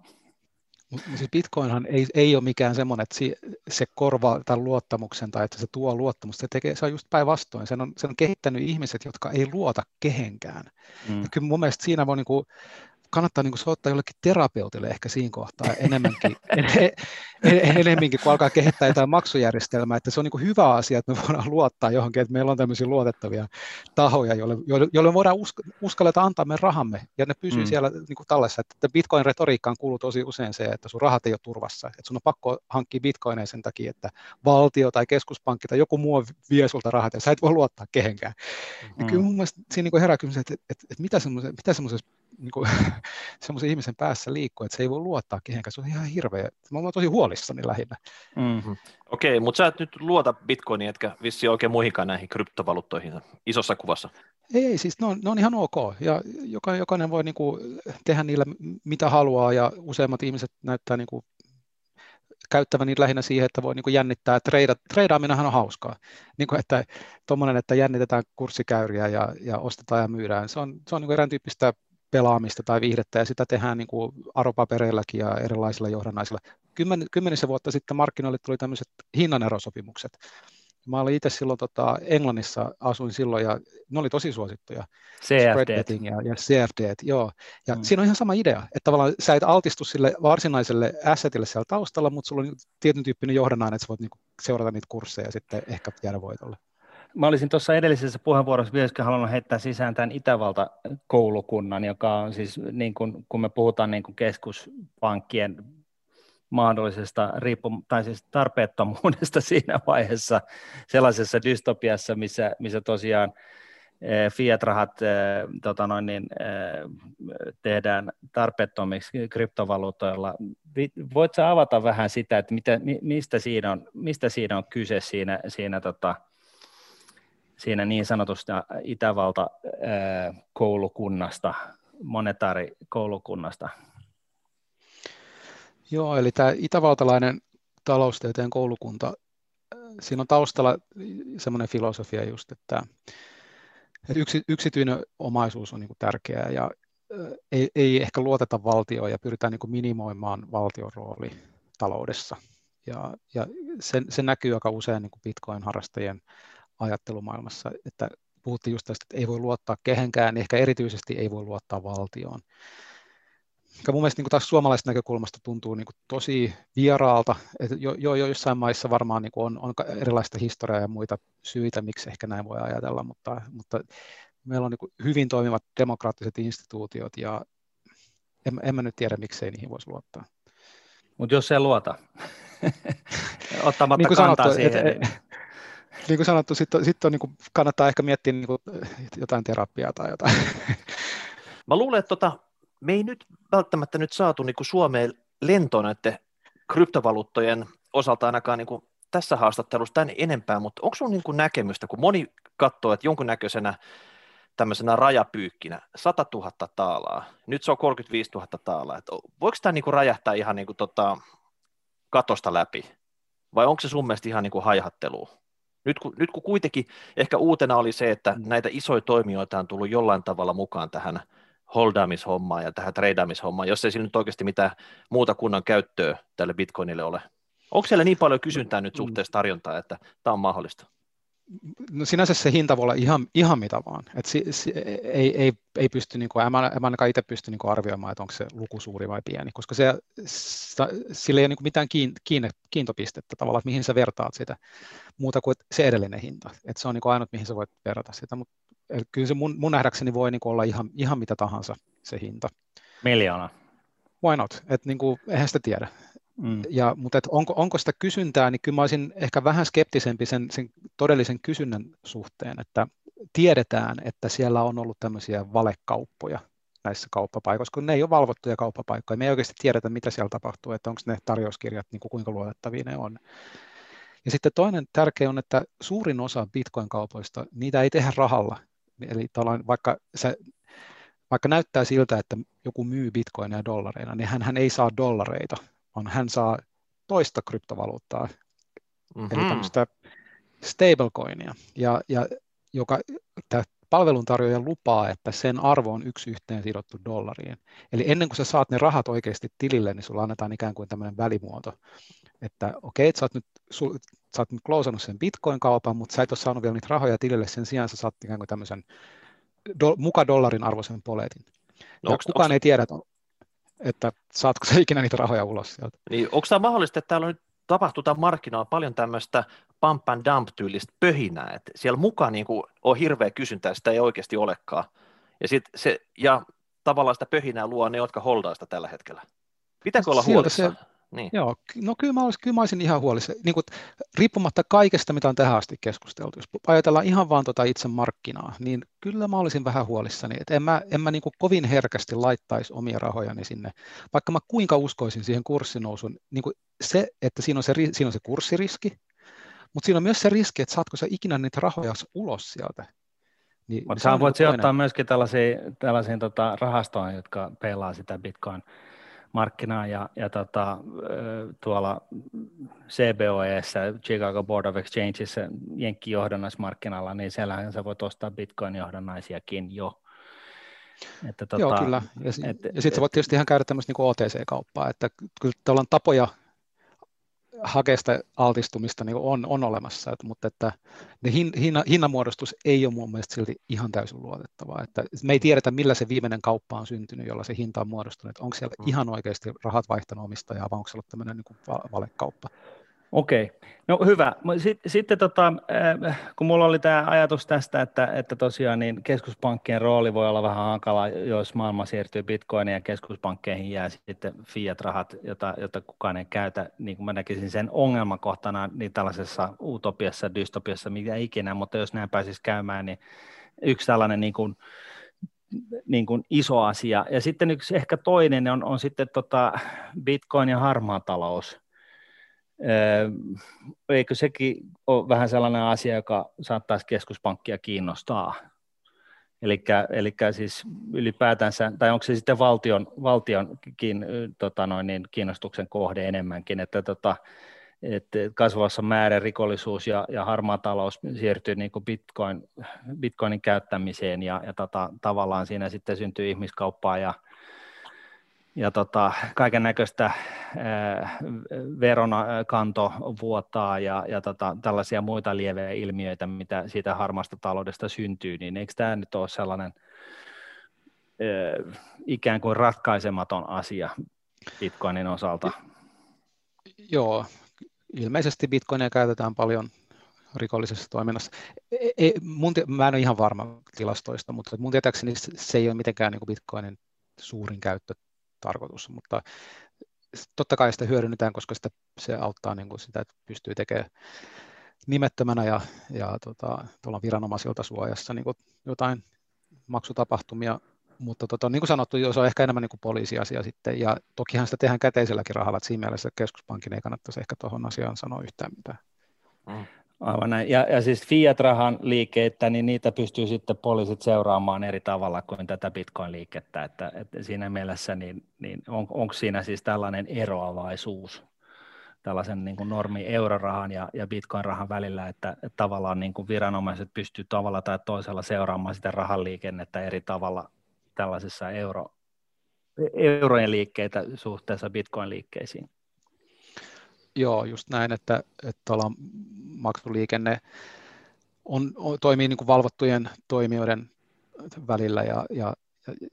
Siis Bitcoinhan ei, ei ole mikään semmoinen, että se korvaa tämän luottamuksen tai että se tuo luottamusta. Se, tekee, se on just päinvastoin. Sen on, sen on kehittänyt ihmiset, jotka ei luota kehenkään. Mm. Ja kyllä mun mielestä siinä voi niin kuin kannattaa niin soittaa jollekin terapeutille ehkä siinä kohtaa enemmänkin, en, en, enemmänkin, kun alkaa kehittää jotain maksujärjestelmää, että se on niin hyvä asia, että me voidaan luottaa johonkin, että meillä on tämmöisiä luotettavia tahoja, joille, joille, joille voidaan usk, uskalleta antaa meidän rahamme, ja ne pysyy mm. siellä niin kuin tällaisessa, että Bitcoin-retoriikkaan kuuluu tosi usein se, että sun rahat ei ole turvassa, että sun on pakko hankkia Bitcoineja sen takia, että valtio tai keskuspankki tai joku muu vie sulta rahat, ja sä et voi luottaa kehenkään. Mm. Ja kyllä mun mielestä siinä niin herää kysymys, että, että, että, että mitä semmoisessa niin kuin, semmoisen ihmisen päässä liikkuu, että se ei voi luottaa kehenkään. Se on ihan hirveä. Mä olen tosi huolissani lähinnä. Mm-hmm. Okei, okay, mutta sä et nyt luota bitcoiniin, etkä vissi oikein muihinkaan näihin kryptovaluuttoihin isossa kuvassa. Ei, ei siis ne on, ne on ihan ok. Ja jokainen, jokainen voi niin kuin, tehdä niillä mitä haluaa, ja useimmat ihmiset näyttää niin kuin, käyttävän niitä lähinnä siihen, että voi niin kuin jännittää. Treida, treidaaminenhan on hauskaa. Niin kuin, että, tommonen, että jännitetään kurssikäyriä ja, ja ostetaan ja myydään. Se on, se on niin kuin erään tyyppistä pelaamista tai viihdettä, ja sitä tehdään niin kuin arvopapereillakin ja erilaisilla johdannaisilla. Kymmen, kymmenisen vuotta sitten markkinoille tuli tämmöiset hinnanerosopimukset. Mä olin itse silloin tota, Englannissa, asuin silloin, ja ne oli tosi suosittuja. CFD. Ja, ja CFD, joo. Ja mm. siinä on ihan sama idea, että tavallaan sä et altistu sille varsinaiselle assetille siellä taustalla, mutta sulla on tietyn tyyppinen johdannainen, että sä voit niinku seurata niitä kursseja ja sitten ehkä jäädä voitolle mä olisin tuossa edellisessä puheenvuorossa myöskin halunnut heittää sisään tämän Itävalta-koulukunnan, joka on siis, niin kuin, kun me puhutaan niin kuin keskuspankkien mahdollisesta riippum- tai siis tarpeettomuudesta siinä vaiheessa sellaisessa dystopiassa, missä, missä tosiaan eh, fiat-rahat eh, tota noin, niin, eh, tehdään tarpeettomiksi kryptovaluutoilla. Voitko avata vähän sitä, että mitä, mistä, siinä on, mistä siinä on kyse siinä, siinä tota, siinä niin sanotusta Itävalta-koulukunnasta, monetaarikoulukunnasta. Joo, eli tämä itävaltalainen taloustieteen koulukunta, siinä on taustalla semmoinen filosofia just, että, että yksi, yksityinen omaisuus on niin tärkeää ja ei, ei ehkä luoteta valtioon ja pyritään niin minimoimaan valtion rooli taloudessa. Ja, ja se, se näkyy aika usein niin Bitcoin-harrastajien ajattelumaailmassa, että puhuttiin just tästä, että ei voi luottaa kehenkään, niin ehkä erityisesti ei voi luottaa valtioon. Mikä mun mielestä niin taas suomalaisesta näkökulmasta tuntuu niin tosi vieraalta, että jo, jo, jo jossain maissa varmaan niin on, on erilaista historiaa ja muita syitä, miksi ehkä näin voi ajatella, mutta, mutta meillä on niin hyvin toimivat demokraattiset instituutiot ja en, en mä nyt tiedä, miksei niihin voisi luottaa. Mutta jos ei luota, ottamatta niin kantaa sanottu, siihen. Et, niin niin kuin sanottu, sitten sit on, niin kuin, kannattaa ehkä miettiä niin kuin, jotain terapiaa tai jotain. Mä luulen, että tota, me ei nyt välttämättä nyt saatu niin kuin Suomeen lentoa näiden kryptovaluuttojen osalta ainakaan niin kuin tässä haastattelussa tämän enempää, mutta onko sinulla niin näkemystä, kun moni katsoo, että jonkunnäköisenä tämmöisenä rajapyykkinä 100 000 taalaa, nyt se on 35 000 taalaa, että voiko tämä niin kuin räjähtää ihan niin kuin tota, katosta läpi? Vai onko se sun mielestä ihan niin kuin haihattelua? Nyt kun, nyt kun kuitenkin ehkä uutena oli se, että mm. näitä isoja toimijoita on tullut jollain tavalla mukaan tähän holdaamishommaan ja tähän tradeamishommaan, jos ei sillä nyt oikeasti mitään muuta kunnan käyttöä tälle bitcoinille ole. Onko siellä niin paljon kysyntää nyt mm. suhteessa tarjontaa, että tämä on mahdollista? No sinänsä se hinta voi olla ihan, ihan mitä vaan. Et si, si, ei, ei, ei pysty, niin kuin, en, mä, en mä ainakaan itse pysty niin kuin arvioimaan, että onko se luku suuri vai pieni, koska se, sillä ei ole niin kuin mitään kiin, kiinne, kiintopistettä tavallaan, että mihin sä vertaat sitä muuta kuin se edellinen hinta. Et se on niin kuin ainut, mihin sä voit verrata sitä, mutta kyllä se mun, mun nähdäkseni voi niin kuin olla ihan, ihan mitä tahansa se hinta. Miljoona. Why not? Et niin kuin, eihän sitä tiedä. Mm. Ja, mutta et onko, onko sitä kysyntää, niin kyllä mä olisin ehkä vähän skeptisempi sen, sen todellisen kysynnän suhteen, että tiedetään, että siellä on ollut tämmöisiä valekauppoja näissä kauppapaikoissa, kun ne ei ole valvottuja kauppapaikkoja. Me ei oikeasti tiedetä, mitä siellä tapahtuu, että onko ne tarjouskirjat, niin kuin kuinka luotettavia ne on. Ja sitten toinen tärkeä on, että suurin osa bitcoin-kaupoista, niitä ei tehdä rahalla. Eli vaikka, se, vaikka näyttää siltä, että joku myy bitcoinia dollareina, niin hän, hän ei saa dollareita, vaan hän saa toista kryptovaluuttaa, mm-hmm. eli tämmöistä stablecoinia, ja, ja joka tämä palveluntarjoaja lupaa, että sen arvo on yksi yhteen sidottu dollariin. Eli ennen kuin sä saat ne rahat oikeasti tilille, niin sulla annetaan ikään kuin tämmöinen välimuoto, että okei, okay, sä oot nyt, sul, sä oot nyt klousannut sen bitcoin-kaupan, mutta sä et ole saanut vielä niitä rahoja tilille, sen sijaan sä saat ikään kuin tämmöisen do, muka dollarin arvoisen poletin. No, ja onks, kukaan onks... ei tiedä, että että saatko se ikinä niitä rahoja ulos sieltä. Niin, onko tämä mahdollista, että täällä on nyt tapahtuu markkinoilla paljon tämmöistä pump and dump tyylistä pöhinää, että siellä mukaan niin kuin on hirveä kysyntää, sitä ei oikeasti olekaan. Ja, sit se, ja tavallaan sitä pöhinää luo ne, jotka holdaa sitä tällä hetkellä. Pitääkö olla huolissaan? Se, niin. Joo, no kyllä mä, olisin, kyllä mä olisin ihan huolissa. Niin kuin, riippumatta kaikesta, mitä on tähän asti keskusteltu, jos ajatellaan ihan vaan tuota itse markkinaa, niin kyllä mä olisin vähän huolissani. Että en mä, en mä niin kuin kovin herkästi laittaisi omia rahojani sinne, vaikka mä kuinka uskoisin siihen kurssinousun. Niin kuin se, että siinä on se, siinä on se kurssiriski, mutta siinä on myös se riski, että saatko sä ikinä niitä rahoja ulos sieltä. Niin, Mutta sä voit sijoittaa myöskin tällaisiin, tällaisiin tota, rahastoihin, jotka pelaa sitä bitcoin markkinaa ja, ja tota, tuolla CBOEssä, Chicago Board of Exchanges, jenkkijohdannaismarkkinalla, niin siellähän sä voit ostaa bitcoin-johdannaisiakin jo. Että, tota, Joo, kyllä. Ja, ja sitten sä voit tietysti ihan käydä tämmöistä niin OTC-kauppaa, että kyllä on tapoja hakea sitä altistumista niin on, on olemassa, että, mutta että ne hin, hinna, hinnanmuodostus ei ole mun mielestä silti ihan täysin luotettavaa. Että me ei tiedetä, millä se viimeinen kauppa on syntynyt, jolla se hinta on muodostunut. Onko siellä mm. ihan oikeasti rahat vaihtanut omistajaa vai onko se ollut tämmöinen niin valekauppa? Okei, no hyvä. Sitten, tota, äh, kun mulla oli tämä ajatus tästä, että, että tosiaan niin keskuspankkien rooli voi olla vähän hankala, jos maailma siirtyy bitcoiniin ja keskuspankkeihin jää sitten fiat-rahat, jota, jota kukaan ei käytä, niin kuin mä näkisin sen ongelmakohtana niin tällaisessa utopiassa, dystopiassa, mitä ikinä, mutta jos näin pääsisi käymään, niin yksi tällainen niin kuin, niin kuin iso asia. Ja sitten yksi ehkä toinen on, on sitten tota bitcoin ja harmaa talous Eikö sekin ole vähän sellainen asia, joka saattaisi keskuspankkia kiinnostaa? Eli siis ylipäätänsä, tai onko se sitten valtion, valtionkin tota noin, niin kiinnostuksen kohde enemmänkin, että, tota, että kasvavassa määrä rikollisuus ja, ja harmaa talous siirtyy niin kuin Bitcoin, Bitcoinin käyttämiseen ja, ja tota, tavallaan siinä sitten syntyy ihmiskauppaa ja, ja tota, kaiken näköistä veronkanto vuotaa ja, ja tota, tällaisia muita lieviä ilmiöitä, mitä siitä harmaasta taloudesta syntyy, niin eikö tämä nyt ole sellainen ää, ikään kuin ratkaisematon asia Bitcoinin osalta? Joo, ilmeisesti Bitcoinia käytetään paljon rikollisessa toiminnassa. Ei, e, mun, mä en ole ihan varma tilastoista, mutta mun tietääkseni se ei ole mitenkään niin kuin Bitcoinin suurin käyttö tarkoitus, mutta totta kai sitä hyödynnetään, koska sitä, se auttaa niin kuin sitä, että pystyy tekemään nimettömänä ja, ja tota, tuolla viranomaisilta suojassa niin kuin jotain maksutapahtumia, mutta tota, niin kuin sanottu, se on ehkä enemmän niin kuin poliisiasia sitten, ja tokihan sitä tehdään käteiselläkin rahalla, että siinä mielessä keskuspankin ei kannattaisi ehkä tuohon asiaan sanoa yhtään mitään. Mm. Aivan näin. Ja, ja siis fiat-rahan liikkeitä, niin niitä pystyy sitten poliisit seuraamaan eri tavalla kuin tätä Bitcoin-liikettä, että, että siinä mielessä niin, niin on, onko siinä siis tällainen eroavaisuus tällaisen niin kuin normi eurorahan ja, ja bitcoin-rahan välillä, että, että tavallaan niin kuin viranomaiset pystyvät tavalla tai toisella seuraamaan sitä rahan liikennettä eri tavalla tällaisessa euro, eurojen liikkeitä suhteessa bitcoin-liikkeisiin. Joo, just näin, että, että maksuliikenne on, on, toimii niin kuin valvottujen toimijoiden välillä ja, ja,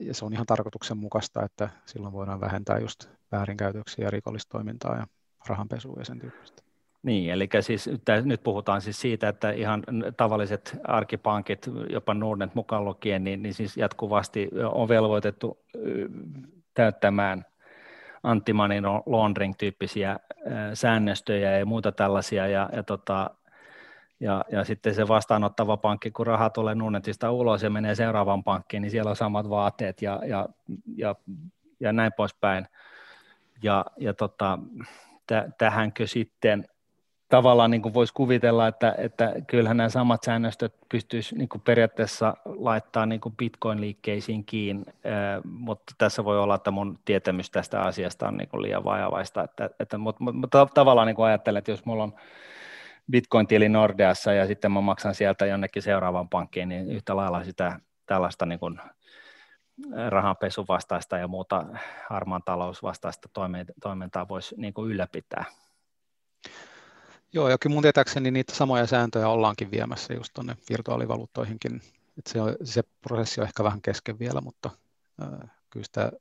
ja se on ihan tarkoituksenmukaista, että silloin voidaan vähentää just väärinkäytöksiä ja rikollistoimintaa ja rahanpesua ja sen tyyppistä. Niin, eli siis nyt puhutaan siis siitä, että ihan tavalliset arkipankit, jopa Nordnet mukaan lukien, niin, niin siis jatkuvasti on velvoitettu täyttämään anti-money laundering-tyyppisiä säännöstöjä ja muita tällaisia, ja, ja, tota, ja, ja sitten se vastaanottava pankki, kun raha tulee Nordnetista ulos ja menee seuraavaan pankkiin, niin siellä on samat vaateet ja, ja, ja, ja näin poispäin. Ja, ja tota, tähänkö sitten tavallaan niin kuin voisi kuvitella, että, että kyllähän nämä samat säännöstöt pystyisi niin kuin periaatteessa laittaa niin kuin bitcoin-liikkeisiin kiinni, mutta tässä voi olla, että mun tietämys tästä asiasta on niin kuin liian vajavaista, että, että, mutta, mutta tavallaan niin kuin ajattelen, että jos mulla on bitcoin-tili Nordeassa ja sitten mä maksan sieltä jonnekin seuraavaan pankkiin, niin yhtä lailla sitä tällaista niin kuin rahanpesuvastaista ja muuta harmaan talousvastaista toimintaa voisi niin kuin ylläpitää. Joo, ja kyllä mun tietääkseni niitä samoja sääntöjä ollaankin viemässä just tuonne virtuaalivaluuttoihinkin. Et se, on, se prosessi on ehkä vähän kesken vielä, mutta äh, kyllä sitä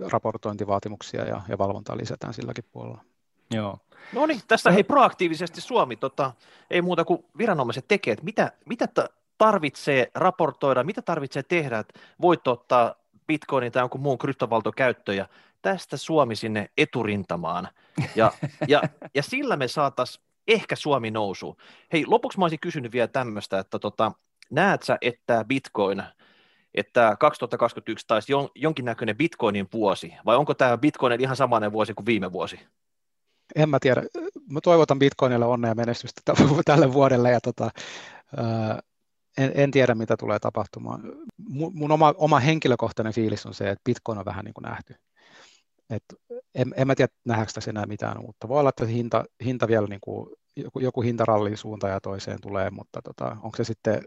raportointivaatimuksia ja, ja valvontaa lisätään silläkin puolella. Joo. No niin, tässä hei proaktiivisesti Suomi, tota, ei muuta kuin viranomaiset tekee, että mitä, mitä tarvitsee raportoida, mitä tarvitsee tehdä, että voit ottaa bitcoinin tai jonkun muun kryptovalto käyttöön ja tästä Suomi sinne eturintamaan. Ja, ja, ja sillä me saataisiin ehkä Suomi nousu. Hei, lopuksi mä olisin kysynyt vielä tämmöistä, että tota, näet sä, että Bitcoin, että 2021 taisi jon, jonkinnäköinen Bitcoinin vuosi, vai onko tämä Bitcoinin ihan samainen vuosi kuin viime vuosi? En mä tiedä. Mä toivotan Bitcoinille onnea menestystä tälle vuodelle, ja tota, en, en tiedä, mitä tulee tapahtumaan. Mun, mun oma, oma henkilökohtainen fiilis on se, että Bitcoin on vähän niin kuin nähty. Et en, en mä tiedä, nähdäänkö tässä enää mitään uutta. Voi olla, että hinta, hinta vielä niin kuin, joku, joku hintaralli suuntaan ja toiseen tulee, mutta tota, onko se sitten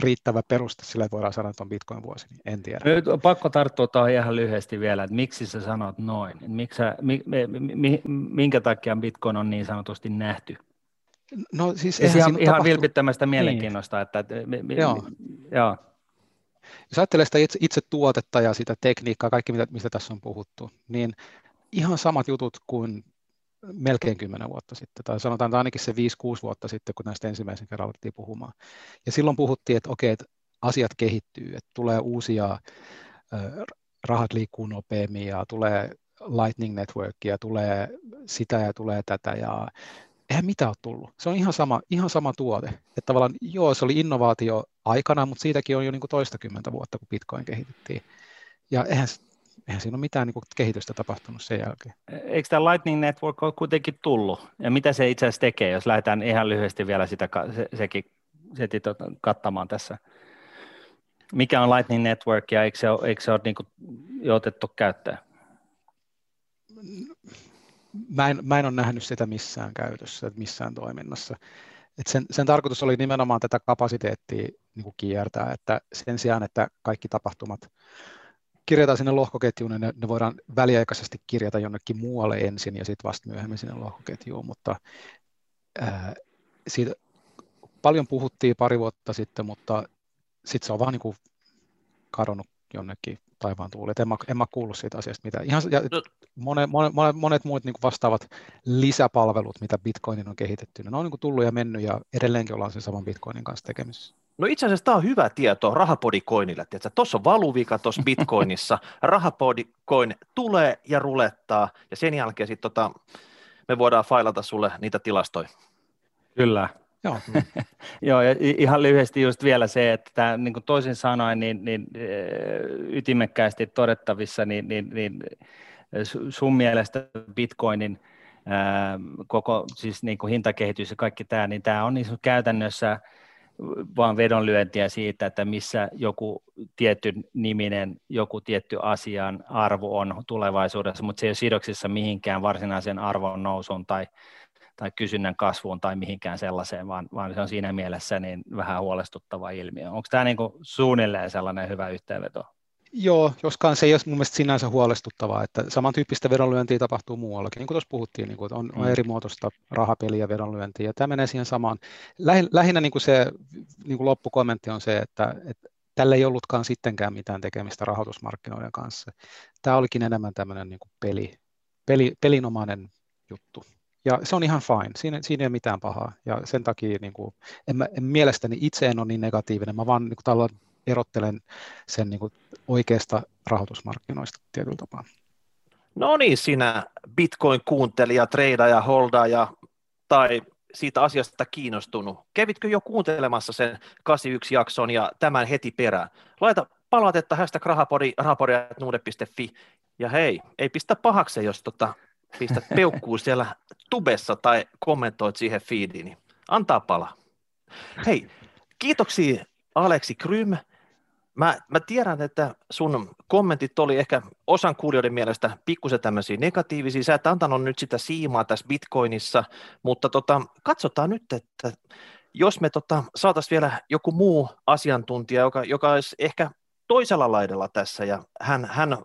riittävä peruste sille, että voidaan sanoa, että on Bitcoin-vuosi, niin en tiedä. Nyt on pakko tarttua tuohon ihan lyhyesti vielä, että miksi sä sanot noin? Miksi sä, mi, mi, minkä takia Bitcoin on niin sanotusti nähty? No siis ihan, ihan tapahtu... vilpittömästä mielenkiinnosta. Niin. Että, mi, joo. joo. Jos ajattelee sitä itse, itse tuotetta ja sitä tekniikkaa, kaikki mitä, mistä tässä on puhuttu, niin ihan samat jutut kuin melkein kymmenen vuotta sitten, tai sanotaan että ainakin se 5-6 vuotta sitten, kun näistä ensimmäisen kerran alettiin puhumaan. Ja silloin puhuttiin, että okei, että asiat kehittyy, että tulee uusia, rahat liikkuu nopeammin ja tulee Lightning Networkia, tulee sitä ja tulee tätä ja eihän mitään ole tullut. Se on ihan sama, ihan sama tuote. Että tavallaan joo, se oli innovaatio aikana, mutta siitäkin on jo niin kuin toistakymmentä vuotta, kun Bitcoin kehitettiin. Ja eihän, eihän siinä ole mitään niin kuin kehitystä tapahtunut sen jälkeen. Eikö tämä Lightning Network ole kuitenkin tullut? Ja mitä se itse asiassa tekee, jos lähdetään ihan lyhyesti vielä sitä se, sekin sekin kattamaan tässä? Mikä on Lightning Network ja eikö se ole, eikö se ole niin kuin jo otettu käyttöön? Mä en, mä en ole nähnyt sitä missään käytössä, missään toiminnassa. Et sen, sen tarkoitus oli nimenomaan tätä kapasiteettia niin kuin kiertää, että sen sijaan, että kaikki tapahtumat kirjataan sinne lohkoketjuun, niin ne, ne voidaan väliaikaisesti kirjata jonnekin muualle ensin ja sitten vasta myöhemmin sinne lohkoketjuun, mutta ää, siitä paljon puhuttiin pari vuotta sitten, mutta sitten se on vaan niin kuin kadonnut jonnekin taivaan tuulet. En mä, en mä kuullut siitä asiasta mitään. Ihan, ja no. monet, monet, monet, monet muut niin vastaavat lisäpalvelut, mitä Bitcoinin on kehitetty, ne on niin tullut ja mennyt ja edelleenkin ollaan sen saman Bitcoinin kanssa tekemisissä. No itse asiassa tämä on hyvä tieto rahapodikoinille. Tuossa on valuvika tuossa Bitcoinissa. rahapodikoin tulee ja rulettaa ja sen jälkeen sitten tota, me voidaan failata sulle niitä tilastoja. Kyllä, Joo. Joo, ja ihan lyhyesti just vielä se, että tämä, niin kuin toisin sanoen niin, niin ytimekkäästi todettavissa, niin, niin, niin sun mielestä Bitcoinin ää, koko siis niin kuin hintakehitys ja kaikki tämä, niin tämä on niin käytännössä vaan vedonlyöntiä siitä, että missä joku tietty niminen, joku tietty asian arvo on tulevaisuudessa, mutta se ei ole sidoksissa mihinkään varsinaisen arvon nousuun tai, tai kysynnän kasvuun tai mihinkään sellaiseen, vaan, vaan se on siinä mielessä niin vähän huolestuttava ilmiö. Onko tämä niin suunnilleen sellainen hyvä yhteenveto? Joo, joskaan se ei ole mun mielestä sinänsä huolestuttavaa, että samantyyppistä vedonlyöntiä tapahtuu muuallakin, niin kuin tuossa puhuttiin, niin kuin, on, on mm. eri muotoista rahapeliä vedonlyöntiä, ja tämä menee siihen samaan. Lähin, lähinnä niin kuin se niin kuin loppukommentti on se, että, että tällä ei ollutkaan sittenkään mitään tekemistä rahoitusmarkkinoiden kanssa. Tämä olikin enemmän tämmöinen niin kuin peli, peli, pelinomainen juttu. Ja se on ihan fine, siinä, siinä ei ole mitään pahaa. Ja sen takia niin kuin, en, en, mielestäni itse en ole niin negatiivinen, mä vaan niin kuin, erottelen sen niin kuin oikeasta rahoitusmarkkinoista tietyllä tapaa. No niin, sinä Bitcoin-kuuntelija, treidaaja, holdaaja tai siitä asiasta kiinnostunut. Kävitkö jo kuuntelemassa sen 81 jakson ja tämän heti perään? Laita palautetta hashtag rahapori, rahapori.nuude.fi ja hei, ei pistä pahaksi, jos tota, pistät peukkuu siellä tubessa tai kommentoit siihen feediin, niin antaa pala. Hei, kiitoksia Aleksi Krym Mä, mä tiedän, että sun kommentit oli ehkä osan kuulijoiden mielestä pikkusen tämmöisiä negatiivisia. Sä et antanut nyt sitä siimaa tässä Bitcoinissa, mutta tota, katsotaan nyt, että jos me tota, saataisiin vielä joku muu asiantuntija, joka, joka olisi ehkä toisella laidalla tässä, ja hän, hän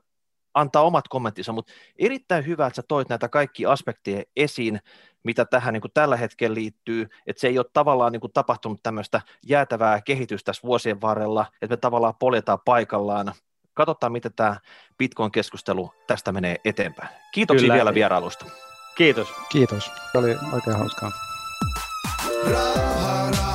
antaa omat kommenttinsa, mutta erittäin hyvä, että sä toit näitä kaikki aspekteja esiin, mitä tähän niin kuin tällä hetkellä liittyy, että se ei ole tavallaan niin kuin tapahtunut tämmöistä jäätävää kehitystä tässä vuosien varrella, että me tavallaan poljetaan paikallaan. Katsotaan, miten tämä Bitcoin-keskustelu tästä menee eteenpäin. Kiitoksia Kyllä. vielä vierailusta. Kiitos. Kiitos. Se oli oikein hauskaa. Rauha.